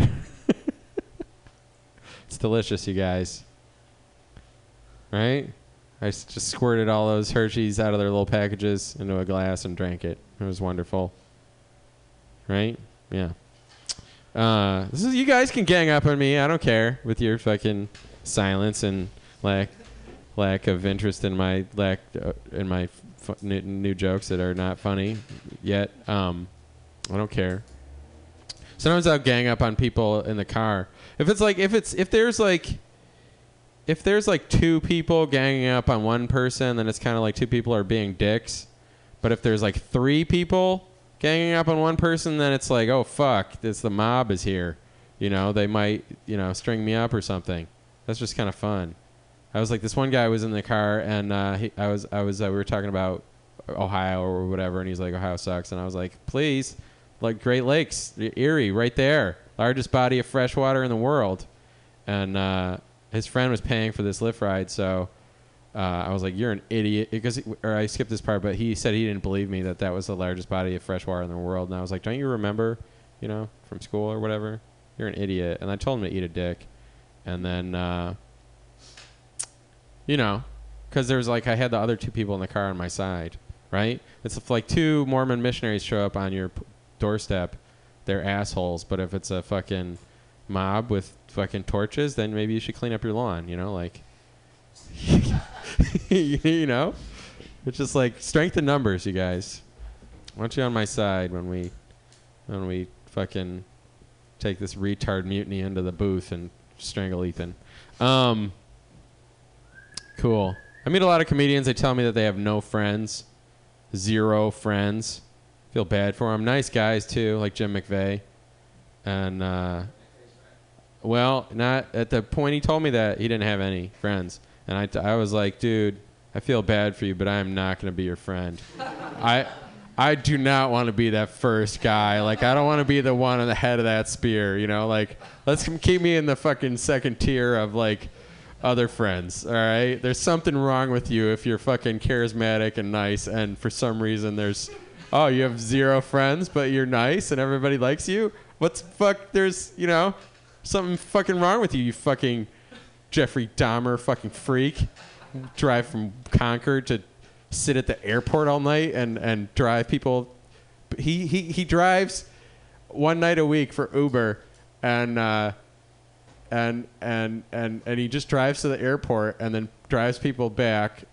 Speaker 13: it's delicious, you guys. Right? I just squirted all those Hershey's out of their little packages into a glass and drank it. It was wonderful. Right? Yeah. Uh, this is you guys can gang up on me. I don't care with your fucking silence and lack lack of interest in my lack uh, in my new, new jokes that are not funny yet. Um, I don't care. Sometimes I'll gang up on people in the car. If it's like if it's if there's like if there's like two people ganging up on one person, then it's kind of like two people are being dicks. But if there's like three people ganging up on one person, then it's like, oh fuck, this the mob is here. You know, they might you know string me up or something. That's just kind of fun. I was like, this one guy was in the car, and uh, he, I was I was uh, we were talking about Ohio or whatever, and he's like, Ohio sucks, and I was like, please, like Great Lakes, Erie, right there, largest body of fresh water in the world, and uh, his friend was paying for this Lyft ride, so uh, I was like, "You're an idiot," because or I skipped this part, but he said he didn't believe me that that was the largest body of fresh water in the world, and I was like, "Don't you remember, you know, from school or whatever? You're an idiot." And I told him to eat a dick, and then, uh, you know, because there was like I had the other two people in the car on my side, right? It's like two Mormon missionaries show up on your doorstep, they're assholes. But if it's a fucking mob with fucking torches, then maybe you should clean up your lawn. You know, like, you know, it's just like strength in numbers, you guys. I want you on my side when we, when we fucking take this retard mutiny into the booth and strangle Ethan. Um, cool. I meet a lot of comedians. They tell me that they have no friends, zero friends. Feel bad for them. Nice guys too, like Jim McVeigh, and uh, well, not at the point he told me that he didn't have any friends, and I, t- I was like, dude, I feel bad for you, but I am not going to be your friend. I I do not want to be that first guy. Like I don't want to be the one on the head of that spear. You know, like let's keep me in the fucking second tier of like other friends. All right, there's something wrong with you if you're fucking charismatic and nice, and for some reason there's oh you have zero friends, but you're nice and everybody likes you. What's fuck? There's you know something fucking wrong with you. You fucking Jeffrey Dahmer fucking freak. Drive from Concord to sit at the airport all night and, and drive people. He, he, he drives one night a week for Uber and, uh, and, and, and, and he just drives to the airport and then drives people back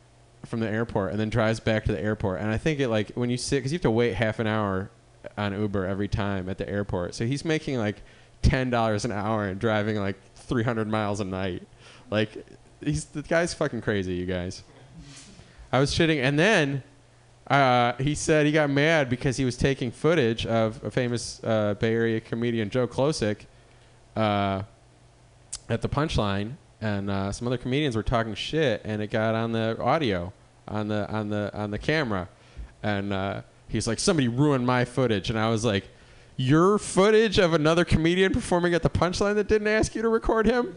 Speaker 13: from the airport and then drives back to the airport. And I think it like when you sit, because you have to wait half an hour on Uber every time at the airport. So he's making like $10 an hour and driving like 300 miles a night. Like, he's the guy's fucking crazy, you guys. I was shitting, and then uh, he said he got mad because he was taking footage of a famous uh, Bay Area comedian, Joe Klocek, uh, at the Punchline, and uh, some other comedians were talking shit, and it got on the audio, on the on the on the camera, and uh, he's like, somebody ruined my footage, and I was like, your footage of another comedian performing at the Punchline that didn't ask you to record him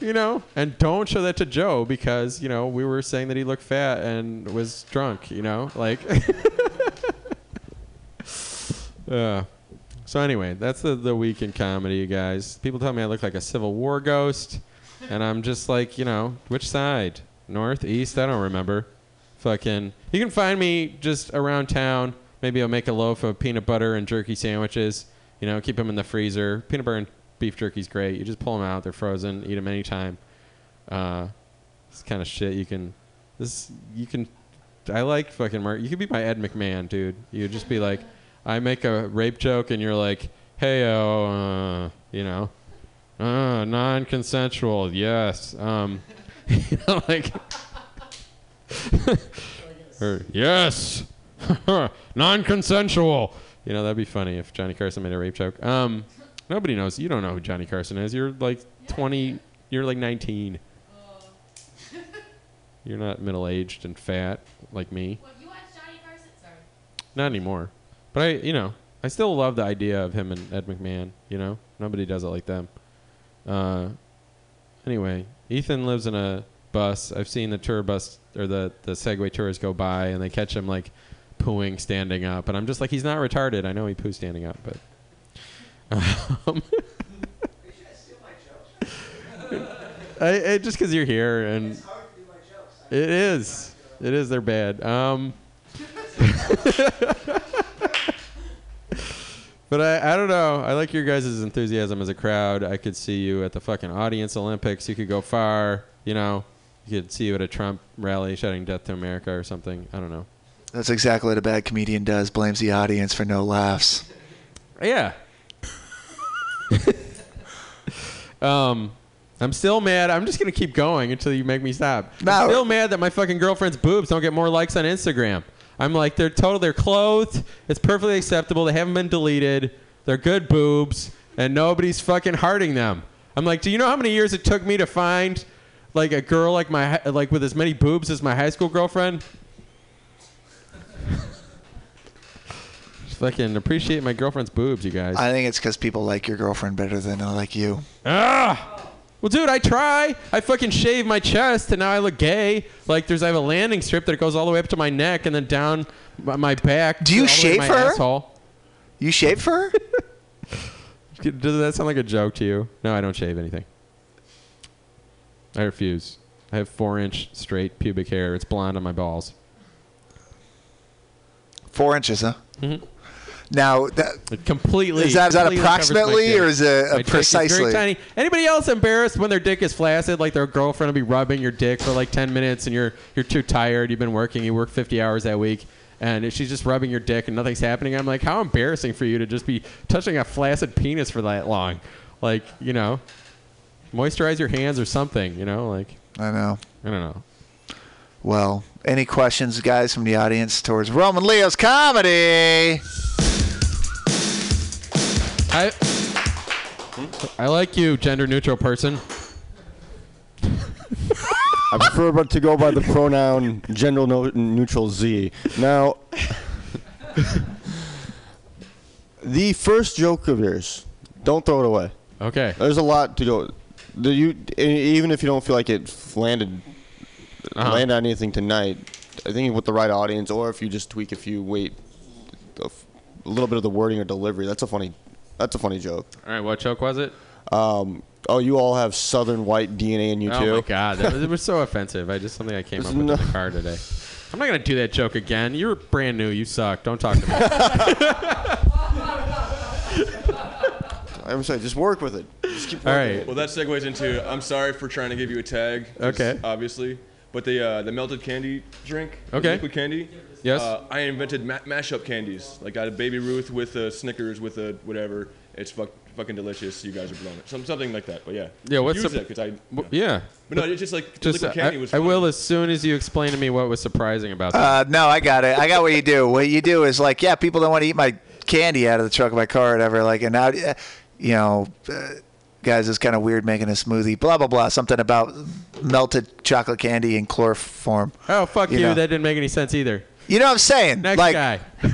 Speaker 13: you know, and don't show that to Joe because you know we were saying that he looked fat and was drunk. You know, like. uh, so anyway, that's the the week in comedy, you guys. People tell me I look like a Civil War ghost, and I'm just like, you know, which side? North, east? I don't remember. Fucking. You can find me just around town. Maybe I'll make a loaf of peanut butter and jerky sandwiches. You know, keep them in the freezer. Peanut butter and beef jerky's great. You just pull them out; they're frozen. Eat them anytime. Uh, this kind of shit you can. This you can. I like fucking Mark. You could be my Ed McMahon, dude. You'd just be like, I make a rape joke, and you're like, hey, oh, uh, you know, uh, non-consensual, yes. Um, you know, like, or yes, non-consensual. You know, that'd be funny if Johnny Carson made a rape joke. Um, nobody knows. You don't know who Johnny Carson is. You're like 20. You're like 19. You're not middle-aged and fat like me. Well, you watch Johnny Carson? Sorry. Not anymore. But I, you know, I still love the idea of him and Ed McMahon. You know, nobody does it like them. Uh, anyway, Ethan lives in a bus. I've seen the tour bus or the the Segway tours go by, and they catch him like pooing standing up, and I'm just like, he's not retarded. I know he poos standing up, but. Um, I, I, just because you're here and it is, it is. They're bad. Um, but I, I don't know. I like your guys' enthusiasm as a crowd. I could see you at the fucking audience Olympics. You could go far. You know, you could see you at a Trump rally shouting "Death to America" or something. I don't know.
Speaker 1: That's exactly what a bad comedian does. Blames the audience for no laughs.
Speaker 13: Yeah. um, I'm still mad. I'm just gonna keep going until you make me stop. I'm still mad that my fucking girlfriend's boobs don't get more likes on Instagram. I'm like, they're total. They're clothed. It's perfectly acceptable. They haven't been deleted. They're good boobs, and nobody's fucking hurting them. I'm like, do you know how many years it took me to find like a girl like my like with as many boobs as my high school girlfriend? Just fucking appreciate my girlfriend's boobs, you guys.
Speaker 1: I think it's because people like your girlfriend better than they like you.
Speaker 13: Ah! Well, dude, I try. I fucking shave my chest, and now I look gay. Like, there's I have a landing strip that goes all the way up to my neck and then down my, my back.
Speaker 1: Do you
Speaker 13: all the way to
Speaker 1: shave
Speaker 13: my
Speaker 1: her?
Speaker 13: Asshole.
Speaker 1: You shave for her?
Speaker 13: Does that sound like a joke to you? No, I don't shave anything. I refuse. I have four-inch straight pubic hair. It's blonde on my balls.
Speaker 1: Four inches, huh?
Speaker 13: Mhm.
Speaker 1: Now, that,
Speaker 13: It completely.
Speaker 1: Is that- is that
Speaker 13: completely covers my
Speaker 1: approximately, or is it, uh,
Speaker 13: My
Speaker 1: precisely?
Speaker 13: tiny. Anybody else embarrassed when their dick is flaccid, like their girlfriend will be rubbing your dick for like ten minutes, and you're you're too tired. You've been working. You work fifty hours that week, and she's just rubbing your dick, and nothing's happening. I'm like, how embarrassing for you to just be touching a flaccid penis for that long. Like, you know, moisturize your hands or something. You know, like
Speaker 1: I know.
Speaker 13: I don't know.
Speaker 1: Well, any questions, guys, from the audience towards Roman Leo's comedy?
Speaker 13: I I like you, gender neutral person.
Speaker 10: I prefer but to go by the pronoun gender no- neutral Z. Now, the first joke of yours, don't throw it away.
Speaker 13: Okay.
Speaker 10: There's a lot to go. Do you e- even if you don't feel like it landed
Speaker 13: Uh-huh.
Speaker 10: landed on anything tonight? I think with the right audience, or if you just tweak a few, wait a, f- a little bit of the wording or delivery. That's a funny. That's a funny joke.
Speaker 13: All right, what joke was it?
Speaker 10: Um, oh, you all have Southern white DNA in you
Speaker 13: oh
Speaker 10: too.
Speaker 13: my god, that was, it was so offensive. I just something I came up with in the car today. I'm not gonna do that joke again. You're brand new. You suck. Don't talk to me.
Speaker 10: I'm sorry, just work with it. Just keep
Speaker 13: All
Speaker 10: it.
Speaker 8: Well, that segues into I'm sorry for trying to give you a tag.
Speaker 13: Okay.
Speaker 8: Obviously, but the uh, the melted candy drink.
Speaker 13: Okay.
Speaker 8: Liquid candy.
Speaker 13: Yes.
Speaker 8: Uh, I invented ma- mashup candies. Like I had a Baby Ruth with a Snickers with a whatever. It's fuck, fucking delicious. You guys are blowing it. Some, something like that. But yeah.
Speaker 13: Yeah, what's
Speaker 8: Use
Speaker 13: the-
Speaker 8: it 'cause I.
Speaker 13: w- yeah.
Speaker 8: But no, it's just like
Speaker 13: Just,
Speaker 8: liquid
Speaker 13: uh,
Speaker 8: candy
Speaker 13: I,
Speaker 8: was.
Speaker 13: I will as soon as you explain to me what was surprising about that.
Speaker 1: Uh, no, I got it. I got what you do. What you do is like, yeah, people don't want to eat my candy out of the trunk of my car or whatever. Like, and now, uh, you know, uh, guys, it's kind of weird making a smoothie. Blah blah blah. Something about melted chocolate candy in chloroform.
Speaker 13: oh fuck you!
Speaker 1: you know.
Speaker 13: That didn't make any sense either.
Speaker 1: You know what I'm saying?
Speaker 13: Next
Speaker 1: like,
Speaker 13: guy.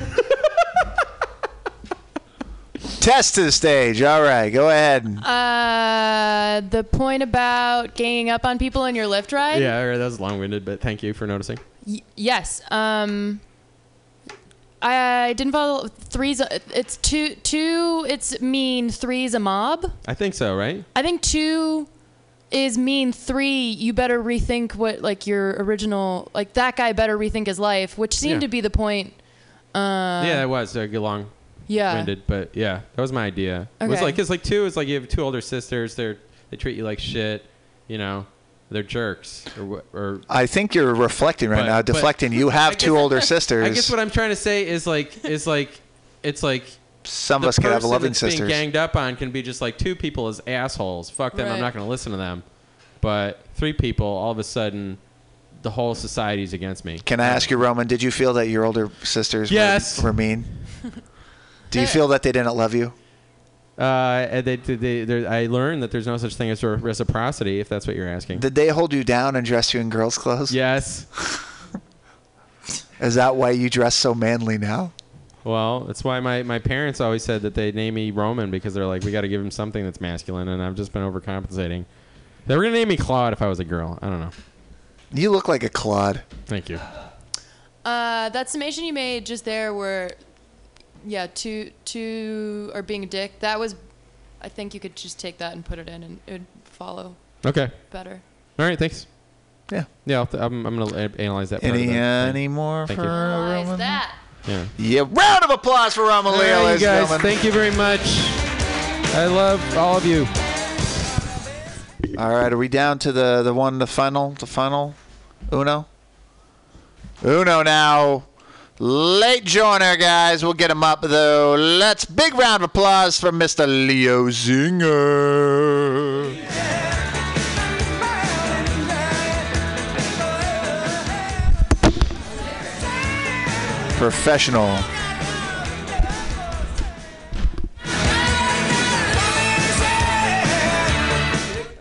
Speaker 1: test to the stage. All right, go ahead.
Speaker 11: Uh, the point about ganging up on people in your Lyft ride.
Speaker 13: Yeah, that was long-winded, but thank you for noticing.
Speaker 11: Y- yes. Um, I didn't follow three's. It's two. Two. It's mean. Three's a mob.
Speaker 13: I think so, right?
Speaker 11: I think two is mean. Three. You better rethink what like your original. Like that guy better rethink his life, which seemed
Speaker 13: Yeah.
Speaker 11: to be the point. Uh,
Speaker 13: yeah, it was uh, long.
Speaker 11: Yeah.
Speaker 13: Winded, but yeah, that was my idea. It was
Speaker 11: Okay.
Speaker 13: like, cause like two is like you have two older sisters. They're they treat you like shit. You know, they're jerks or or
Speaker 1: I think you're reflecting right
Speaker 13: But-
Speaker 1: now,
Speaker 13: but-
Speaker 1: deflecting. You have
Speaker 13: I
Speaker 1: two
Speaker 13: guess-
Speaker 1: older sisters.
Speaker 13: I guess what I'm trying to say is like is like it's like
Speaker 1: Some of us could have
Speaker 13: person
Speaker 1: loving
Speaker 13: that's
Speaker 1: sisters.
Speaker 13: being ganged up on can be just like two people as assholes. Fuck them. I'm not going to listen to them. But three people, all of a sudden, the whole society's against me.
Speaker 1: Can I ask you, Roman? Did you feel that your older sisters were-
Speaker 13: Yes.
Speaker 1: were, mean? Do you feel that they didn't love you?
Speaker 13: Uh, they, they, they, I learned that there's no such thing as reciprocity, if that's what you're asking.
Speaker 1: Did they hold you down and dress you in girls' clothes?
Speaker 13: Yes.
Speaker 1: Is that why you dress so manly now?
Speaker 13: Well, that's why my, my parents always said that they name me Roman because they're like, we got to give him something that's masculine, and I've just been overcompensating. They were gonna name me Claude if I was a girl. I don't know.
Speaker 1: You look like a Claude.
Speaker 13: Thank you.
Speaker 11: Uh, that summation you made just there, where, yeah, two two are being a dick. That was, I think you could just take that and put it in, and it would follow.
Speaker 13: Okay.
Speaker 11: Better.
Speaker 13: All right. Thanks.
Speaker 1: Yeah.
Speaker 13: Yeah. I'll th- I'm, I'm gonna a- analyze that. Part
Speaker 1: Any
Speaker 13: of
Speaker 1: any more
Speaker 13: Thank
Speaker 1: for
Speaker 13: you.
Speaker 1: Roman?
Speaker 11: that.
Speaker 13: Yeah.
Speaker 1: Yeah. Round of applause for Roman
Speaker 13: All you guys.
Speaker 1: gentlemen.
Speaker 13: Thank you very much. I love all of you.
Speaker 1: All right, are we down to the the one, the final, the final, Uno? Uno now. Late joiner, guys. We'll get him up though. Let's big round of applause for Mr. Leo Zinger. Professional.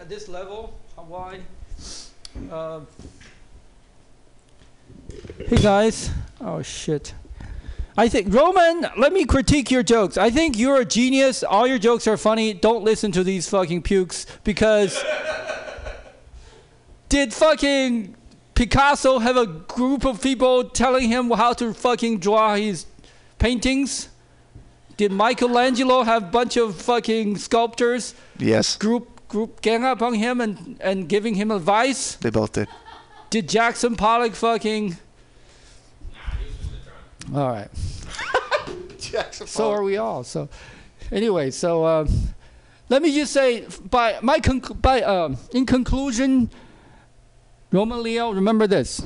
Speaker 16: At this level? Um, hey guys. Oh shit. I think Roman, let me critique your jokes. I think you're a genius. All your jokes are funny. Don't listen to these fucking pukes because Did fucking Picasso have a group of people telling him how to fucking draw his paintings? Did Michelangelo have a bunch of fucking sculptors
Speaker 1: Yes,
Speaker 16: group group gang up on him and, and giving him advice?
Speaker 1: they both did.
Speaker 16: Did Jackson Pollock fucking All right. so are we all. So anyway, so um, let me just say by my conc- by um, in conclusion Roman Leo, remember this.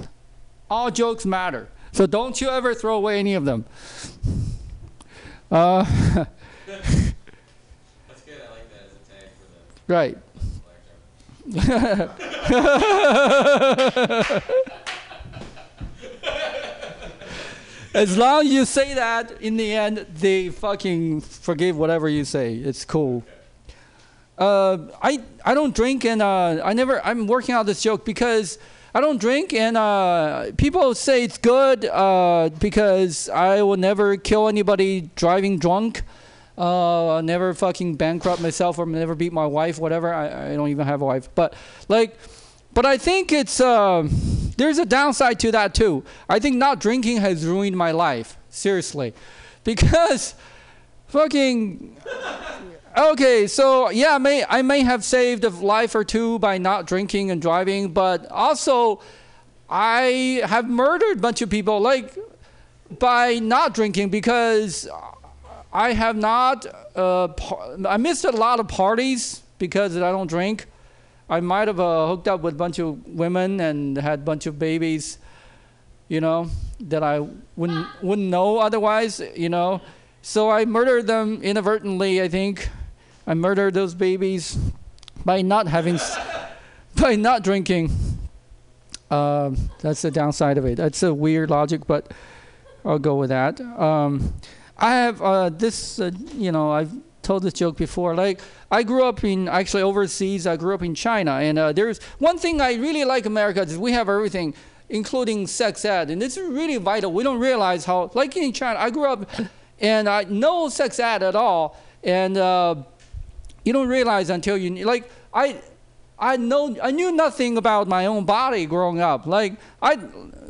Speaker 16: All jokes matter. So don't you ever throw away any of them. Uh,
Speaker 13: That's good. I like that as a tag for the.
Speaker 16: right. as long as you say that, in the end, they fucking forgive whatever you say. It's cool. Uh, I I don't drink and uh, I never. I'm working out this joke because I don't drink and uh, people say it's good uh, because I will never kill anybody driving drunk. Uh, never fucking bankrupt myself or never beat my wife, whatever. I, I don't even have a wife, but like, but I think it's um there's a downside to that too. I think not drinking has ruined my life seriously, because fucking okay. So yeah, I may I may have saved a life or two by not drinking and driving, but also I have murdered a bunch of people like by not drinking because I have not. Uh, I missed a lot of parties because I don't drink. I might have uh, hooked up with a bunch of women and had a bunch of babies, you know, that I wouldn't wouldn't know otherwise, you know. So I murdered them inadvertently. I think I murdered those babies by not having, by not drinking. Um, that's the downside of it. That's a weird logic, but I'll go with that. Um, I have uh, this, uh, you know, I've told this joke before. Like, I grew up in actually overseas. I grew up in China, and uh, there's one thing I really like America is we have everything, including sex ed, and it's really vital. We don't realize how, like in China, I grew up, and I no sex ed at all, and uh, you don't realize until you like I. I know I knew nothing about my own body growing up. Like I,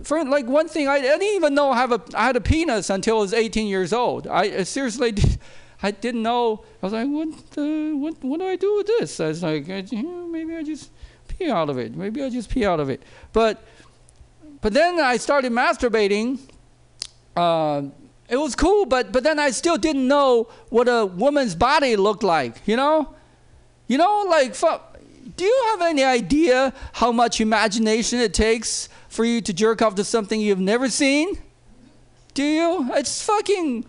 Speaker 16: for like one thing, I, I didn't even know I have a I had a penis until I was 18 years old. I, I seriously, I didn't know. I was like, what what what do I do with this? I was like, know, maybe I just pee out of it. Maybe I just pee out of it. But but then I started masturbating. Uh, it was cool, but but then I still didn't know what a woman's body looked like. You know, you know, like. Do you have any idea how much imagination it takes for you to jerk off to something you've never seen? Do you? It's fucking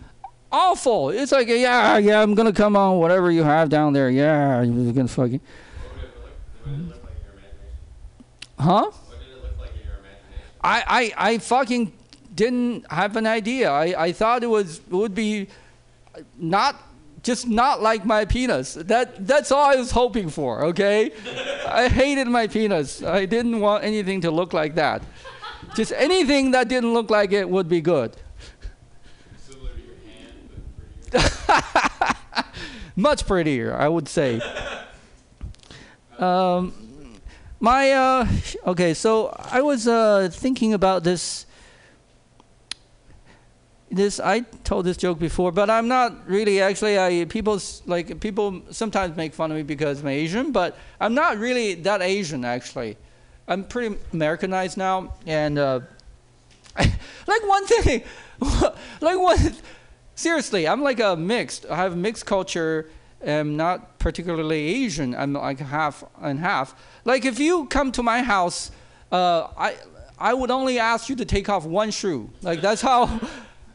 Speaker 16: awful. It's like, yeah, yeah, I'm gonna come on whatever you have down there. Yeah, you're gonna fucking. Huh? I, I, I fucking didn't have an idea. I, I thought it was would be not just not like my penis. That that's all I was hoping for. Okay, I hated my penis. I didn't want anything to look like that. Just anything that didn't look like it would be good. Much prettier, I would say. Um, my uh, okay, so I was uh, thinking about this. This I told this joke before, but I'm not really actually. I people like people sometimes make fun of me because I'm Asian, but I'm not really that Asian actually. I'm pretty Americanized now, and uh, like one thing, like one. Seriously, I'm like a mixed. I have mixed culture. I'm not particularly Asian. I'm like half and half. Like if you come to my house, uh, I I would only ask you to take off one shoe. Like that's how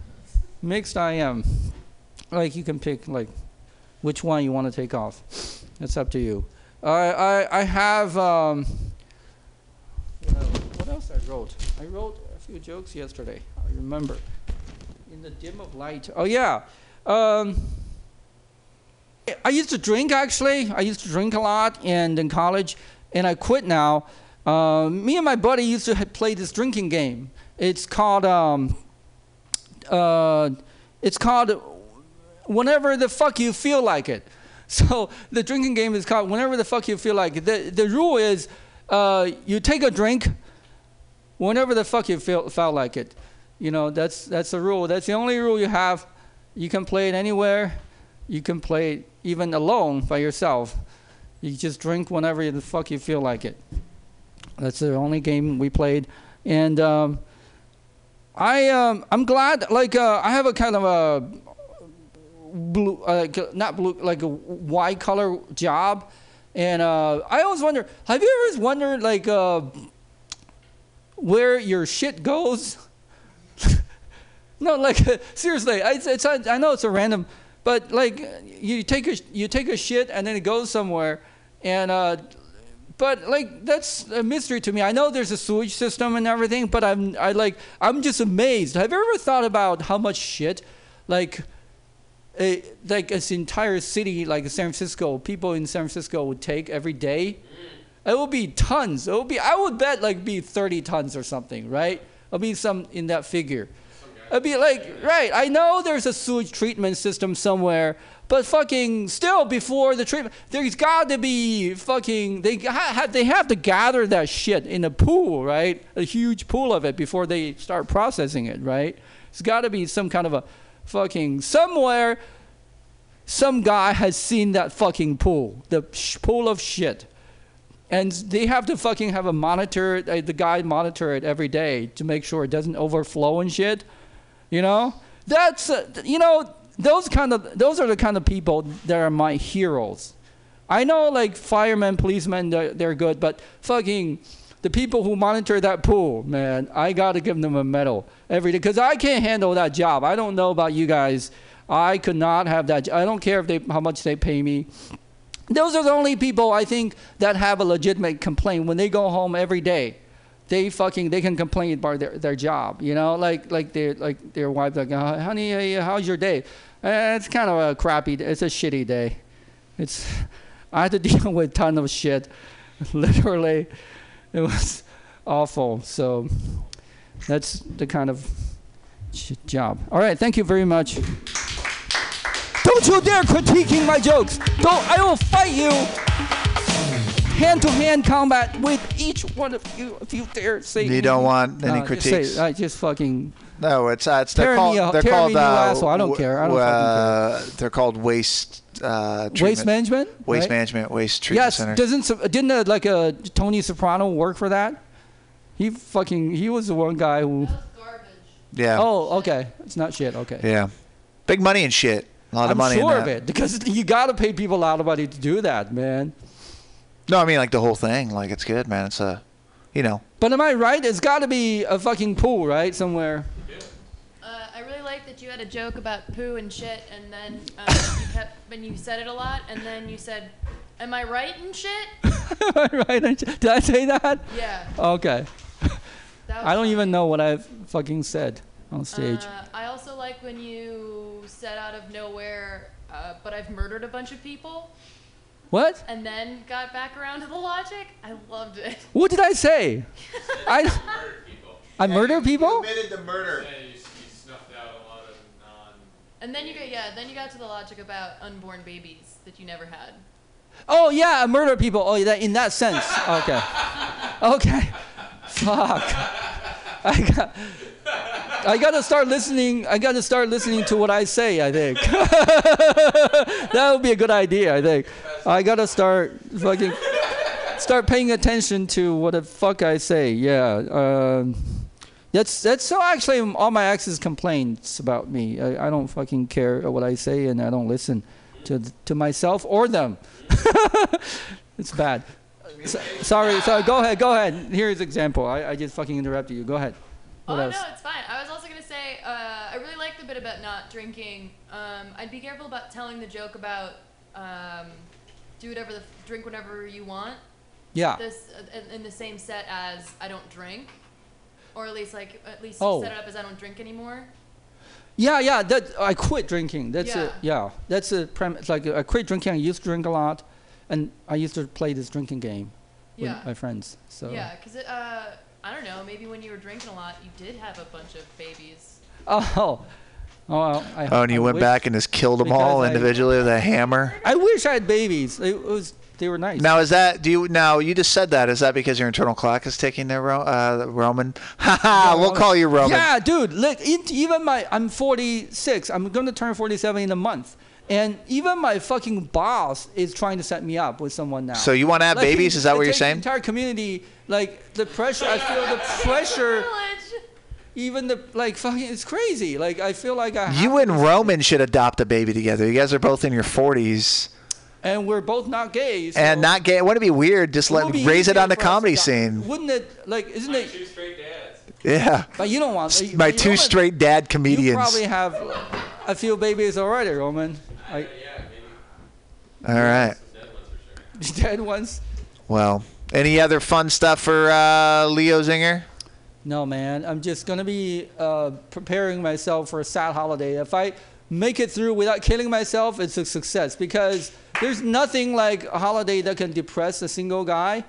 Speaker 16: mixed I am. Like you can pick like which one you want to take off. It's up to you. I I I have um. What else I wrote? I wrote a few jokes yesterday. I remember. In the dim of light. Oh yeah. Um, I used to drink actually. I used to drink a lot, and in college, and I quit now. Uh, me and my buddy used to play this drinking game. It's called um, uh, it's called whenever the fuck you feel like it. So the drinking game is called whenever the fuck you feel like it. The the rule is uh, you take a drink whenever the fuck you feel felt like it. You know, that's that's the rule. That's the only rule you have. You can play it anywhere. You can play it even alone by yourself. You just drink whenever the fuck you feel like it. That's the only game we played, and um, I um, I'm glad. Like uh, I have a kind of a blue, uh, like, not blue, like a white collar job, and uh, I always wonder. Have you ever wondered like uh, where your shit goes? No, like seriously, I, it's, I know it's a random, but like you take a you take a shit and then it goes somewhere, and uh, but like that's a mystery to me. I know there's a sewage system and everything, but I'm I like I'm just amazed. Have you ever thought about how much shit, like, a, like this entire city like San Francisco, people in San Francisco would take every day? It would be tons. It would be I would bet like be 30 tons or something, right? It'll be some in that figure. It'd be like right. I know there's a sewage treatment system somewhere. But fucking still, before the treatment, there's got to be fucking they ha- have they have to gather that shit in a pool, right? A huge pool of it before they start processing it, right? It's got to be some kind of a fucking somewhere. Some guy has seen that fucking pool, the sh- pool of shit, and they have to fucking have a monitor. Uh, the guy monitor it every day to make sure it doesn't overflow and shit. You know, that's uh, you know those kind of those are the kind of people that are my heroes. I know like firemen, policemen, they're, they're good, but fucking the people who monitor that pool, man, I gotta give them a medal every day because I can't handle that job. I don't know about you guys. I could not have that. I don't care if they how much they pay me. Those are the only people I think that have a legitimate complaint when they go home every day they fucking they can complain about their, their job you know? Like like their like their wife like uh, honey how's your day? Uh, it's kind of a crappy it's a shitty day. It's i had to deal with a ton of shit. Literally it was awful. So that's the kind of job. All right thank you very much. Don't you dare critiquing my jokes. Don't i will fight you hand-to-hand combat with each one of you if you dare say
Speaker 1: You don't want any
Speaker 16: Uh, just say-
Speaker 1: critiques?
Speaker 16: I just fucking
Speaker 1: No, it's uh, it's they're
Speaker 16: Tear
Speaker 1: called
Speaker 16: me a-
Speaker 1: they're
Speaker 16: tear me
Speaker 1: called
Speaker 16: new
Speaker 1: uh,
Speaker 16: asshole. I don't
Speaker 1: w-
Speaker 16: care. I don't
Speaker 1: uh, They're called waste uh, treatment.
Speaker 16: waste management
Speaker 1: Waste
Speaker 16: right?
Speaker 1: management, waste treatment
Speaker 16: yes
Speaker 1: center.
Speaker 16: doesn't didn't uh, like uh, Tony Soprano work for that he fucking he was the one guy who Garbage.
Speaker 1: Yeah.
Speaker 16: oh okay it's not shit okay
Speaker 1: Yeah, big money and shit. A lot
Speaker 16: I'm
Speaker 1: of money.
Speaker 16: sure
Speaker 1: in
Speaker 16: of it because you gotta pay people a lot of money to do that man
Speaker 1: No, I mean like the whole thing. Like it's good, man. It's a, you know.
Speaker 16: but am I right it's gotta be a fucking pool right somewhere
Speaker 6: Uh, I really like that you had a joke about poo and shit, and then uh, you kept, when you said it a lot, and then you said, "Am I right and shit?"
Speaker 16: Am I right And shit? did I say that
Speaker 6: Yeah.
Speaker 16: okay
Speaker 6: That
Speaker 16: I don't even know what I've fucking said on stage
Speaker 6: Uh, I also like when you said out of nowhere, uh, "But I've murdered a bunch of people,"
Speaker 16: what
Speaker 6: and then got back around to the logic. I loved it.
Speaker 16: What did I say? I I murder people?
Speaker 1: Admitted the murder.
Speaker 6: And then you got yeah, then you got to the logic about unborn babies that you never had.
Speaker 16: Oh yeah, I murder people. Oh, that in that sense. Okay. Okay. Fuck. I got. I gotta start listening. I gotta start listening to what I say. I think that would be a good idea. I think I gotta start fucking start paying attention to what the fuck I say. Yeah. Um, that's that's so actually all my exes complaints about me. I, I don't fucking care what I say and I don't listen to to myself or them. it's bad. So, sorry, so Go ahead, go ahead. Here's example. I, I just fucking interrupted you. Go ahead. What
Speaker 6: oh
Speaker 16: else?
Speaker 6: no, it's fine. I was also gonna say uh, I really like the bit about not drinking. Um, I'd be careful about telling the joke about um, do whatever the drink whenever you want.
Speaker 16: Yeah.
Speaker 6: This uh, in, in the same set as I don't drink, or at least like at least
Speaker 16: Oh.
Speaker 6: set it up as I don't drink anymore.
Speaker 16: Yeah, yeah. That I quit drinking. That's
Speaker 6: Yeah.
Speaker 16: a yeah. That's a premise. Like I quit drinking. I used to drink a lot, and I used to play this drinking game with
Speaker 6: Yeah.
Speaker 16: my friends. So
Speaker 6: Yeah, because uh, I don't know. Maybe when you were drinking a lot, you did have a bunch of babies.
Speaker 16: Oh, Oh, I,
Speaker 1: Oh, and you
Speaker 16: I
Speaker 1: went back and just killed them all
Speaker 16: because I-
Speaker 1: individually with a hammer.
Speaker 16: I wish I had babies. It was they were nice.
Speaker 1: Now is that do you now you just said that is that because your internal clock is ticking there, Ro- uh, Roman? Haha, we'll call you Roman.
Speaker 16: Yeah, dude. Look, even my I'm 46. I'm gonna turn 47 in a month, and even my fucking boss is trying to set me up with someone now.
Speaker 1: So you wanna have
Speaker 16: Like,
Speaker 1: babies?
Speaker 16: he-
Speaker 1: Is that what you're
Speaker 16: takes the
Speaker 1: saying?
Speaker 16: entire community, like the pressure. I feel the pressure. Even the like fucking, it's crazy. Like I feel like I. have
Speaker 1: You and Roman should adopt a baby together. You guys are both in your 40s
Speaker 16: and we're both not gay. So
Speaker 1: and not gay. Wouldn't it be weird? Just
Speaker 16: it
Speaker 1: let raise it on the
Speaker 16: for us to
Speaker 1: comedy scene.
Speaker 16: Wouldn't it like? Isn't it?
Speaker 1: Yeah.
Speaker 16: But you don't want
Speaker 1: My
Speaker 16: you
Speaker 1: two straight dad
Speaker 16: You
Speaker 1: comedians.
Speaker 16: probably have a few babies already, Roman. I,
Speaker 1: All right.
Speaker 16: dead ones.
Speaker 1: Well, any other fun stuff for uh, Leo Zinger?
Speaker 16: No, man. I'm just gonna be uh, preparing myself for a sad holiday. If I make it through without killing myself, it's a success because there's nothing like a holiday that can depress a single guy.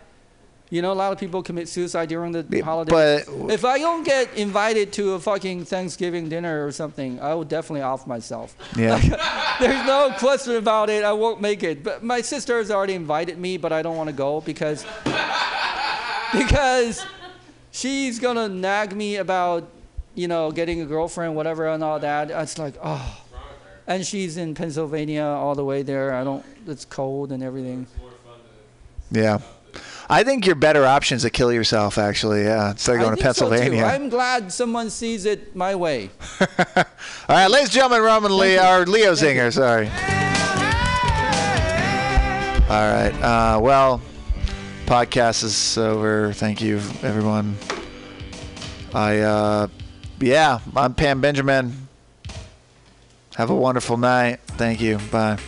Speaker 16: You know, a lot of people commit suicide during the holiday.
Speaker 1: but-
Speaker 16: if I don't get invited to a fucking Thanksgiving dinner or something, I will definitely off myself.
Speaker 1: Yeah.
Speaker 16: There's no question about it. I won't make it. But my sister has already invited me, but I don't want to go because because she's gonna nag me about you know getting a girlfriend, whatever, and all that. It's like oh, and she's in Pennsylvania all the way there. I don't. It's cold and everything.
Speaker 1: Yeah. I think your better option is to kill yourself, actually. Yeah, instead of going to
Speaker 16: think so, too.
Speaker 1: Pennsylvania.
Speaker 16: I'm glad someone sees it my way.
Speaker 1: All right, ladies and gentlemen, Roman Leo, or Leo Zinger, sorry. All right. Uh, well, podcast is over. Thank you, everyone. I, uh, yeah, I'm Pam Benjamin. Have a wonderful night. Thank you. Bye.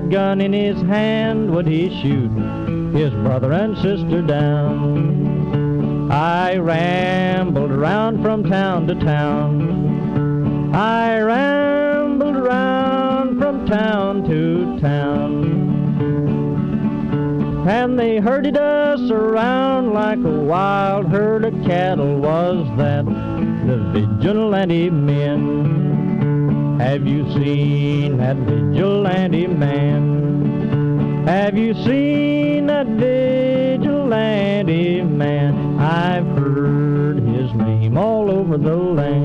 Speaker 17: Shotgun in his hand? Would he shoot his brother and sister down? I rambled around from town to town. I rambled around from town to town. And they herded us around like a wild herd of cattle. Was that the vigilante men? Have you seen that vigilante man? Have you seen that vigilante man? I've heard his name all over the land.